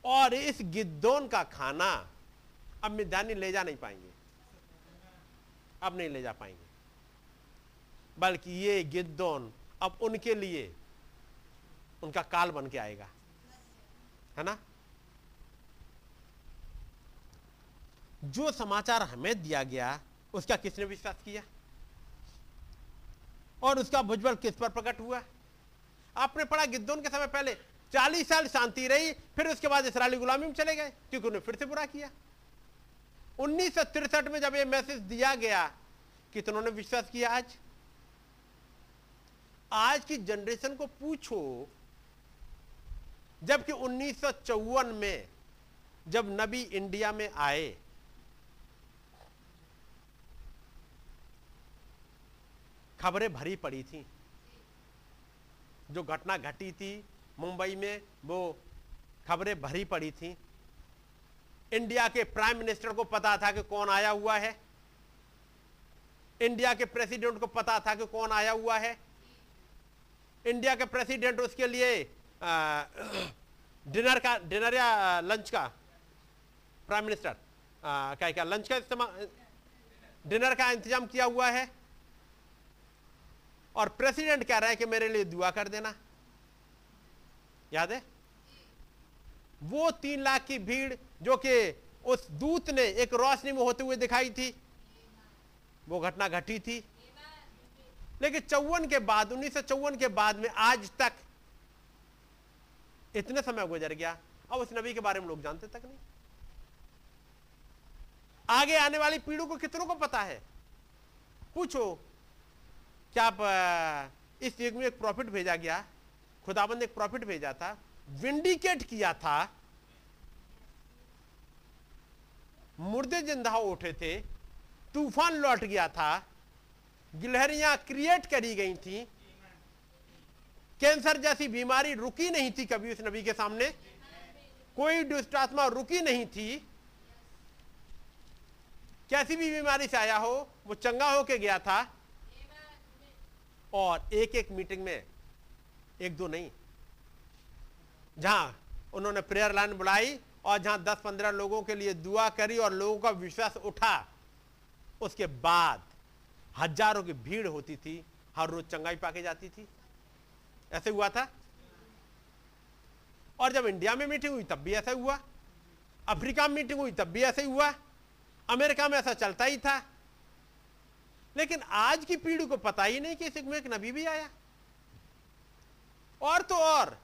और इस गिद्दोन का खाना अब मिधानी ले जा नहीं पाएँगे। अब नहीं ले जा पाएँगे। बल्कि ये गिद्दोन अब उनके लिए उनका काल बन के आएगा। है ना? जो समाचार हमें दिया गया, उसका किसने विश्वास किया? और उसका भुजबल किस पर प्रकट हुआ? आपने पढ़ा गिद्दोन के समय पहले चालीस साल शांति रही, फिर उसके बाद इसराइली गुलामी में चले गए, क्योंकि उन्हें फिर से बुरा किया। उन्नीस में जब यह मैसेज दिया गया, कितनों ने विश्वास किया आज? आज की जनरेशन को पूछो, जबकि उन्नीस सौ चौवन में, जब नबी इंडिया में आए, खबरें भरी पड़ी थी। जो घटना घटी थी मुंबई में, वो खबरें भरी पड़ी थी। इंडिया के प्राइम मिनिस्टर को पता था कि कौन आया हुआ है। इंडिया के प्रेसिडेंट को पता था कि कौन आया हुआ है। इंडिया के प्रेसिडेंट उसके लिए डिनर का, डिनर या लंच का? प्राइम मिनिस्टर क्या क्या, लंच का इस्तेमाल डिनर का इंतज़ाम किया हुआ है? और प्रेसिडेंट कह रहा है कि मेरे लिए दुआ कर देना। याद है? वो तीन लाख की भीड़ जो कि उस दूत ने एक रोशनी में होते हुए दिखाई थी, वो घटना घटी थी। लेकिन चौवन के बाद, उन्नीस सौ चौवन के बाद में आज तक इतने समय गुजर गया। अब उस नबी के बारे में लोग जानते तक नहीं। आगे आने वाली पीढ़ी को कितनों को पता है? पूछो, क्या आप इस युग में एक प्रॉफिट भेजा गया? खुदाबंद ने एक प्रॉफिट भेजा था। विंडिकेट किया था। मुर्दे ज़िंदा उठे थे। तूफ़ान लौट गया था। गिलहरियाँ क्रिएट करी गई थी। कैंसर जैसी बीमारी रुकी नहीं थी कभी उस नबी के सामने। कोई दुष्ट आत्मा रुकी नहीं थी। कैसी भी बीमारी से आया हो, वो चंगा होके गया था। और एक एक मीटिंग में एक दो नहीं। जहाँ उन्होंने प्रेयर लाइन बुलाई और जहाँ दस पंद्रह लोगों के लिए दुआ करी और लोगों का विश्वास उठा, उसके बाद हज़ारों की भीड़ होती थी, हर रोज चंगाई पाके जाती थी। ऐसे हुआ था। और जब इंडिया में मीटिंग हुई, तब भी ऐसा हुआ। अफ्रीका में मीटिंग हुई, तब भी ऐसे हुआ। अमेरिका में ऐसा चलता ही था। लेकिन आज की पीढ़ी को पता ही नहीं कि इस में एक नबी भी आया। और तो और,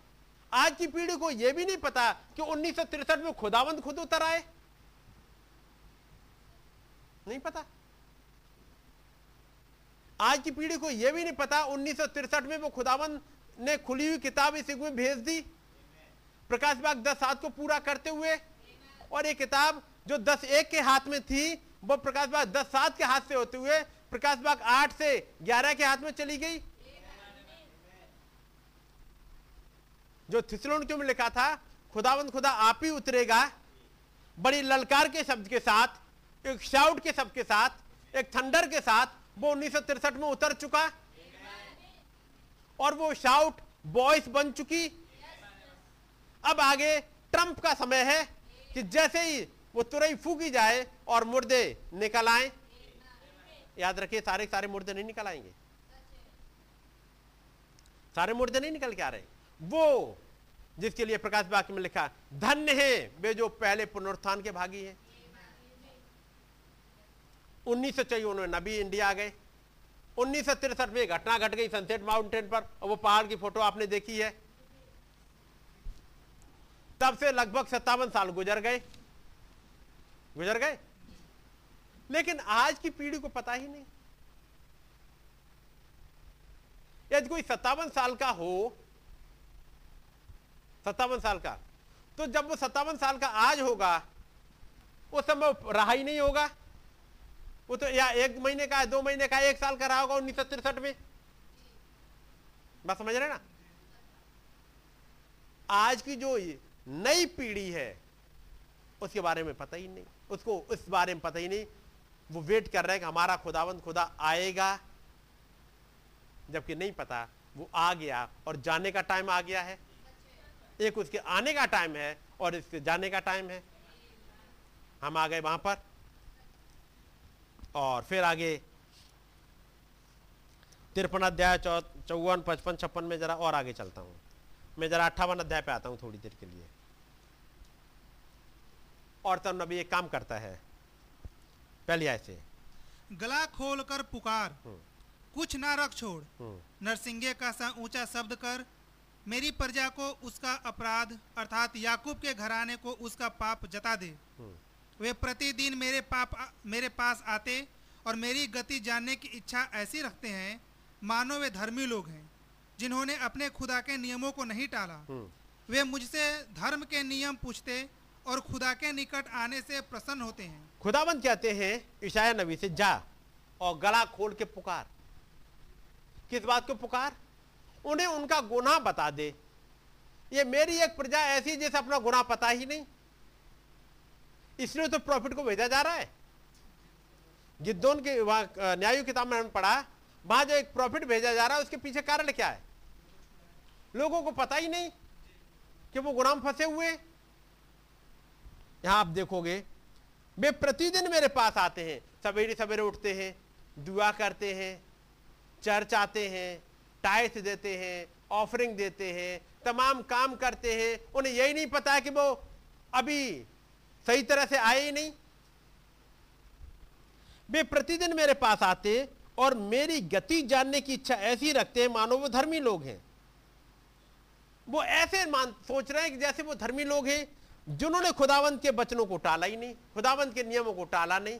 आज की पीढ़ी को यह भी नहीं पता कि उन्नीस में खुदावंद खुद उतर आए। नहीं पता। आज की पीढ़ी को यह भी नहीं पता, उन्नीस में वो खुदावन ने खुली हुई किताब इस युग में भेज दी। प्रकाश बाग दस सात को पूरा करते हुए, और ये किताब जो दस एक के हाथ में थी, वो प्रकाश बाग दस सात के हाथ से होते हुए प्रकाश बाग आठ से ग्यारह के हाथ में चली गई। जो थिसलोन क्यों में लिखा था खुदावंद खुदा आप ही उतरेगा। बड़ी ललकार के शब्द के साथ, एक शाउट के शब्द के साथ, एक थंडर के साथ वो उन्नीस में उतर चुका। और वो शाउट वॉइस बन चुकी। अब आगे ट्रंप का समय है कि जैसे ही वो तुरई फूकी जाए और मुर्दे निकल आए। याद रखिए, सारे सारे मुर्दे नहीं निकल आएँगे। सारे मुर्दे नहीं निकल के आ रहे। वो जिसके लिए प्रकाश वाक्य में लिखा, धन्य है वे जो पहले पुनरुत्थान के भागी हैं। उन्नीस सौ चाहिए उन्होंने नबी इंडिया आ गए। उन्नीस सौ तिरसठ में घटना घट गई सनसेट माउंटेन पर, और वो पहाड़ की फ़ोटो आपने देखी है। तब से लगभग सत्तावन साल गुजर गए। गुजर गए? लेकिन आज की पीढ़ी को पता ही नहीं। यदि कोई सत्तावन साल का हो, सत्तावन साल का तो जब वो सत्तावन साल का आज होगा, उस समय रहा ही नहीं होगा। वो तो या एक महीने का, दो महीने का, एक साल का रहा होगा उन्नीस सौ तिरसठ में। बात समझ रहे ना? आज की जो नई पीढ़ी है, उसके बारे में पता ही नहीं। उसको उस बारे में पता ही नहीं। वो वेट कर रहे हैं कि हमारा खुदावंत खुदा आएगा। जबकि नहीं पता, वो आ गया और जाने का टाइम आ गया है। एक उसके आने का टाइम है और इसके जाने का टाइम है। हम आ गए वहाँ पर। और फिर आगे तिरपन अध्याय चौवन पचपन छप्पन में जरा और आगे चलता हूँ। मैं जरा अट्ठावन अध्याय पे आता हूँ थोड़ी देर के लिए। और तब नबी एक काम करता है। पहले ऐसे गला खोलकर पुकार। हम्म। कुछ ना रख छोड़। हम्म। नरसिंगे का सा ऊँचा शब्द कर मेरी प्रजा को उसका अपराध अर्थात याकूब के घराने को उसका पाप जता दे। हम्म। वे प्रतिदिन मेरे पाप मेरे पास आते और मेरी गति जानने की इच्छा ऐसी रखते हैं मानो वे धर्मी लोग हैं जिन्होंने अपने खुदा के नियमों को नहीं टाला। हम्म। वे मुझसे धर्म के नियम पूछते और खुदा के निकट आने से प्रसन्न होते हैं। खुदाबंद कहते हैं ईशाया नबी से जा और गला खोल के पुकार। किस बात को पुकार? उन्हें उनका गुनाह बता दे। ये मेरी एक प्रजा ऐसी जिसे अपना गुनाह पता ही नहीं। इसलिए तो प्रॉफिट को भेजा जा रहा है। गिद्दोन के वहाँ न्याय किताब में हमने पढ़ा, वहाँ जो एक प्रॉफिट भेजा जा रहा है, उसके पीछे कारण क्या है? लोगों को पता ही नहीं कि वो गुनाम फंसे हुए यहाँ आप देखोगे, वे प्रतिदिन मेरे पास आते हैं, सवेरे सवेरे उठते हैं, दुआ करते हैं, चर्च आते हैं टाइस देते हैं ऑफरिंग देते हैं, तमाम काम करते हैं। उन्हें यही नहीं पता कि वो अभी सही तरह से आए ही नहीं। वे प्रतिदिन मेरे पास आते और मेरी गति जानने की इच्छा ऐसी रखते हैं, मानो वो धर्मी लोग हैं। वो ऐसे मान, सोच रहे हैं कि जैसे वो धर्मी लोग हैं, जिन्होंने खुदावंत के वचनों को टाला ही नहीं, खुदावंत के नियमों को टाला नहीं।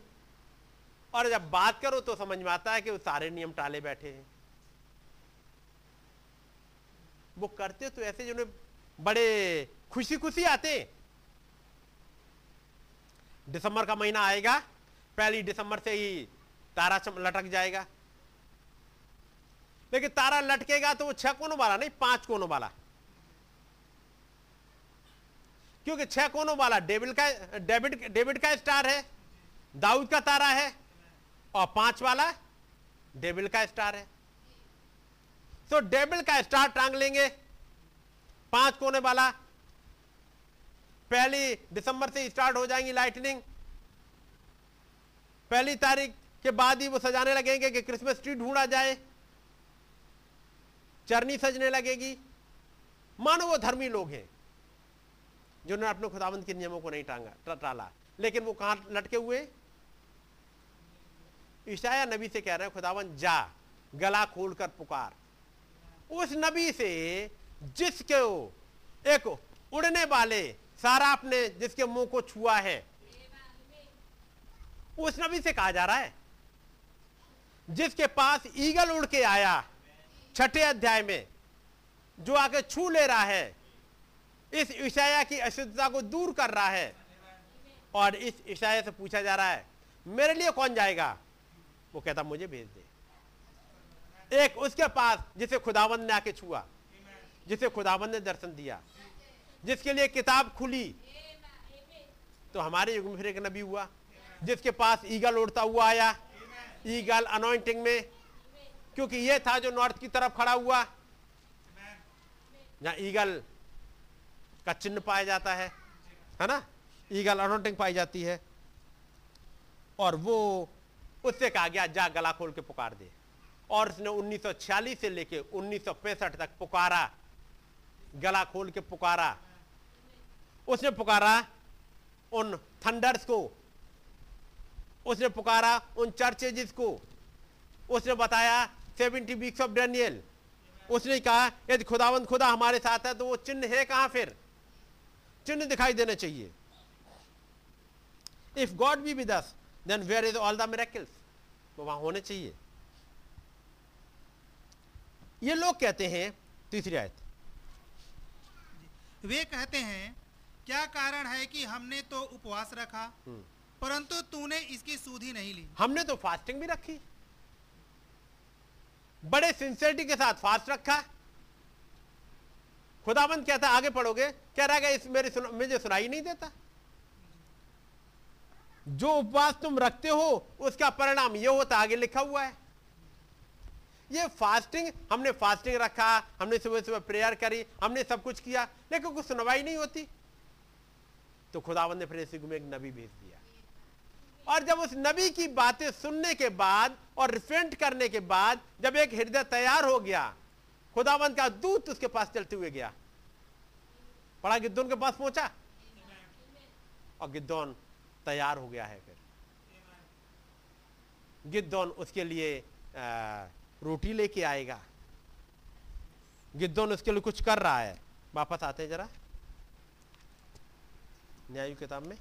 और जब बात करो तो समझ में आता है कि वो सारे नियम टाले बैठे हैं। वो करते तो ऐसे जिन्हें बड़े खुशी खुशी आते हैं दिसंबर का महीना आएगा, पहली दिसंबर से ही तारा लटक जाएगा। लेकिन तारा लटकेगा तो वो छह कोनों वाला नहीं, पाँच कोनों वाला। क्योंकि छह कोनों वाला, डेविड का, डेविड डेविड का स्टार है, दाऊद का तारा है, और पाँच वाला डेविल का स्टार है। तो डेविल का स्टार टांग लेंगे, पाँच कोने वाला पहली दिसंबर से स्टार्ट हो जाएँगी लाइटनिंग पहली तारीख के बाद ही वो सजाने लगेंगे कि क्रिसमस ट्री ढूंढा जाए। चरनी सजने लगेगी। मानो वो धर्मी लोग हैं, जिन्होंने अपने खुदावंत के नियमों को नहीं टांगा टाला। लेकिन वो कहाँ लटके हुए? ईशाया नबी से कह रहे हैं खुदावंत जा, गला खोलकर पुकार। उस नबी से जिसके एक उड़ने वाले सारा अपने जिसके मुँह को छुआ है। उस नबी से कहा जा रहा है, जिसके पास ईगल उड़ के आया छठे अध्याय में, जो आके छू ले रहा है, इस ईशाया की अशुद्धता को दूर कर रहा है। और इस ईशाया से पूछा जा रहा है, मेरे लिए कौन जाएगा? वो कहता, मुझे भेज दे। एक उसके पास, जिसे खुदावंद ने आके छुआ, जिसे खुदावंद ने दर्शन दिया। जिसके लिए किताब खुली। तो हमारे युग में फिर एक नबी हुआ, जिसके पास ईगल उड़ता हुआ आया, ईगल अनॉइंटिंग में। क्योंकि यह था जो नॉर्थ की तरफ़ खड़ा हुआ। जहाँ ईगल का चिन्ह पाया जाता है है ना? ईगल अनॉइंटिंग पाई जाती है। और वो उससे कहा गया, जा गला खोल के पुकार दे। और उसने 1946 से लेके 1965 तक पुकारा। गला खोल के पुकारा। उसने पुकारा उन थंडर्स को। उसने पुकारा उन चर्चेज को। उसने बताया सेवेंटी वीक्स ऑफ़ डैनियल। उसने कहा, यदि खुदावंद खुदा हमारे साथ है तो वो चिन्ह है कहाँ फिर? चिन्ह दिखाई देने चाहिए। If God be with us then where is all the miracles वो वहाँ होने चाहिए। ये लोग कहते हैं, तीसरी आयत। वे कहते हैं क्या कारण है कि हमने तो उपवास रखा? हम्म। परंतु तूने इसकी सूधी नहीं ली। हमने तो फास्टिंग भी रखी। बड़े सिंसियरिटी के साथ फास्ट रखा। खुदाबंद कहता आगे पढ़ोगे? कह रहा है इस मेरी सुन, मुझे सुनाई नहीं देता। जो उपवास तुम रखते हो उसका परिणाम यह होता आगे लिखा हुआ है। ये फास्टिंग हमने फास्टिंग रखा हमने सुबह सुबह प्रेयर करी हमने सब कुछ किया लेकिन कुछ सुनवाई नहीं होती। तो खुदावन ने फिर इस में एक नबी भेज दिया। और जब उस नबी की बातें सुनने के बाद और रिफेंट करने के बाद जब एक हृदय तैयार हो गया, खुदावन का दूत उसके पास चलते हुए गया। पड़ा गिद्दोन के पास पहुँचा। और गिद्दोन तैयार हो गया है फिर। गिद्दोन उसके लिए रोटी लेके आएगा। गिद्धोन उसके लिए कुछ कर रहा है। वापस आते हैं जरा। न्याय किताब में?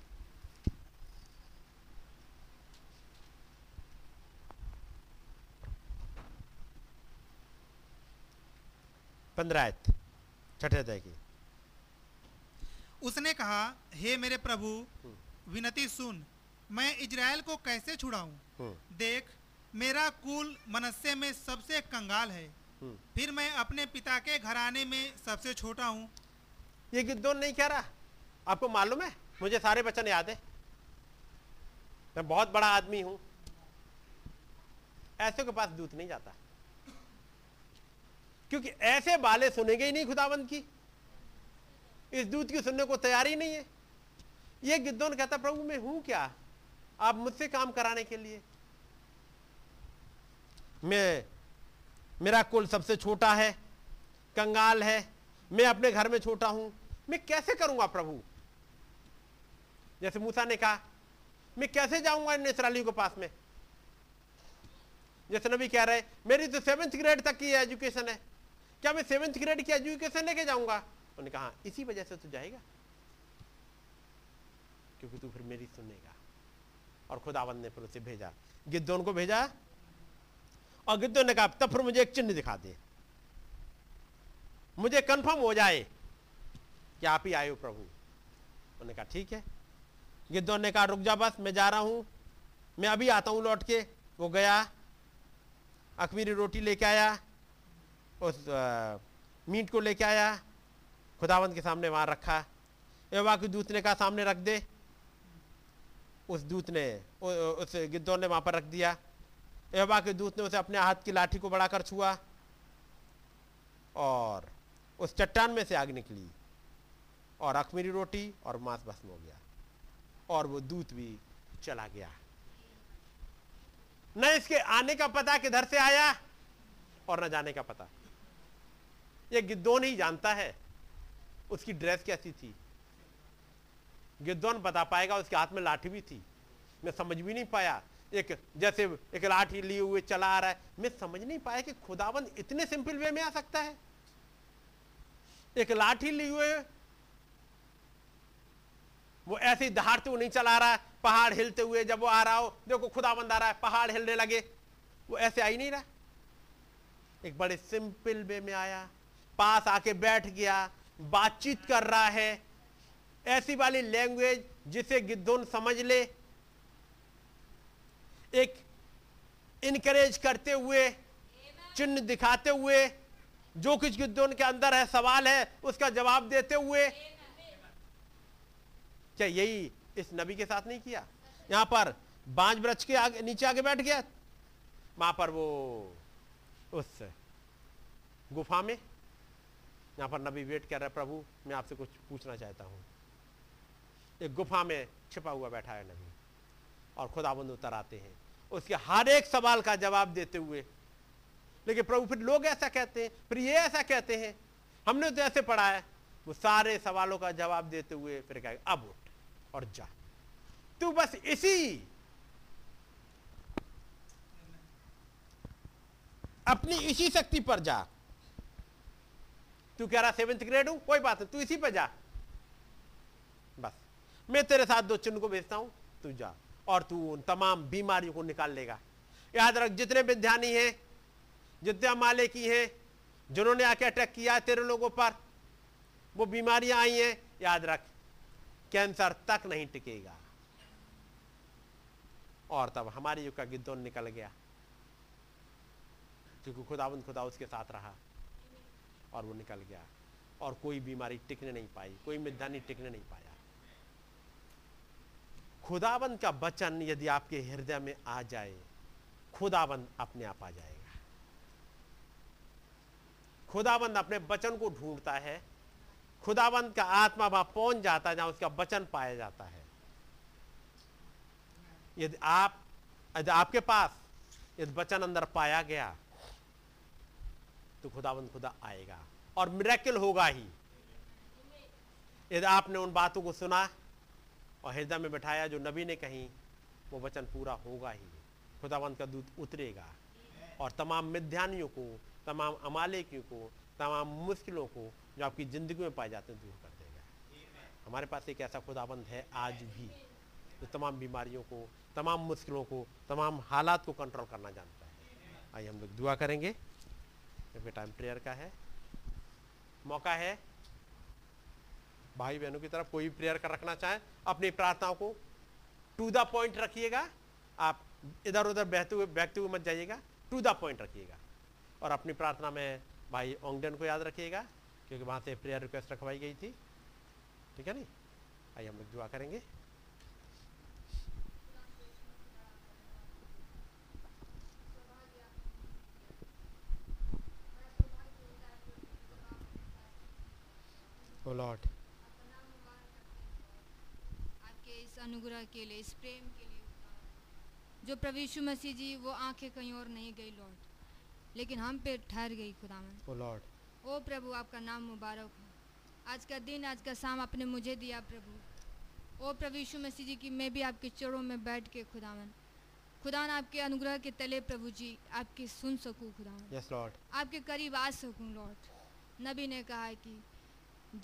पंद्रह आयत। छठे अध्याय की। उसने कहा हे मेरे प्रभु विनती सुन मैं इज़राइल को कैसे छुड़ाऊं? हम्म, देख मेरा कुल मनस्से में सबसे कंगाल है। हम्म। फिर मैं अपने पिता के घराने में सबसे छोटा हूँ। ये गिद्धोन नहीं कह रहा। आपको मालूम है? मुझे सारे वचन याद है। मैं बहुत बड़ा आदमी हूँ। ऐसे के पास दूत नहीं जाता। क्योंकि ऐसे बाले सुनेंगे ही नहीं खुदाबंद की। इस दूत की सुनने को तैयार ही नहीं है। ये गिद्धोन कहता, प्रभु, मैं हूँ क्या? आप मुझसे काम कराने के लिए। मैं, मेरा कुल सबसे छोटा है, कंगाल है। मैं अपने घर में छोटा हूँ। मैं कैसे करूँगा प्रभु? जैसे मूसा ने कहा मैं कैसे जाऊँगा इन इसराइलियों के पास में? जैसे नबी कह रहे मेरी तो सेवेंथ ग्रेड तक की एजुकेशन है। क्या मैं सेवेंथ ग्रेड की एजुकेशन लेके जाऊँगा? उन्होंने कहा "हाँ, इसी वजह से तो जाएगा क्योंकि तू फिर मेरी सुनेगा। और खुदावंद ने फिर उसे भेजा। गिद्धोन को भेजा और गिद्धोन ने कहा तब फिर मुझे एक चिन्ह दिखा दे। मुझे कंफर्म हो जाए कि आप ही आए हो प्रभु। उन्होंने कहा ठीक है। गिद्धोन ने कहा रुक जा बस मैं जा रहा हूँ। मैं अभी आता हूँ लौट के। वो गया अखमीरी रोटी लेके आया उस अ, मीट को लेके आया खुदावंत के सामने वहाँ रखा। एवा के दूत ने कहा सामने रख दे। उस दूत ने उ- उस गिद्धोन ने वहाँ पर रख दिया। एवा के दूत ने उसे अपने हाथ की लाठी को बढ़ाकर छुआ और उस चट्टान में से आग निकली और अखमीरी रोटी और मांस भस्म हो गया। और वो दूत भी चला गया। न इसके आने का पता किधर से आया और न जाने का पता। ये गिद्धोन ही जानता है उसकी ड्रेस कैसी थी। गिद्धोन बता पाएगा उसके हाथ में लाठी भी थी। मैं समझ भी नहीं पाया। एक जैसे एक लाठी लिए हुए चला आ रहा है। मैं समझ नहीं पाया कि खुदाबंद इतने सिंपल वे में आ सकता है। एक लाठी लिए हुए वो ऐसे ही दहाड़ते हुए नहीं चला रहा है। पहाड़ हिलते हुए जब वो आ रहा हो, देखो खुदाबंद आ रहा है, पहाड़ हिलने लगे। वो ऐसे आ ही नहीं रहा। एक बड़े सिंपल वे में आया, पास आके बैठ गया, बातचीत कर रहा है। ऐसी वाली लैंग्वेज जिसे गिद्धोन समझ ले। एक इनकरेज करते हुए, चिन्ह दिखाते हुए, जो कुछ गिद्धोन के अंदर है, सवाल है, उसका जवाब देते हुए क्या यही इस नबी के साथ नहीं किया? यहाँ पर बांझ वृक्ष के आगे, नीचे आगे बैठ गया। वहाँ पर वो उस गुफा में, यहाँ पर नबी वेट कर रहा है, प्रभु, मैं आपसे कुछ पूछना चाहता हूँ। एक गुफा में छिपा हुआ बैठा है नबी और खुदाबंद उतर आते हैं। उसके हर एक सवाल का जवाब देते हुए, लेकिन प्रभु फिर लोग ऐसा कहते हैं, फिर ये ऐसा कहते हैं, हमने तो ऐसे पढ़ा है, वो सारे सवालों का जवाब देते हुए फिर कहे अब और जा। तू बस इसी। अपनी इसी शक्ति पर जा। तू कह रहा सेवेंथ ग्रेड हूँ, कोई बात नहीं, तू इसी पर जा। बस। मैं तेरे साथ दो चिन्ह को भेजता हूँ, तू जा। और तू उन तमाम बीमारियों को निकाल लेगा। याद रख, जितने विद्यानी हैं, जितने माले की हैं, जिन्होंने आके अटैक किया है तेरे लोगों पर, वो बीमारियाँ आई हैं, याद रख। कैंसर तक नहीं टिकेगा। और तब हमारे युग का गिद्धोन निकल गया। क्योंकि खुदाबंद खुदा उसके साथ रहा और वो निकल गया। और कोई बीमारी टिकने नहीं पाई, कोई मिद्यानी टिकने नहीं पाया। खुदाबंद का वचन यदि आपके हृदय में आ जाए खुदाबंद अपने आप आ जाएगा। खुदाबंद अपने वचन को ढूंढता है खुदाबंद का आत्मा वहाँ पहुँच जाता है, जहाँ उसका वचन पाया जाता है। यदि आप, यदि आपके पास यदि वचन अंदर पाया गया तो खुदाबंद खुदा आएगा और मिरेकल होगा ही। यदि आपने उन बातों को सुना और हृदय में बैठाया जो नबी ने कही, वो वचन पूरा होगा ही। खुदाबंद का दूध उतरेगा और तमाम मिध्यानियों को, तमाम अमालेकियों को, तमाम मुश्किलों को जो आपकी ज़िंदगी में पाए जाते हैं, दूर कर देगा। हमारे पास एक ऐसा खुदाबंद है, आज भी, जो तमाम बीमारियों को, तमाम मुश्किलों को, तमाम हालात को कंट्रोल करना जानता है। आइए हम लोग दुआ करेंगे। क्योंकि टाइम प्रेयर का है। मौका है। भाई बहनों की तरफ़ कोई प्रेयर कर रखना चाहे, अपनी प्रार्थनाओं को टू द पॉइंट रखिएगा। आप इधर उधर बहते हुए बहते हुए मत जाइएगा। टू द पॉइंट रखिएगा। और अपनी प्रार्थना में भाई ओंगडन को याद रखिएगा। क्योंकि वहाँ से प्रेयर रिक्वेस्ट रखवाई गई थी। ठीक है नहीं? आइए हम लोग दुआ करेंगे। ओ लॉर्ड आपके इस अनुग्रह के लिए इस प्रेम के लिए जो यीशु मसीह जी वो आँखें कहीं और नहीं गई लॉर्ड लेकिन हम पे ठहर गई खुदावन ओ लॉर्ड ओ प्रभु आपका नाम मुबारक हो। आज का दिन आज का शाम आपने मुझे दिया प्रभु। ओ प्रभु यीशु मसीह जी की मैं भी आपके चरणों में बैठ के खुदावन। खुदावन आपके अनुग्रह के तले प्रभु जी आपकी सुन सकूँ खुदावन। लॉर्ड आपके करीब आ सकूँ लॉर्ड नबी ने कहा है कि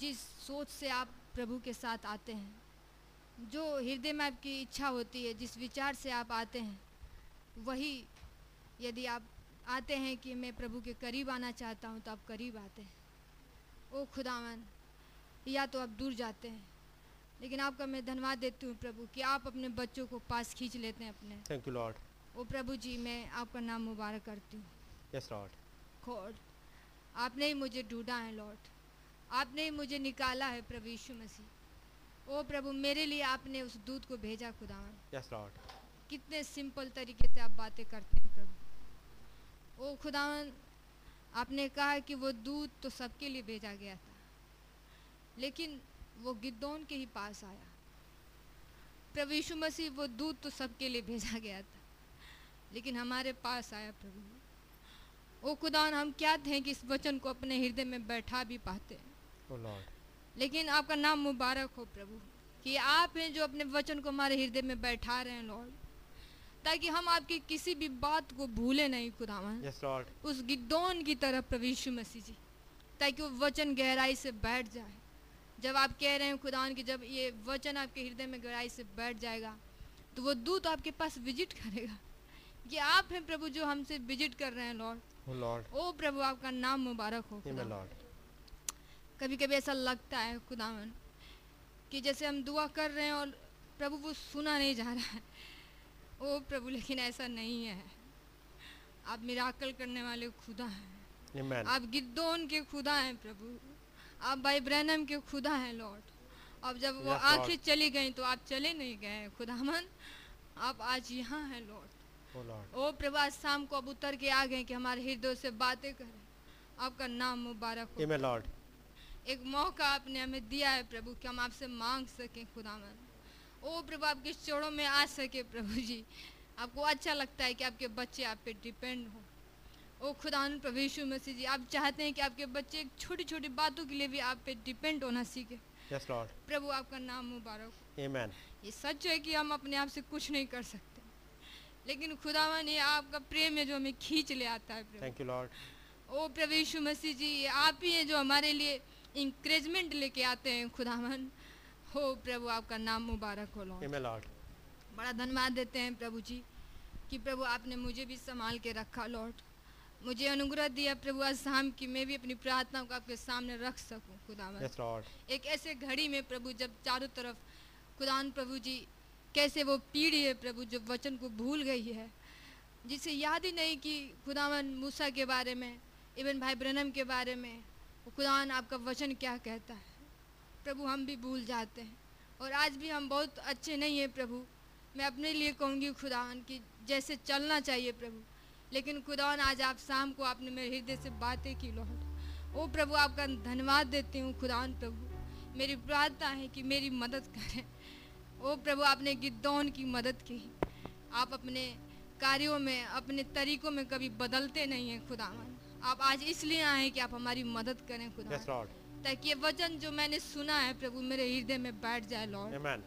जिस सोच से आप प्रभु के साथ आते हैं जो हृदय में आपकी इच्छा होती है जिस विचार से आप आते हैं वही यदि आप आते हैं कि मैं प्रभु के करीब आना चाहता हूँ तो आप करीब आते हैं। ओ खुदावन या तो आप दूर जाते हैं लेकिन आपका मैं धन्यवाद देती हूँ प्रभु कि आप अपने बच्चों को पास खींच लेते हैं अपने। थैंक यू लॉर्ड ओ प्रभु जी मैं आपका नाम मुबारक करती हूँ। यस लॉर्ड गॉड आपने ही मुझे ढूंढा है लॉर्ड आपने ही मुझे निकाला है प्रभु यीशु मसीह। ओ प्रभु मेरे लिए आपने उस दूध को भेजा खुदावन। यस लॉर्ड कितने सिंपल तरीके से आप बातें करते हैं प्रभु। ओ खुदावन आपने कहा कि वो दूध तो सबके लिए भेजा गया था लेकिन वो गिद्दौन के ही पास आया। प्रभु यीशु मसीह वो दूध तो सबके लिए भेजा गया था लेकिन हमारे पास आया प्रभु। ओ खुदावन हम क्या थे कि इस वचन को अपने हृदय में बैठा भी पाते ओ लेकिन आपका नाम मुबारक हो प्रभु कि आप हैं जो अपने वचन को हमारे हृदय में बैठा रहे हैं लॉर्ड ताकि हम आपकी किसी भी बात को भूले नहीं खुदावन। यस लॉर्ड उस गिद्दौन की तरफ़ प्रभु यीशु मसीह जी ताकि वो वचन गहराई से बैठ जाए। जब आप कह रहे हैं खुदावन कि जब ये वचन आपके हृदय में गहराई से बैठ जाएगा तो वो दूत आपके पास विज़िट करेगा कि आप हैं प्रभु जो हमसे विज़िट कर रहे हैं लॉर्ड ओ लॉर्ड ओ प्रभु आपका नाम मुबारक हो लॉर्ड कभी कभी ऐसा लगता है खुदावन कि जैसे हम दुआ कर रहे हैं और प्रभु वो सुना नहीं जा रहा है। ओ प्रभु लेकिन ऐसा नहीं है। आप मिराकल करने वाले खुदा हैं। आप गिद्दोन के खुदा हैं प्रभु। आप भाई ब्रैनम के खुदा हैं लॉर्ड। अब जब वो Yes, Lord. आँखें चली गई तो आप चले नहीं गए खुदावन आप आज यहाँ हैं लॉर्ड। ओ लॉर्ड प्रभु आज शाम को अब उतर के आ गए कि हमारे हृदय से बातें करें। आपका नाम मुबारक हो। लॉर्ड एक मौका आपने हमें दिया है प्रभु कि हम आपसे मांग सकें खुदावन ओ प्रभु आपके चोड़ों में आ सके प्रभु जी? आपको अच्छा लगता है कि आपके बच्चे आप पे डिपेंड हो। ओ खुदा प्रभु यीशु मसीह जी आप चाहते हैं कि आपके बच्चे एक छोटी छोटी बातों के लिए भी आप पे डिपेंड होना सीखे। यस लॉर्ड प्रभु आपका नाम मुबारक आमेन ये सच है कि हम अपने आप से कुछ नहीं कर सकते। लेकिन खुदावन ये आपका प्रेम है जो हमें खींच ले आता है थैंक यू लॉर्ड ओ प्रभु यीशु मसीह जी ये आप ही हैं जो हमारे लिए इंकरेजमेंट लेके आते हैं खुदावन। हो प्रभु आपका नाम मुबारक हो लॉर्ड आमेन लॉर्ड बड़ा धन्यवाद देते हैं प्रभु जी कि प्रभु आपने मुझे भी संभाल के रखा लॉर्ड मुझे अनुग्रह दिया प्रभु आज शाम की मैं भी अपनी प्रार्थना को आपके सामने रख सकूँ यस लॉर्ड एक ऐसे घड़ी में प्रभु जब चारों तरफ़ खुदान प्रभु जी कैसे वो पीढ़ी है प्रभु जो वचन को भूल गई है जिसे याद ही नहीं कि खुदावन मूसा के बारे में इवन भाई ब्रनम के बारे में खुदावन आपका वचन क्या कहता है? प्रभु, हम भी भूल जाते हैं। और आज भी हम बहुत अच्छे नहीं हैं प्रभु। मैं अपने लिए कहूँगी खुदावन कि जैसे चलना चाहिए प्रभु, लेकिन खुदावन, आज आप शाम को आपने मेरे हृदय से बातें की लॉर्ड ओ प्रभु, आपका धन्यवाद देती हूँ खुदावन प्रभु। मेरी प्रार्थना है कि मेरी मदद करें। ओ प्रभु, आपने गिद्दौन की मदद की। आप अपने कार्यों में, अपने तरीकों में कभी बदलते नहीं हैं खुदावन। आप आज इसलिए आए कि आप हमारी मदद करें खुदा ताकि ये वचन जो मैंने सुना है प्रभु मेरे हृदय में बैठ जाए लॉर्ड आमेन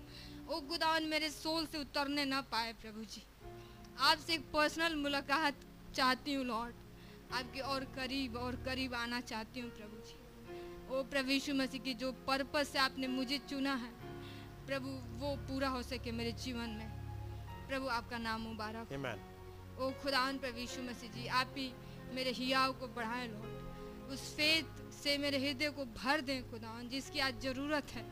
ओ खुदावन मेरे सोल से उतरने ना पाए प्रभु जी। आपसे एक पर्सनल मुलाकात चाहती हूँ लॉर्ड आपके और करीब और करीब आना चाहती हूँ प्रभु जी। ओ प्रभु यीशु मसीह की जो पर्पस से आपने मुझे चुना है प्रभु वो पूरा हो सके मेरे जीवन में। प्रभु आपका नाम मुबारक। Amen. ओ खुदान प्रभु यीशु मसीह जी आप ही मेरे हियाव को बढ़ाएँ लॉर्ड उस फेथ से मेरे हृदय को भर दें खुदावन, जिसकी आज ज़रूरत है,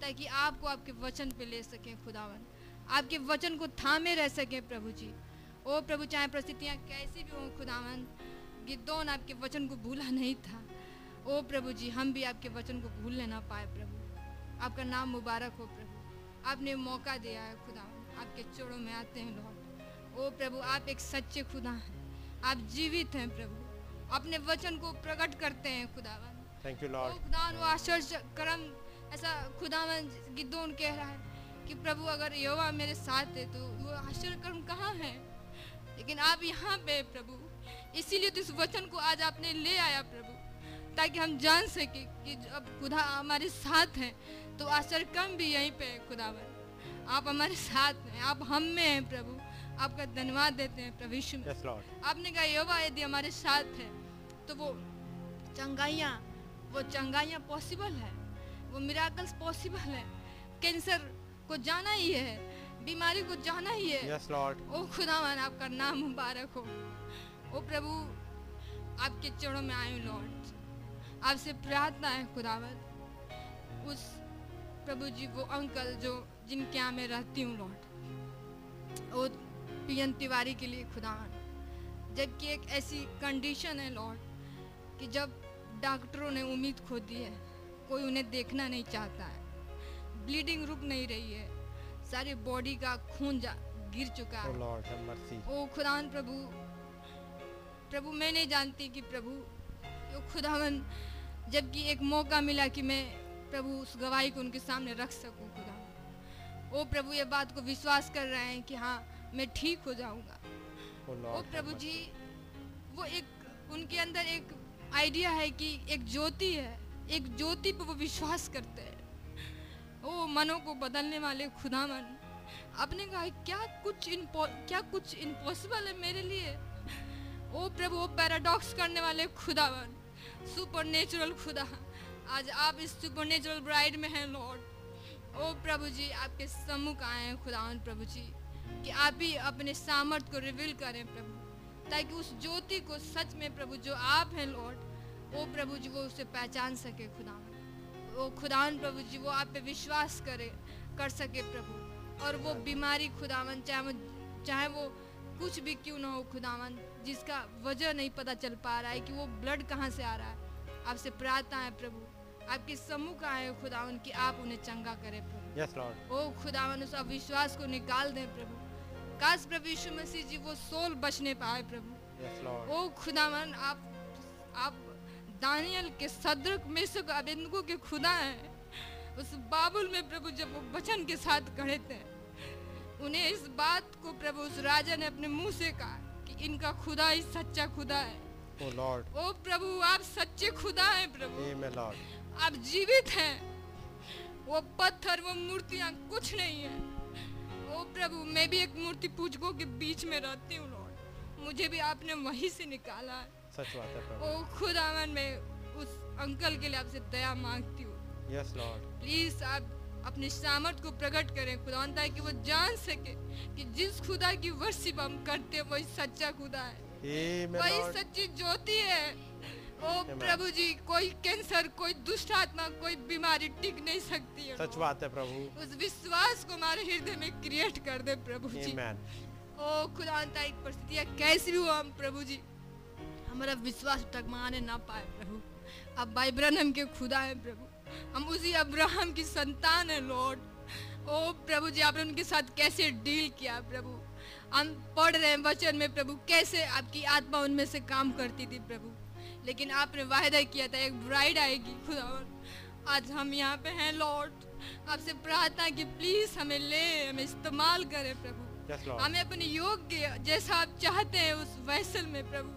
ताकि आपको आपके वचन पे ले सकें खुदावन। आपके वचन को थामे रह सकें प्रभु जी। ओ प्रभु, चाहे परिस्थितियाँ कैसी भी हों खुदावन, गिद्दौन आपके वचन को भूला नहीं था। ओ प्रभु जी, हम भी आपके वचन को भूलने ना पाए प्रभु। आपका नाम मुबारक हो प्रभु। आपने मौका दिया है खुदावन। आपके चोड़ों में आते हैं लॉर्ड ओ प्रभु, आप एक सच्चे खुदा हैं। आप जीवित हैं प्रभु। अपने वचन को प्रकट करते हैं खुदावन। You, O Lord. खुदावन वो आश्चर्य कर्म ऐसा खुदावन गिद्दोन कह रहा है कि प्रभु अगर यहोवा मेरे साथ है तो वो आश्चर्य कर्म कहाँ है? लेकिन आप यहाँ पे प्रभु। इसीलिए तो इस वचन को आज आपने ले आया प्रभु ताकि हम जान सके कि अब खुदा हमारे साथ हैं तो आश्चर्य कर्म भी यहीं पे है खुदावन। आप हमारे साथ हैं आप हम में हैं प्रभु। आपका धन्यवाद देते हैं प्रभु Yes, आपने कहा यहोवा यदि हमारे साथ है तो वो चंगाइयाँ वो चंगाइयाँ पॉसिबल है वो मिराकल्स पॉसिबल है। कैंसर को जाना ही है बीमारी को जाना ही है। Yes, Lord. ओ खुदावन आपका नाम मुबारक हो। ओ प्रभु आपके चरणों में आए लॉर्ड आपसे प्रार्थना है खुदावन। उस प्रभु जी वो अंकल जो जिनके यहाँ मैं रहती हूँ लॉर्ड वो पीएन तिवारी के लिए खुदावन। जबकि एक ऐसी कंडीशन है लॉर्ड कि जब डॉक्टरों ने उम्मीद खो दी है। कोई उन्हें देखना नहीं चाहता है। ब्लीडिंग रुक नहीं रही है। सारी बॉडी का खून जा गिर चुका Oh, है mercy. ओ खुदावन प्रभु प्रभु मैं नहीं जानती कि प्रभु ओ खुदावन जबकि एक मौका मिला कि मैं प्रभु उस गवाही को उनके सामने रख सकूँ खुदा ओ प्रभु ये बात को विश्वास कर रहे हैं कि हाँ मैं ठीक हो जाऊँगा। Oh, ओ प्रभु जी वो एक उनके अंदर एक आइडिया है कि एक ज्योति है, एक ज्योति पर वो विश्वास करते हैं। ओ, मनों को बदलने वाले खुदावन आपने कहा क्या कुछ क्या कुछ इम्पॉसिबल है मेरे लिए? ओ प्रभु वो पैराडॉक्स करने वाले खुदा खुदावन सुपर नेचुरल खुदा, आज आप इस सुपर नेचुरल ब्राइड में हैं लॉर्ड ओ प्रभु जी, आपके सम्मुख आए हैं खुदावन प्रभु जी, कि आप ही अपने सामर्थ को रिवील करें, प्रभु। ताकि उस ज्योति को सच में प्रभु जो आप हैं लॉर्ड वो प्रभु जी वो उसे पहचान सके खुदावन वो खुदावन प्रभु जी वो आप पे विश्वास करे कर सके प्रभु। और वो बीमारी खुदावन चाहे वो चाहे वो कुछ भी क्यों ना हो खुदावन जिसका वजह नहीं पता चल पा रहा है कि वो ब्लड कहाँ से आ रहा है। आपसे प्रार्थना है प्रभु। आपके सम्मुख आए हो खुदावन कि आप उन्हें चंगा करें प्रभु। Yes, Lord. ओ खुदावन उस अविश्वास को निकाल दें प्रभु। काश प्रभु यीशु मसीह जी वो सोल बचने पाए प्रभु. ओ खुदावन आप आप दानियल के सदरक मेसक अबिंदगो के खुदा हैं उस बाबुल में प्रभु जब वो वचन के साथ खड़े थे उन्हें इस बात को प्रभु उस राजा ने अपने मुँह से कहा कि इनका खुदा ही सच्चा खुदा है Oh, Lord. ओ प्रभु आप सच्चे खुदा हैं प्रभु Amen. आप जीवित हैं वो पत्थर वो मूर्तियाँ कुछ नहीं है ओ प्रभु मैं भी एक मूर्ति पूजकों के बीच में रहती हूँ लॉर्ड मुझे भी आपने वहीं से निकाला है। सच बात है प्रभु। ओ खुदावन मैं उस अंकल के लिए आपसे दया मांगती हूँ। यस लॉर्ड प्लीज़ आप अपने सामर्थ को प्रकट करें खुदावन ताकि वो जान सके कि जिस खुदा की वर्शिप हम करते हैं वही सच्चा खुदा है। वही सच्ची ज्योति है। ओ प्रभु जी कोई कैंसर कोई दुष्ट आत्मा कोई बीमारी टिक नहीं सकती है। सच बात है प्रभु। उस विश्वास को हमारे हृदय में क्रिएट कर दे प्रभु जी ओ खुदा एक परिस्थितियाँ कैसी भी हो हम प्रभु जी हमारा विश्वास टकमाने ना पाए प्रभु। अब बाइब्रनम के खुदा है प्रभु। हम उसी अब्राहम की संतान है लॉर्ड। ओ प्रभु जी आपने उनके साथ कैसे डील किया प्रभु? हम पढ़ रहे हैं वचन में प्रभु कैसे आपकी आत्मा उनमें से काम करती थी प्रभु? लेकिन आपने वायदा किया था एक ब्राइड आएगी। खुदा आज हम यहाँ पे हैं लॉर्ड आपसे प्रार्थना कि प्लीज़ हमें ले हमें इस्तेमाल करें प्रभु। लॉर्ड हमें अपने योग्य जैसा आप चाहते हैं उस वैसल में प्रभु।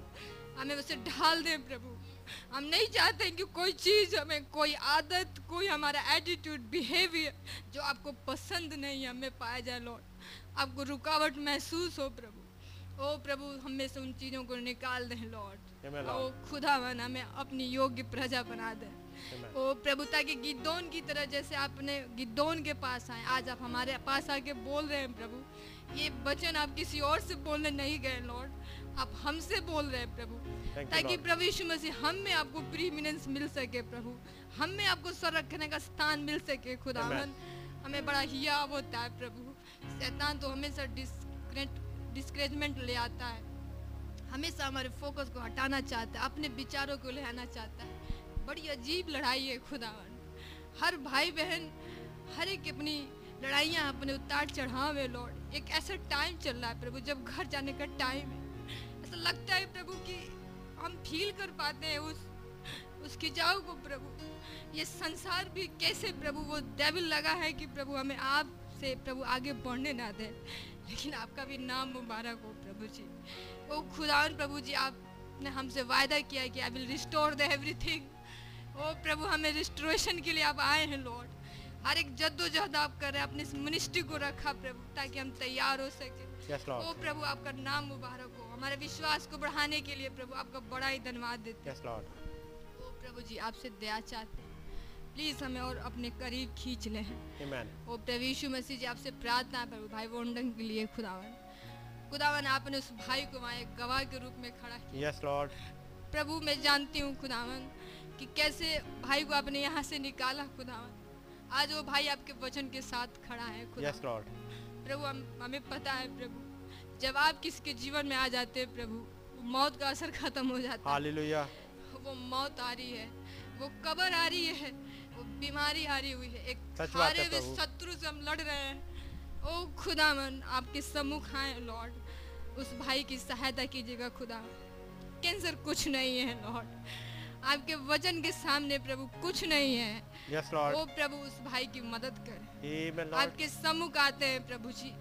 हमें उसे ढाल दें प्रभु। हम नहीं चाहते कि कोई चीज़ हमें कोई आदत कोई हमारा एटीट्यूड बिहेवियर जो आपको पसंद नहीं है हमें पाया जाए लॉर्ड आपको रुकावट महसूस हो प्रभु। ओ प्रभु हमें से उन चीज़ों को निकाल दें लॉर्ड Lord. खुदावन हमें अपनी योग्य प्रजा बना दे. ओ प्रभु ताकि गिद्दोन की तरह जैसे आपने गिद्दोन के पास आए आज आप हमारे पास आके बोल रहे हैं प्रभु। ये वचन आप किसी और से बोलने नहीं गए लॉर्ड। आप हमसे बोल रहे हैं प्रभु। ताकि. प्रभु यीशु मसीह हम में आपको प्रीमिनेंस मिल सके प्रभु। हम में आपको सर रखने का स्थान मिल सके खुदावन हमें बड़ा हियाव होता है प्रभु। शैतान तो हमेशा डिस्क्रेट डिस्करेजमेंट ले आता है। हमेशा हमारे फोकस को हटाना चाहता है, अपने विचारों को ले आना चाहता है। बड़ी अजीब लड़ाई है खुदावन। हर भाई बहन हर एक अपनी लड़ाइयाँ अपने उतार चढ़ाव है लॉर्ड एक ऐसा टाइम चल रहा है प्रभु, जब घर जाने का टाइम है। ऐसा लगता है प्रभु कि हम फील कर पाते हैं उस उस खिंचाव को प्रभु। ये संसार भी कैसे प्रभु, वो डेविल लगा है कि प्रभु हमें आप से प्रभु आगे बढ़ने ना दे। लेकिन आपका भी नाम मुबारक हो प्रभु जी। ओ खुदावन प्रभु जी आपने हमसे वायदा किया कि I will restore the everything. ओ प्रभु हमें रिस्टोरेशन के लिए आप आए हैं लॉर्ड। हर एक जद्दोजहद आप कर रहे हैं अपने इस मिनिस्ट्री को रखा प्रभु ताकि हम तैयार हो सके। Yes, ओ प्रभु आपका नाम मुबारक हो। हमारे विश्वास को बढ़ाने के लिए प्रभु आपका बड़ा ही धन्यवाद देते हैं। Yes, Lord. ओ प्रभु जी आपसे दया चाहते हैं। प्लीज़ हमें और अपने करीब खींच लें। ओ प्रभु यीशु मसीह जी आपसे प्रार्थना है प्रभु भाई वोंडन के लिए खुदावन खुदावन आपने उस भाई को वहाँ एक गवाह के रूप में खड़ा किया। Yes, Lord. प्रभु मैं जानती हूँ खुदावन कि कैसे भाई को आपने यहाँ से निकाला खुदावन। आज वो भाई आपके वचन के साथ खड़ा है Yes, खुदावन Lord. प्रभु हम हमें पता है प्रभु जब आप किसके जीवन में आ जाते हैं प्रभु मौत का असर खत्म हो जाता है. वो मौत आ रही है वो कबर आ रही है वो बीमारी आ रही हुई है। एक हारे हुए शत्रु से हम लड़ रहे हैं। ओ खुदावन आपके सम्मुख आए लॉर्ड। उस भाई की सहायता कीजिएगा खुदा कैंसर कुछ नहीं है लॉर्ड। आपके वज़न के सामने प्रभु कुछ नहीं है। Yes, ओ Lord. प्रभु उस भाई की मदद कर। Amen, आपके सम्मुख आते हैं प्रभु जी।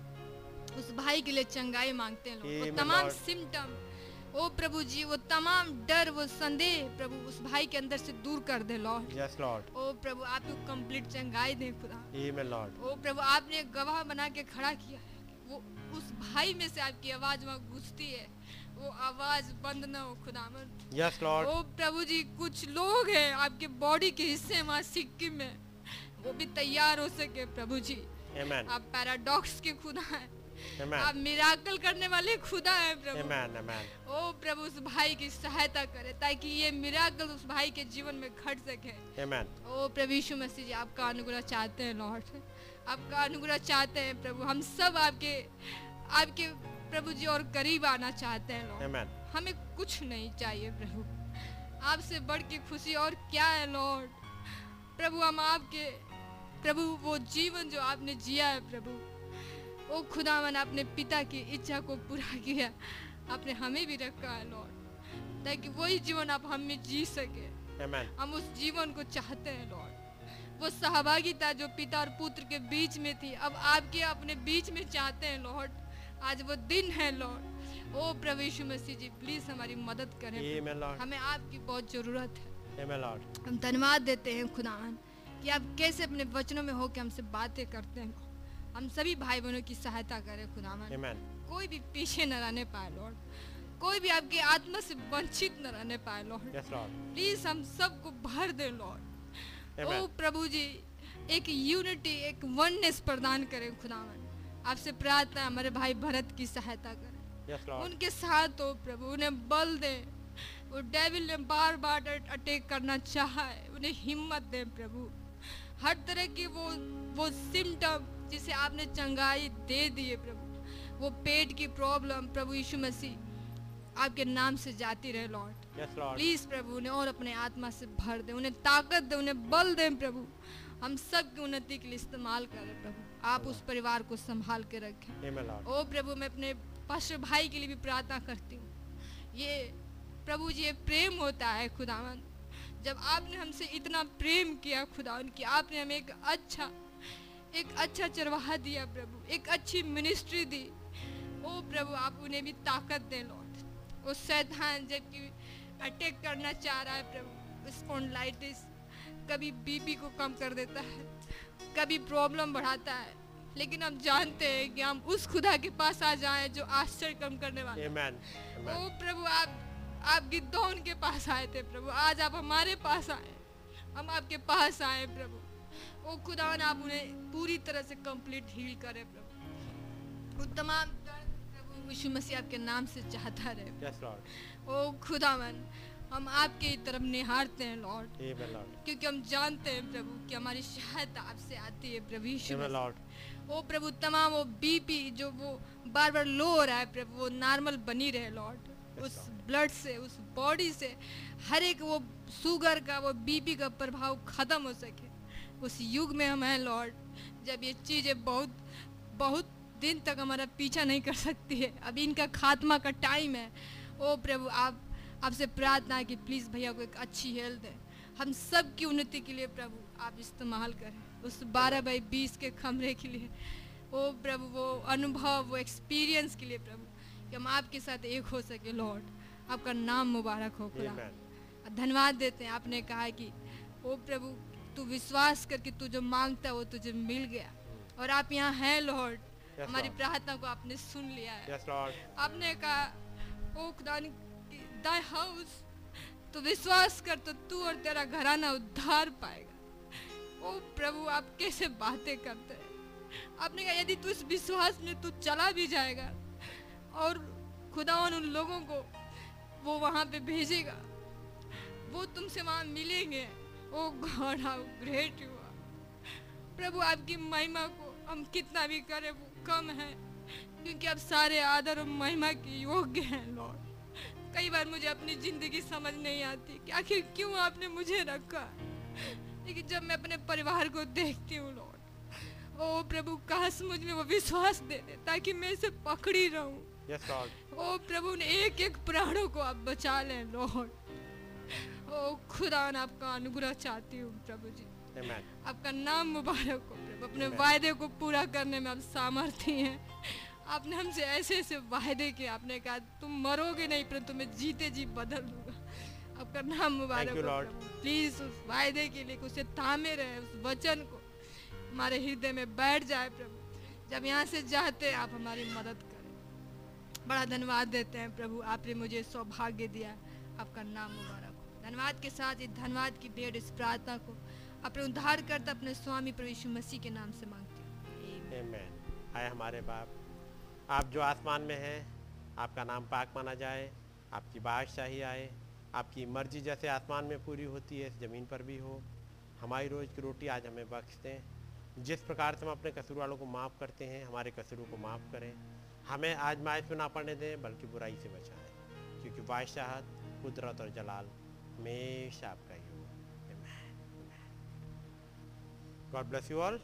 उस भाई के लिए चंगाई मांगते हैं वो तमाम सिम्टम्स सिम्टम ओ प्रभु जी वो तमाम डर वो संदेह प्रभु उस भाई के अंदर से दूर कर दे लॉर्ड Yes, Lord. ओ प्रभु आप कंप्लीट चंगाई दें खुदा Amen, Lord. ओ प्रभु आपने गवाह बना के खड़ा किया है वो उस भाई में से आपकी आवाज़ वहाँ घुसती है वो आवाज़ बंद ना हो खुदावन Yes, Lord. ओ प्रभु जी कुछ लोग हैं आपके बॉडी के हिस्से वहाँ सिक्किम में वो भी तैयार हो सके प्रभु जी Amen. आप पैराडॉक्स के खुदा हैं Amen. आप मिराकल करने वाले खुदा हैं प्रभु Amen. Amen. ओ प्रभु उस भाई की सहायता करे ताकि ये मिराकल उस भाई के जीवन में घट सके Amen. ओ प्रभु यीशु मसीह जी आपका अनुग्रह चाहते हैं लॉर्ड आपका अनुग्रह चाहते हैं प्रभु हम सब आपके आपके प्रभु जी और करीब आना चाहते हैं लॉर्ड Amen. हमें कुछ नहीं चाहिए प्रभु आपसे बढ़ के खुशी और क्या है लॉर्ड प्रभु हम आपके प्रभु वो जीवन जो आपने जिया है प्रभु ओ खुदावन आपने पिता की इच्छा को पूरा किया। आपने हमें भी रखा है लॉर्ड ताकि वही जीवन आप हम में जी सके। Amen. हम उस जीवन को चाहते हैं लॉर्ड। वो सहभागिता जो पिता और पुत्र के बीच में थी अब आपके अपने बीच में चाहते हैं लॉर्ड। आज वो दिन है लॉर्ड। ओ प्रभु यीशु मसीह जी प्लीज़ हमारी मदद करें। हमें आपकी बहुत ज़रूरत है। हम धन्यवाद देते हैं खुदावन कि आप कैसे अपने वचनों में हो के हमसे बातें करते हैं हम सभी भाई बहनों की सहायता करें खुदावन। Amen. कोई भी पीछे न रहने पाए लॉर्ड कोई भी आपकी आत्मा से वंचित न रहने पाए लॉर्ड Yes, प्लीज़ हम सबको भर दे लॉर्ड ओ प्रभु जी एक यूनिटी एक वननेस प्रदान करें खुदावन। आपसे प्रार्थना हमारे भाई भरत की सहायता करें। Yes, उनके साथ हो प्रभु उन्हें बल दे। वो डेविल ने बार बार अटैक करना चाहा है उन्हें हिम्मत दे प्रभु। हर तरह की वो वो सिम्टम जिसे आपने चंगाई दे दिए प्रभु। वो पेट की प्रॉब्लम प्रभु यीशु मसीह आपके नाम से जाती रहे लॉर्ड Yes, प्लीज़ प्रभु उन्हें और अपने आत्मा से भर दे उन्हें ताकत दे उन्हें बल दे प्रभु। हम सब की उन्नति के लिए इस्तेमाल करें प्रभु। आप उस परिवार को संभाल के रखें। ओ प्रभु मैं अपने पास्टर भाई के लिए भी प्रार्थना करती हूँ। ये प्रभु जी ये प्रेम होता है खुदावन जब आपने हमसे इतना प्रेम किया खुदावन कि आपने हमें एक अच्छा एक अच्छा चरवाहा दिया प्रभु एक अच्छी मिनिस्ट्री दी। ओ प्रभु आप उन्हें भी ताकत दें लॉर्ड वो शैतान जबकि अटैक करना चाह रहा है प्रभु स्पॉन्डलाइटिस कभी बीपी को कम कर देता है कभी प्रॉब्लम बढ़ाता है। लेकिन हम जानते हैं कि हम उस खुदा के पास आ जाएँ जो आश्चर्य कम करने वाला है। Amen. ओ प्रभु आप आप गिद्धौन के पास आए थे प्रभु आज आप हमारे पास आए हम आपके पास आए प्रभु। ओ खुदावन आप उन्हें पूरी तरह से कंप्लीट हील करें प्रभु। वो तमाम दर्द प्रभु यीशु मसीह आपके नाम से चाहता रहे। Yes. ओ खुदावन हम आपके तरफ़ निहारते हैं लॉर्ड क्योंकि हम जानते हैं प्रभु कि हमारी सहायता आपसे आती है प्रभु यीशु. ओ प्रभु तमाम वो बीपी जो वो बार बार लो हो रहा है प्रभु वो नॉर्मल बनी रहे लॉर्ड उस ब्लड से उस बॉडी से हर एक वो शुगर का वो बीपी का प्रभाव खत्म हो सके। उस युग में हम हैं लॉर्ड। जब ये चीज़ें बहुत बहुत दिन तक हमारा पीछा नहीं कर सकती है अभी इनका खात्मा का टाइम है। ओ प्रभु आप आपसे प्रार्थना है कि प्लीज़ भैया को एक अच्छी हेल्थ है हम सब की उन्नति के लिए प्रभु आप इस्तेमाल करें। उस बारह बाई बीस के कमरे के लिए। ओ प्रभु वो अनुभव वो एक्सपीरियंस के लिए प्रभु कि हम आपके साथ एक हो सके लॉर्ड। आपका नाम मुबारक हो खुदा. धन्यवाद देते हैं। आपने कहा कि ओ प्रभु तू विश्वास करके तू जो माँगता है वो तुझे मिल गया। और आप यहाँ हैं लॉर्ड। Yes, हमारी प्रार्थना को आपने सुन लिया है। Yes, आपने कहा ओ खुदा दाई हाउस तो विश्वास कर तो तू और तेरा घराना उद्धार पाएगा। ओ प्रभु आप कैसे बातें करते हैं? आपने कहा यदि तू इस विश्वास में तू चला भी जाएगा और खुदा उन लोगों को वो वहाँ पे भेजेगा वो तुमसे वहाँ मिलेंगे। ओ God how great you are प्रभु आपकी महिमा को हम कितना भी करें वो कम है क्योंकि आप सारे आदर और महिमा के योग्य हैं लॉर्ड कई बार मुझे अपनी ज़िंदगी समझ नहीं आती कि आखिर क्यों आपने मुझे रखा? लेकिन जब मैं अपने परिवार को देखती हूँ लॉर्ड ओ प्रभु काश मुझमें वो विश्वास दे दे ताकि मैं इसे पकड़ी रहूँ। Yes. ओ प्रभु ने एक एक प्राणों को आप बचा लें लॉर्ड ओ खुदा ने आपका अनुग्रह चाहती हूँ प्रभु जी। Amen. आपका नाम मुबारक हो प्रभु। अपने Amen. वायदे को पूरा करने में आप सामर्थ्य हैं। आपने हमसे ऐसे ऐसे वायदे किए आपने कहा तुम मरोगे नहीं परंतु मैं जीते जी बदल दूँगा। आपका नाम मुबारक हो प्लीज़ उस वायदे के लिए उसे थामे रहे उस वचन को हमारे हृदय में बैठ जाए प्रभु। जब यहाँ से जाते आप हमारी मदद करें। बड़ा धन्यवाद देते हैं प्रभु। आपने मुझे सौभाग्य दिया। आपका नाम मुबारक धन्यवाद के साथ, इस धन्यवाद की भेंट, इस प्रार्थना को अपने उद्धार करता अपने स्वामी प्रभु मसीह के नाम से मांगती हूँ. आए हमारे बाप। आप जो आसमान में हैं, आपका नाम पाक माना जाए, आपकी बादशाही आए, आपकी मर्ज़ी जैसे आसमान में पूरी होती है, ज़मीन पर भी हो, हमारी रोज़ की रोटी आज हमें बख्श दें। जिस प्रकार से हम अपने कसूर वालों को माफ़ करते हैं, हमारे कसूरों को माफ़ करें। हमें आज माइस में ना पड़ने दें, बल्कि बुराई से बचाएँ। क्योंकि बादशाहत, कुदरत और जलाल हमेशा आपका ही हो गॉड ब्लेस यू ऑल